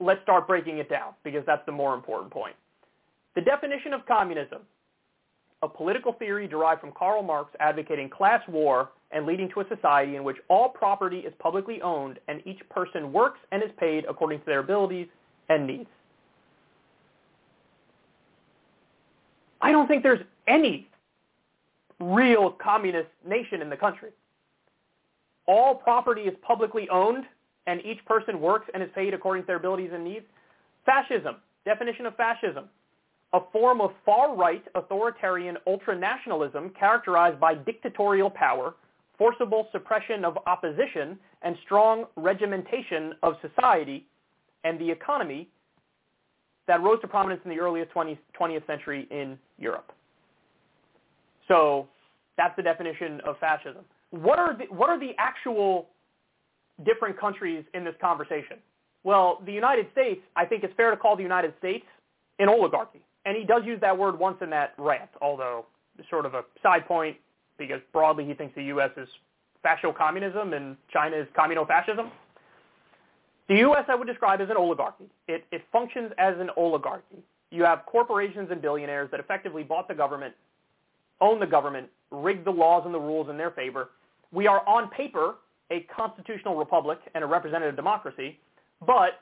B: let's start breaking it down because that's the more important point. The definition of communism a political theory derived from Karl Marx advocating class war and leading to a society in which all property is publicly owned and each person works and is paid according to their abilities and needs. I don't think there's any real communist nation in the country. All property is publicly owned and each person works and is paid according to their abilities and needs. Fascism, definition of fascism, a form of far-right authoritarian ultranationalism characterized by dictatorial power, forcible suppression of opposition, and strong regimentation of society and the economy that rose to prominence in the earliest 20th, 20th century in Europe. So that's the definition of fascism. What are the, what are the actual different countries in this conversation? Well, the United States, I think it's fair to call the United States an oligarchy. And he does use that word once in that rant, although sort of a side point because broadly he thinks the U.S. is fascio-communism and China is communo-fascism. The U.S. I would describe as an oligarchy. It, it functions as an oligarchy. You have corporations and billionaires that effectively bought the government, own the government, rigged the laws and the rules in their favor. We are on paper a constitutional republic and a representative democracy, but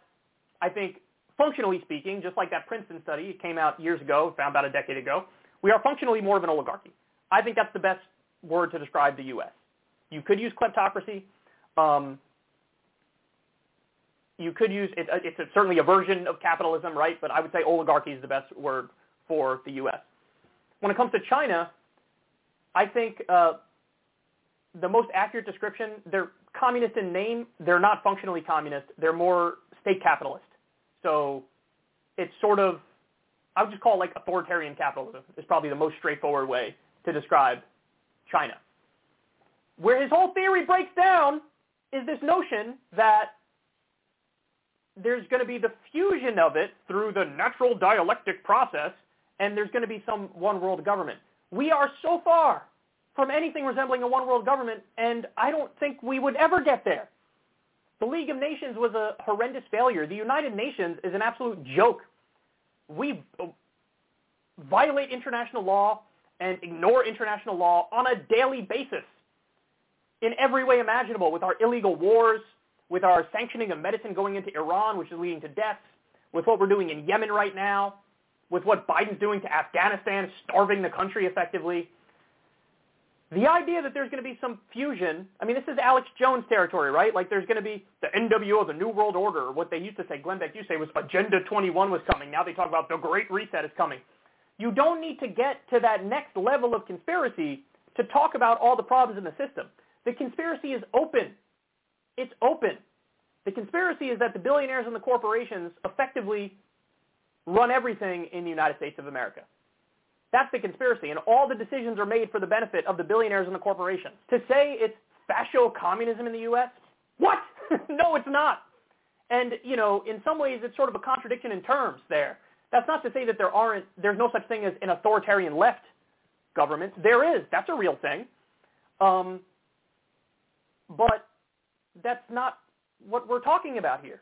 B: I think functionally speaking, just like that Princeton study, it came out years ago, found about a decade ago, we are functionally more of an oligarchy. I think that's the best word to describe the U.S. You could use kleptocracy. Um, you could use, it, it's a, certainly a version of capitalism, right? But I would say oligarchy is the best word for the U.S. When it comes to China, I think uh, the most accurate description, they're communist in name. They're not functionally communist. They're more state capitalist. So it's sort of, I would just call it like authoritarian capitalism is probably the most straightforward way to describe China. Where his whole theory breaks down is this notion that there's going to be the fusion of it through the natural dialectic process, and there's going to be some one world government. We are so far from anything resembling a one world government, and I don't think we would ever get there. The League of Nations was a horrendous failure. The United Nations is an absolute joke. We violate international law and ignore international law on a daily basis in every way imaginable with our illegal wars, with our sanctioning of medicine going into Iran, which is leading to deaths, with what we're doing in Yemen right now, with what Biden's doing to Afghanistan, starving the country effectively. The idea that there's going to be some fusion, I mean, this is Alex Jones territory, right? Like there's going to be the NWO, the New World Order, or what they used to say, Glenn Beck, you say was Agenda 21 was coming. Now they talk about the Great Reset is coming. You don't need to get to that next level of conspiracy to talk about all the problems in the system. The conspiracy is open. It's open. The conspiracy is that the billionaires and the corporations effectively run everything in the United States of America. That's the conspiracy, and all the decisions are made for the benefit of the billionaires and the corporations. To say it's fascio-communism in the U.S., what? no, it's not. And, you know, in some ways it's sort of a contradiction in terms there. That's not to say that there aren't, there's no such thing as an authoritarian left government. There is. That's a real thing. Um, but that's not what we're talking about here.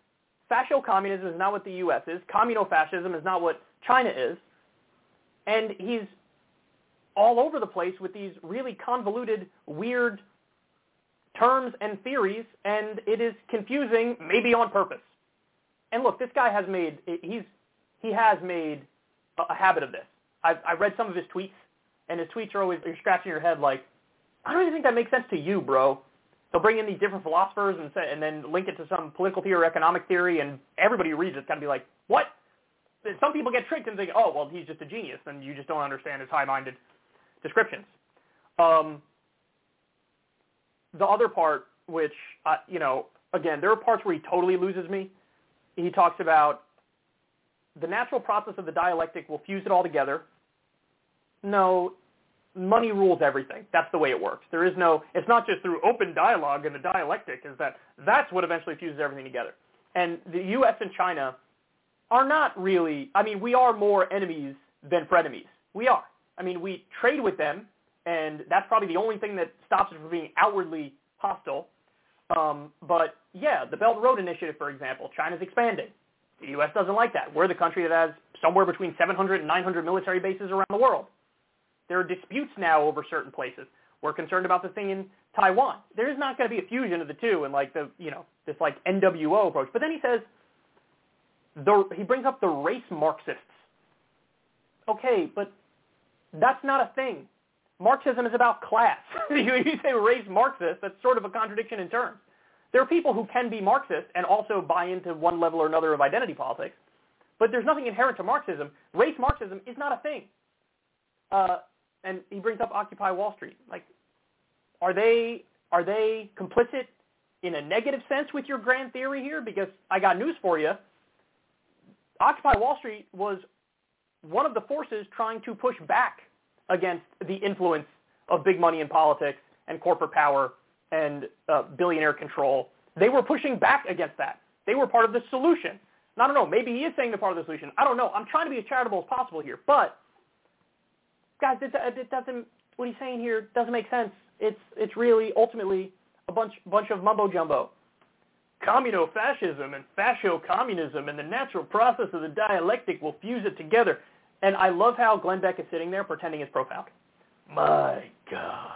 B: Fascio-communism is not what the U.S. is. Communo-fascism is not what China is. And he's all over the place with these really convoluted, weird terms and theories, and it is confusing, maybe on purpose. And look, this guy has made, he's, he has made a, a habit of this. I've, I've read some of his tweets, and his tweets are always, you're scratching your head like, I don't even think that makes sense to you, bro. They'll bring in these different philosophers and say, and then link it to some political theory or economic theory, and everybody who reads it's to be like, what? some people get tricked and think, oh, well, he's just a genius, and you just don't understand his high-minded descriptions. Um, the other part, which, uh, you know, again, there are parts where he totally loses me. He talks about the natural process of the dialectic will fuse it all together. No, money rules everything. That's the way it works. There is no, it's not just through open dialogue and the dialectic is that that's what eventually fuses everything together. And the U.S. and China are not really, I mean, we are more enemies than frenemies. We are. I mean, we trade with them, and that's probably the only thing that stops us from being outwardly hostile. Um, but yeah, the Belt Road Initiative, for example, China's expanding. The U.S. doesn't like that. We're the country that has somewhere between 700 and 900 military bases around the world. There are disputes now over certain places. We're concerned about the thing in Taiwan. There is not going to be a fusion of the two and like the you know this like NWO approach. But then he says the he brings up the race Marxists. Okay, but that's not a thing. Marxism is about class. you, you say race Marxist, that's sort of a contradiction in terms. There are people who can be Marxist and also buy into one level or another of identity politics, but there's nothing inherent to Marxism. Race Marxism is not a thing. Uh, and he brings up Occupy Wall Street. Like, are they are they complicit in a negative sense with your grand theory here? Because I got news for you. Occupy Wall Street was one of the forces trying to push back against the influence of big money in politics and corporate power and uh, billionaire control. They were pushing back against that. They were part of the solution. I don't know. Maybe he is saying they're part of the solution. I don't know. I'm trying to be as charitable as possible here. But, guys, it, it doesn't, what he's saying here doesn't make sense. It's, it's really ultimately a bunch, bunch of mumbo jumbo. Communo-fascism and fascio-communism and the natural process of the dialectic will fuse it together. And I love how Glenn Beck is sitting there pretending it's profound. My God.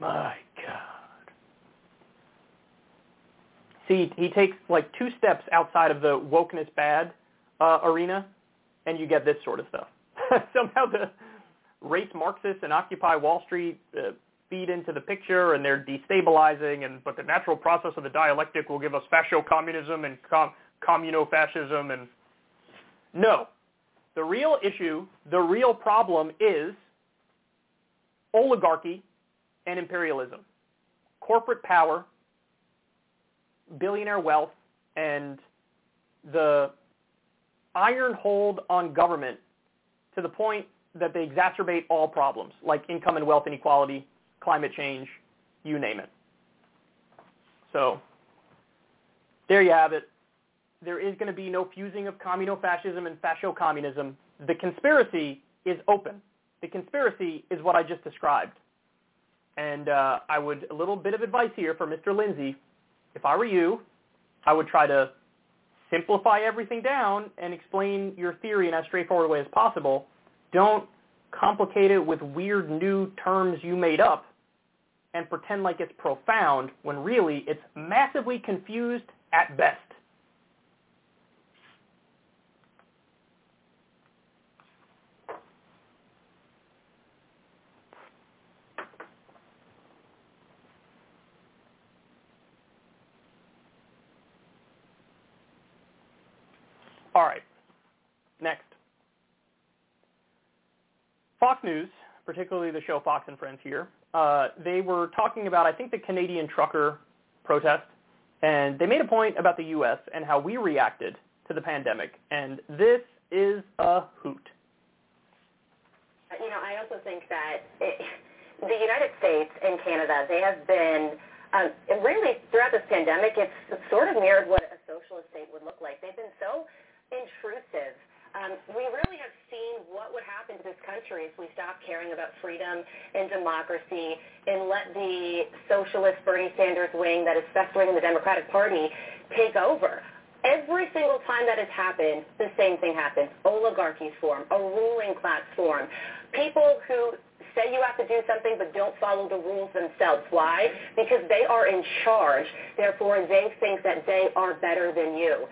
B: My God. See, he takes like two steps outside of the wokeness bad uh, arena, and you get this sort of stuff. Somehow the race Marxists and Occupy Wall Street uh, feed into the picture, and they're destabilizing. And but the natural process of the dialectic will give us fascio-communism and com- communo-fascism. And no, the real issue, the real problem is oligarchy and imperialism, corporate power, billionaire wealth, and the iron hold on government to the point that they exacerbate all problems like income and wealth inequality, climate change, you name it. So there you have it. There is going to be no fusing of communo-fascism and fascio-communism. The conspiracy is open. The conspiracy is what I just described. And uh, I would, a little bit of advice here for Mr. Lindsay. If I were you, I would try to simplify everything down and explain your theory in as straightforward a way as possible. Don't complicate it with weird new terms you made up and pretend like it's profound when really it's massively confused at best. All right. Next. Fox News, particularly the show Fox and Friends here, uh, they were talking about, I think, the Canadian trucker protest, and they made a point about the U.S. and how we reacted to the pandemic, and this is a hoot.
M: You know, I also think that it, the United States and Canada, they have been, um, really throughout this pandemic, it's sort of mirrored what a socialist state would look like. So intrusive. Um, we really have seen what would happen to this country if we stop caring about freedom and democracy and let the socialist Bernie Sanders wing that is festering in the Democratic Party take over. Every single time that has happened, the same thing happens. Oligarchies form, a ruling class form. People who say you have to do something but don't follow the rules themselves. Why? Because they are in charge. Therefore, they think that they are better than you.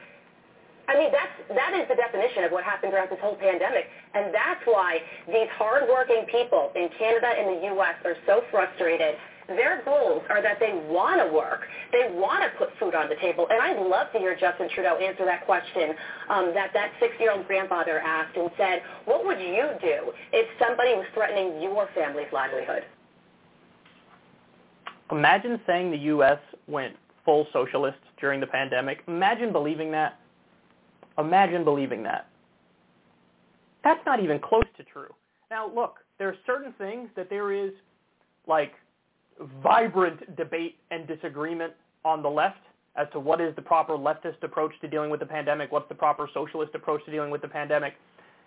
M: I mean, that's, that is the definition of what happened throughout this whole pandemic. And that's why these hardworking people in Canada and the U.S. are so frustrated. Their goals are that they want to work. They want to put food on the table. And I'd love to hear Justin Trudeau answer that question um, that that six-year-old grandfather asked and said, what would you do if somebody was threatening your family's livelihood?
B: Imagine saying the U.S. went full socialist during the pandemic. Imagine believing that. Imagine believing that. That's not even close to true. Now, look, there are certain things that there is like vibrant debate and disagreement on the left as to what is the proper leftist approach to dealing with the pandemic, what's the proper socialist approach to dealing with the pandemic.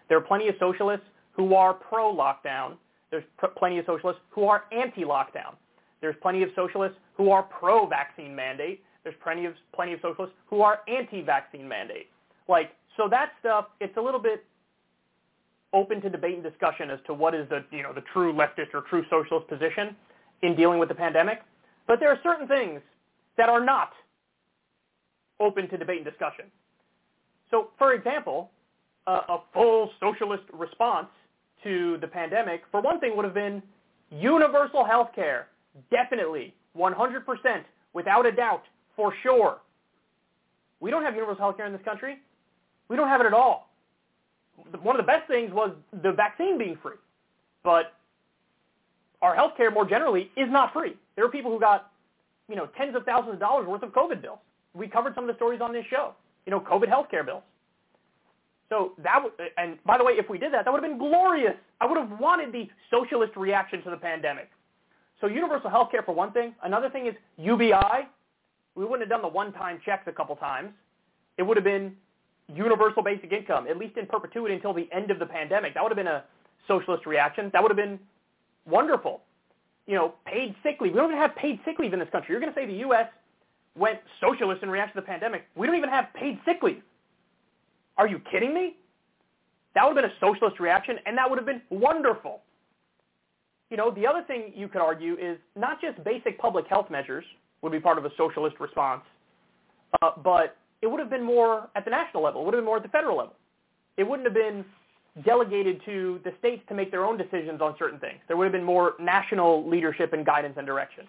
B: There are plenty of socialists who are pro-lockdown. There's pr- plenty of socialists who are anti-lockdown. There's plenty of socialists who are pro-vaccine mandate. There's plenty of plenty of socialists who are anti-vaccine mandate. Like, so that stuff, it's a little bit open to debate and discussion as to what is the, you know, the true leftist or true socialist position. in dealing with the pandemic, but there are certain things that are not open to debate and discussion. So, for example, uh, a full socialist response to the pandemic, for one thing, would have been universal health care. Definitely, 100%, without a doubt, for sure. We don't have universal health care in this country. We don't have it at all. One of the best things was the vaccine being free. But our health care more generally is not free. There are people who got, you know, tens of thousands of dollars worth of COVID bills. We covered some of the stories on this show. You know, COVID health care bills. So that would, and by the way, if we did that, that would have been glorious. I would have wanted the socialist reaction to the pandemic. So universal health care for one thing. Another thing is UBI. We wouldn't have done the one-time checks a couple times. It would have been universal basic income, at least in perpetuity until the end of the pandemic. That would have been a socialist reaction. That would have been wonderful. You know, paid sick leave. We don't even have paid sick leave in this country. You're going to say the U.S. went socialist in reaction to the pandemic. We don't even have paid sick leave. Are you kidding me? That would have been a socialist reaction, and that would have been wonderful. You know, the other thing you could argue is not just basic public health measures would be part of a socialist response, uh, but it would have been more at the national level. It would have been more at the federal level. It wouldn't have been delegated to the states to make their own decisions on certain things. There would have been more national leadership and guidance and direction.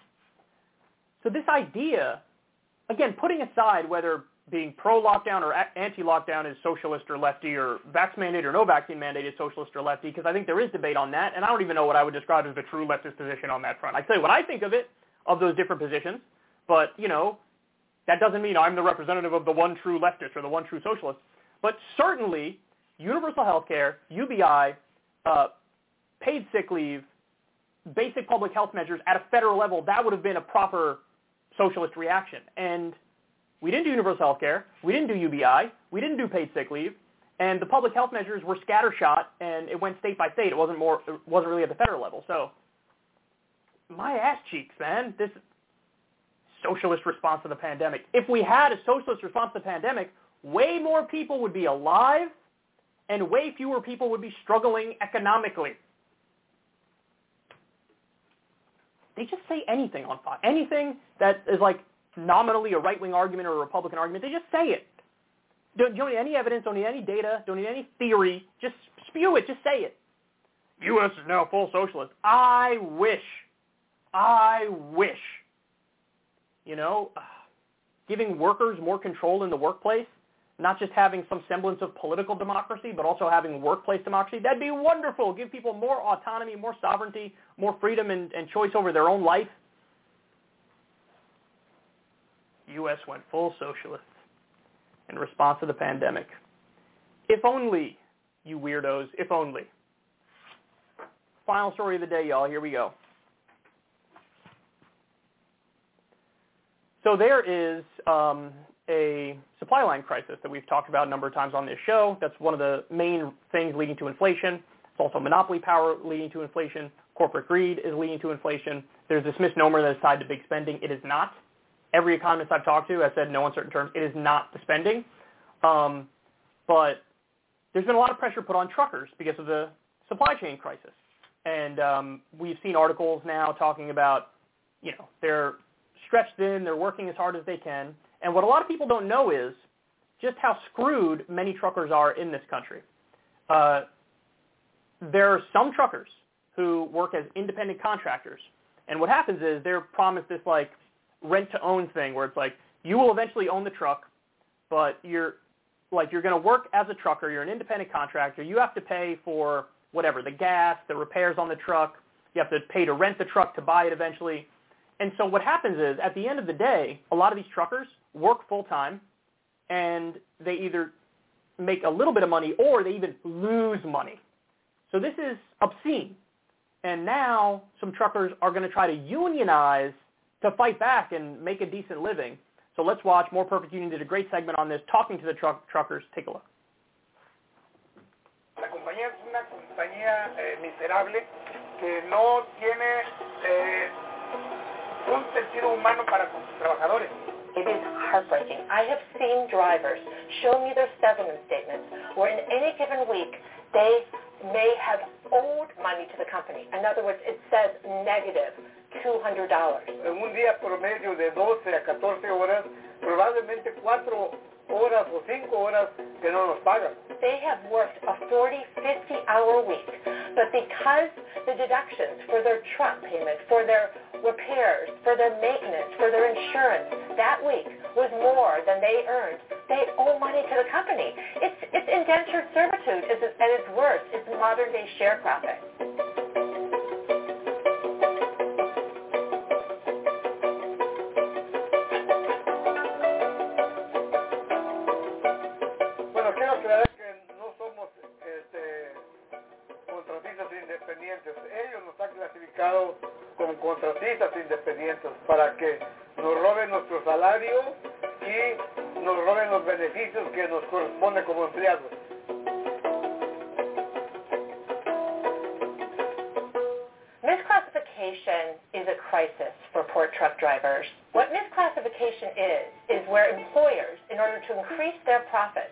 B: So this idea, again, putting aside whether being pro-lockdown or anti-lockdown is socialist or lefty or vax mandate or no vaccine mandate is socialist or lefty, because I think there is debate on that, and I don't even know what I would describe as the true leftist position on that front. I tell you what I think of it, of those different positions, but, you know, that doesn't mean I'm the representative of the one true leftist or the one true socialist. But certainly, universal health care, UBI, uh, paid sick leave, basic public health measures at a federal level, that would have been a proper socialist reaction. And we didn't do universal health care. We didn't do UBI. We didn't do paid sick leave. And the public health measures were scattershot, and it went state by state. It wasn't more. It wasn't really at the federal level. So, my ass cheeks, man. This socialist response to the pandemic. If we had a socialist response to the pandemic, way more people would be alive and way fewer people would be struggling economically. They just say anything on Fox. Anything that is like nominally a right-wing argument or a Republican argument, they just say it. Don't, don't need any evidence, don't need any data, don't need any theory. Just spew it, just say it. U.S. is now full socialist. I wish. I wish. You know, giving workers more control in the workplace not just having some semblance of political democracy, but also having workplace democracy. That'd be wonderful. Give people more autonomy, more sovereignty, more freedom and, and choice over their own life. U.S. went full socialist in response to the pandemic. If only, you weirdos, if only. Final story of the day, y'all. Here we go. So there is um, a supply line crisis that we've talked about a number of times on this show. That's one of the main things leading to inflation. It's also monopoly power leading to inflation. Corporate greed is leading to inflation. There's this misnomer that is tied to big spending. It is not. Every economist I've talked to has said no uncertain terms. It is not the spending. Um, but there's been a lot of pressure put on truckers because of the supply chain crisis. And um, we've seen articles now talking about, you know, they're stretched thin, they're working as hard as they can, and what a lot of people don't know is just how screwed many truckers are in this country. Uh, there are some truckers who work as independent contractors. And what happens is they're promised this like rent to own thing where it's like you will eventually own the truck, but you're like you're going to work as a trucker, you're an independent contractor, you have to pay for whatever, the gas, the repairs on the truck, you have to pay to rent the truck to buy it eventually. And so what happens is at the end of the day, a lot of these truckers work full time, and they either make a little bit of money or they even lose money. So this is obscene. And now some truckers are going to try to unionize to fight back and make a decent living. So let's watch. More Perfect Union did a great segment on this, talking to the truck, truckers. Take a look.
N: La compañía es una compañía eh, miserable que no tiene eh, un sentido humano para sus trabajadores.
D: It is heartbreaking. I have seen drivers show me their settlement statements where in any given week they may have owed money to the company. In other words, it says negative $200.
N: En un día promedio de 12 a 14 horas, probablemente 4 horas o 5 horas que no nos pagan.
D: They have worked a 40, 50 hour week, but because the deductions for their truck payment, for their repairs, for their maintenance, for their insurance, that week was more than they earned. They owe money to the company. It's, it's indentured servitude at its worst. It's modern day sharecropping.
N: Independientes para que nos roben nuestro salario y nos roben los beneficios que nos corresponden como empleados.
D: Misclassification is a crisis for port truck drivers. What misclassification is, is where employers, in order to increase their profits,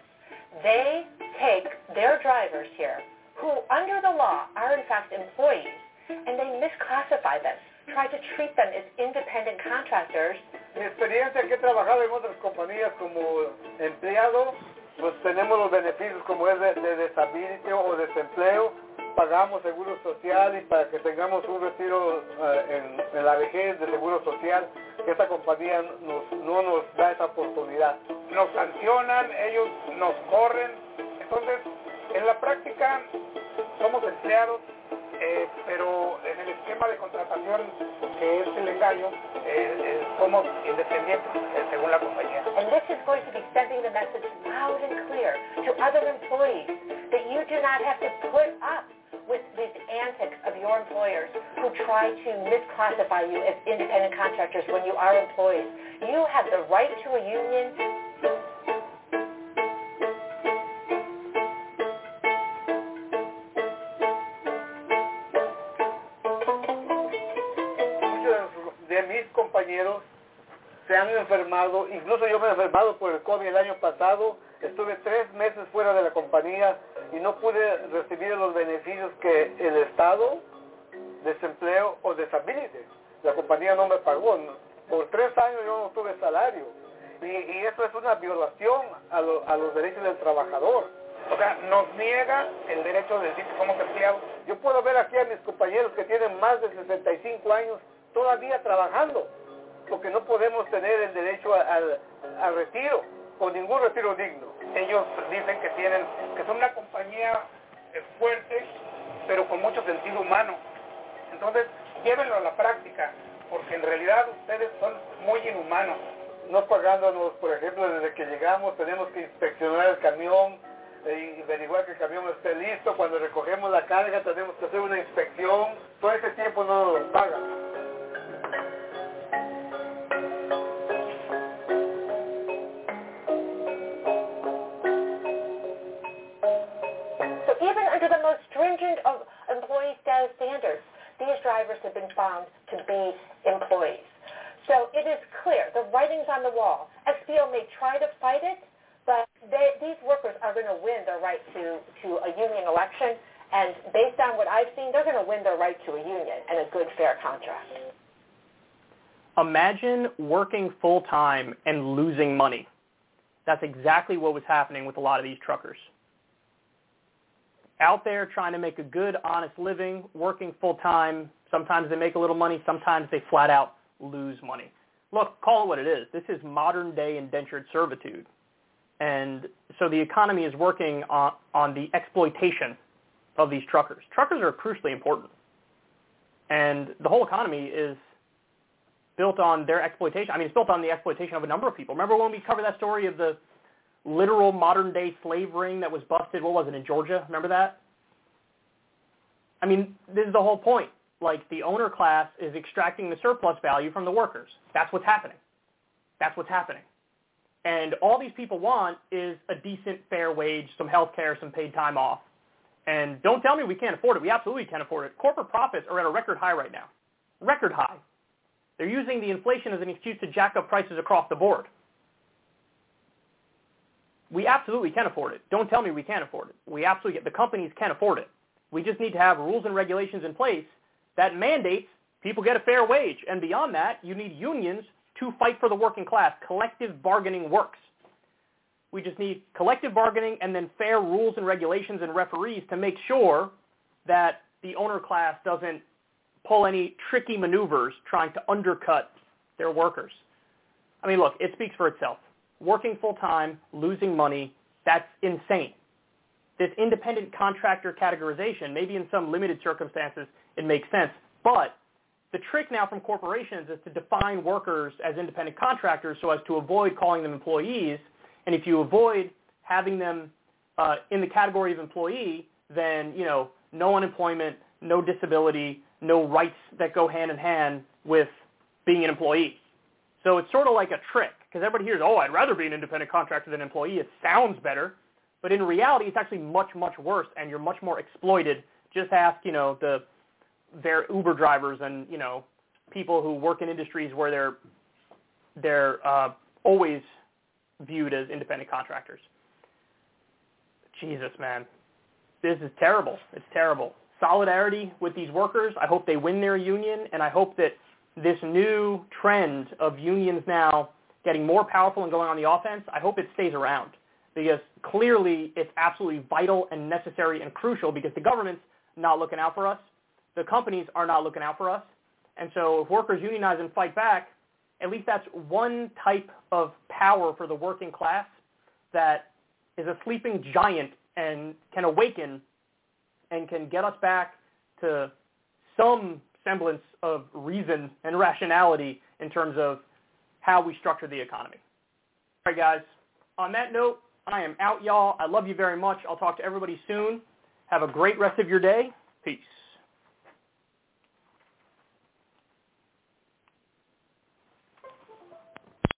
D: they take their drivers here, who under the law are in fact employees, and they misclassify them, try to treat them as independent contractors.
N: Mi experiencia que he trabajado en otras compañías como empleado, pues tenemos los beneficios como es de, de deshabilitación o desempleo, pagamos seguro social y para que tengamos un retiro eh, en, en la vejez de seguro social, esta compañía nos, no nos da esa oportunidad.
O: Nos sancionan, ellos nos corren, entonces en la práctica somos empleados, eh, pero en el esquema de contratación que es el engaño, eh, eh, somos independientes eh, según la compañía.
D: And this is going to be sending the message loud and clear to other employees that you do not have to put up with these antics of your employers who try to misclassify you as independent contractors when you are employees. You have the right to a union.
N: Se han enfermado, incluso yo me he enfermado por el COVID el año pasado, estuve tres meses fuera de la compañía y no pude recibir los beneficios que el Estado, desempleo o disability, la compañía no me pagó. Por tres años yo no tuve salario y, eso es una violación a, lo- a los derechos del trabajador.
O: O sea, nos niega el derecho de decir que somos.
N: Yo puedo ver aquí a mis compañeros que tienen más de 65 años todavía trabajando, porque no podemos tener el derecho al, retiro, o ningún retiro digno.
O: Ellos dicen que tienen, que son una compañía eh, fuerte, pero con mucho sentido humano. Entonces, llévenlo a la práctica, porque en realidad ustedes son muy inhumanos.
N: No pagándonos, por ejemplo, desde que llegamos tenemos que inspeccionar el camión eh, y averiguar que el camión esté listo. Cuando recogemos la carga tenemos que hacer una inspección. Todo ese tiempo no nos pagan.
D: Of employee status standards, these drivers have been found to be employees. So it is clear, the writing's on the wall. XPO may try to fight it, but they, these workers are going to win their right to, to a union election, and based on what I've seen, they're going to win their right to a union and a good, fair contract.
B: Imagine working full time and losing money. That's exactly what was happening with a lot of these truckers. Out there trying to make a good, honest living, working full time. Sometimes they make a little money. Sometimes they flat out lose money. Look, call it what it is. This is modern day indentured servitude. And so the economy is working on, on the exploitation of these truckers. Truckers are crucially important. And the whole economy is built on their exploitation. I mean, it's built on the exploitation of a number of people. Remember when we covered that story of the literal modern day slave ring that was busted? What was it in Georgia? Remember that? I mean, this is the whole point. Like the owner class is extracting the surplus value from the workers. That's what's happening. That's what's happening. And all these people want is a decent, fair wage, some health care, some paid time off. And don't tell me we can't afford it. We absolutely can afford it. Corporate profits are at a record high right now. Record high. They're using the inflation as an excuse to jack up prices across the board. We absolutely can afford it. Don't tell me we can't afford it. We absolutely, the companies can afford it. We just need to have rules and regulations in place that mandates people get a fair wage. And beyond that, you need unions to fight for the working class. Collective bargaining works. We just need collective bargaining and then fair rules and regulations and referees to make sure that the owner class doesn't pull any tricky maneuvers trying to undercut their workers. I mean, look, it speaks for itself. Working full-time, losing money, that's insane. This independent contractor categorization, maybe in some limited circumstances, it makes sense. But the trick now from corporations is to define workers as independent contractors so as to avoid calling them employees. And if you avoid having them uh, in the category of employee, then, you know, no unemployment, no disability, no rights that go hand in hand with being an employee. So it's sort of like a trick because everybody hears, oh, I'd rather be an independent contractor than an employee. It sounds better, but in reality, it's actually much, much worse, and you're much more exploited. Just ask, you know, the their Uber drivers and you know people who work in industries where they're they're uh, always viewed as independent contractors. Jesus, man, this is terrible. It's terrible. Solidarity with these workers. I hope they win their union, and I hope that this new trend of unions now getting more powerful and going on the offense, I hope it stays around because clearly it's absolutely vital and necessary and crucial because the government's not looking out for us. The companies are not looking out for us. And so if workers unionize and fight back, at least that's one type of power for the working class that is a sleeping giant and can awaken and can get us back to some semblance of reason and rationality in terms of how we structure the economy. All right, guys. On that note, I am out, y'all. I love you very much. I'll talk to everybody soon. Have a great rest of your day. Peace.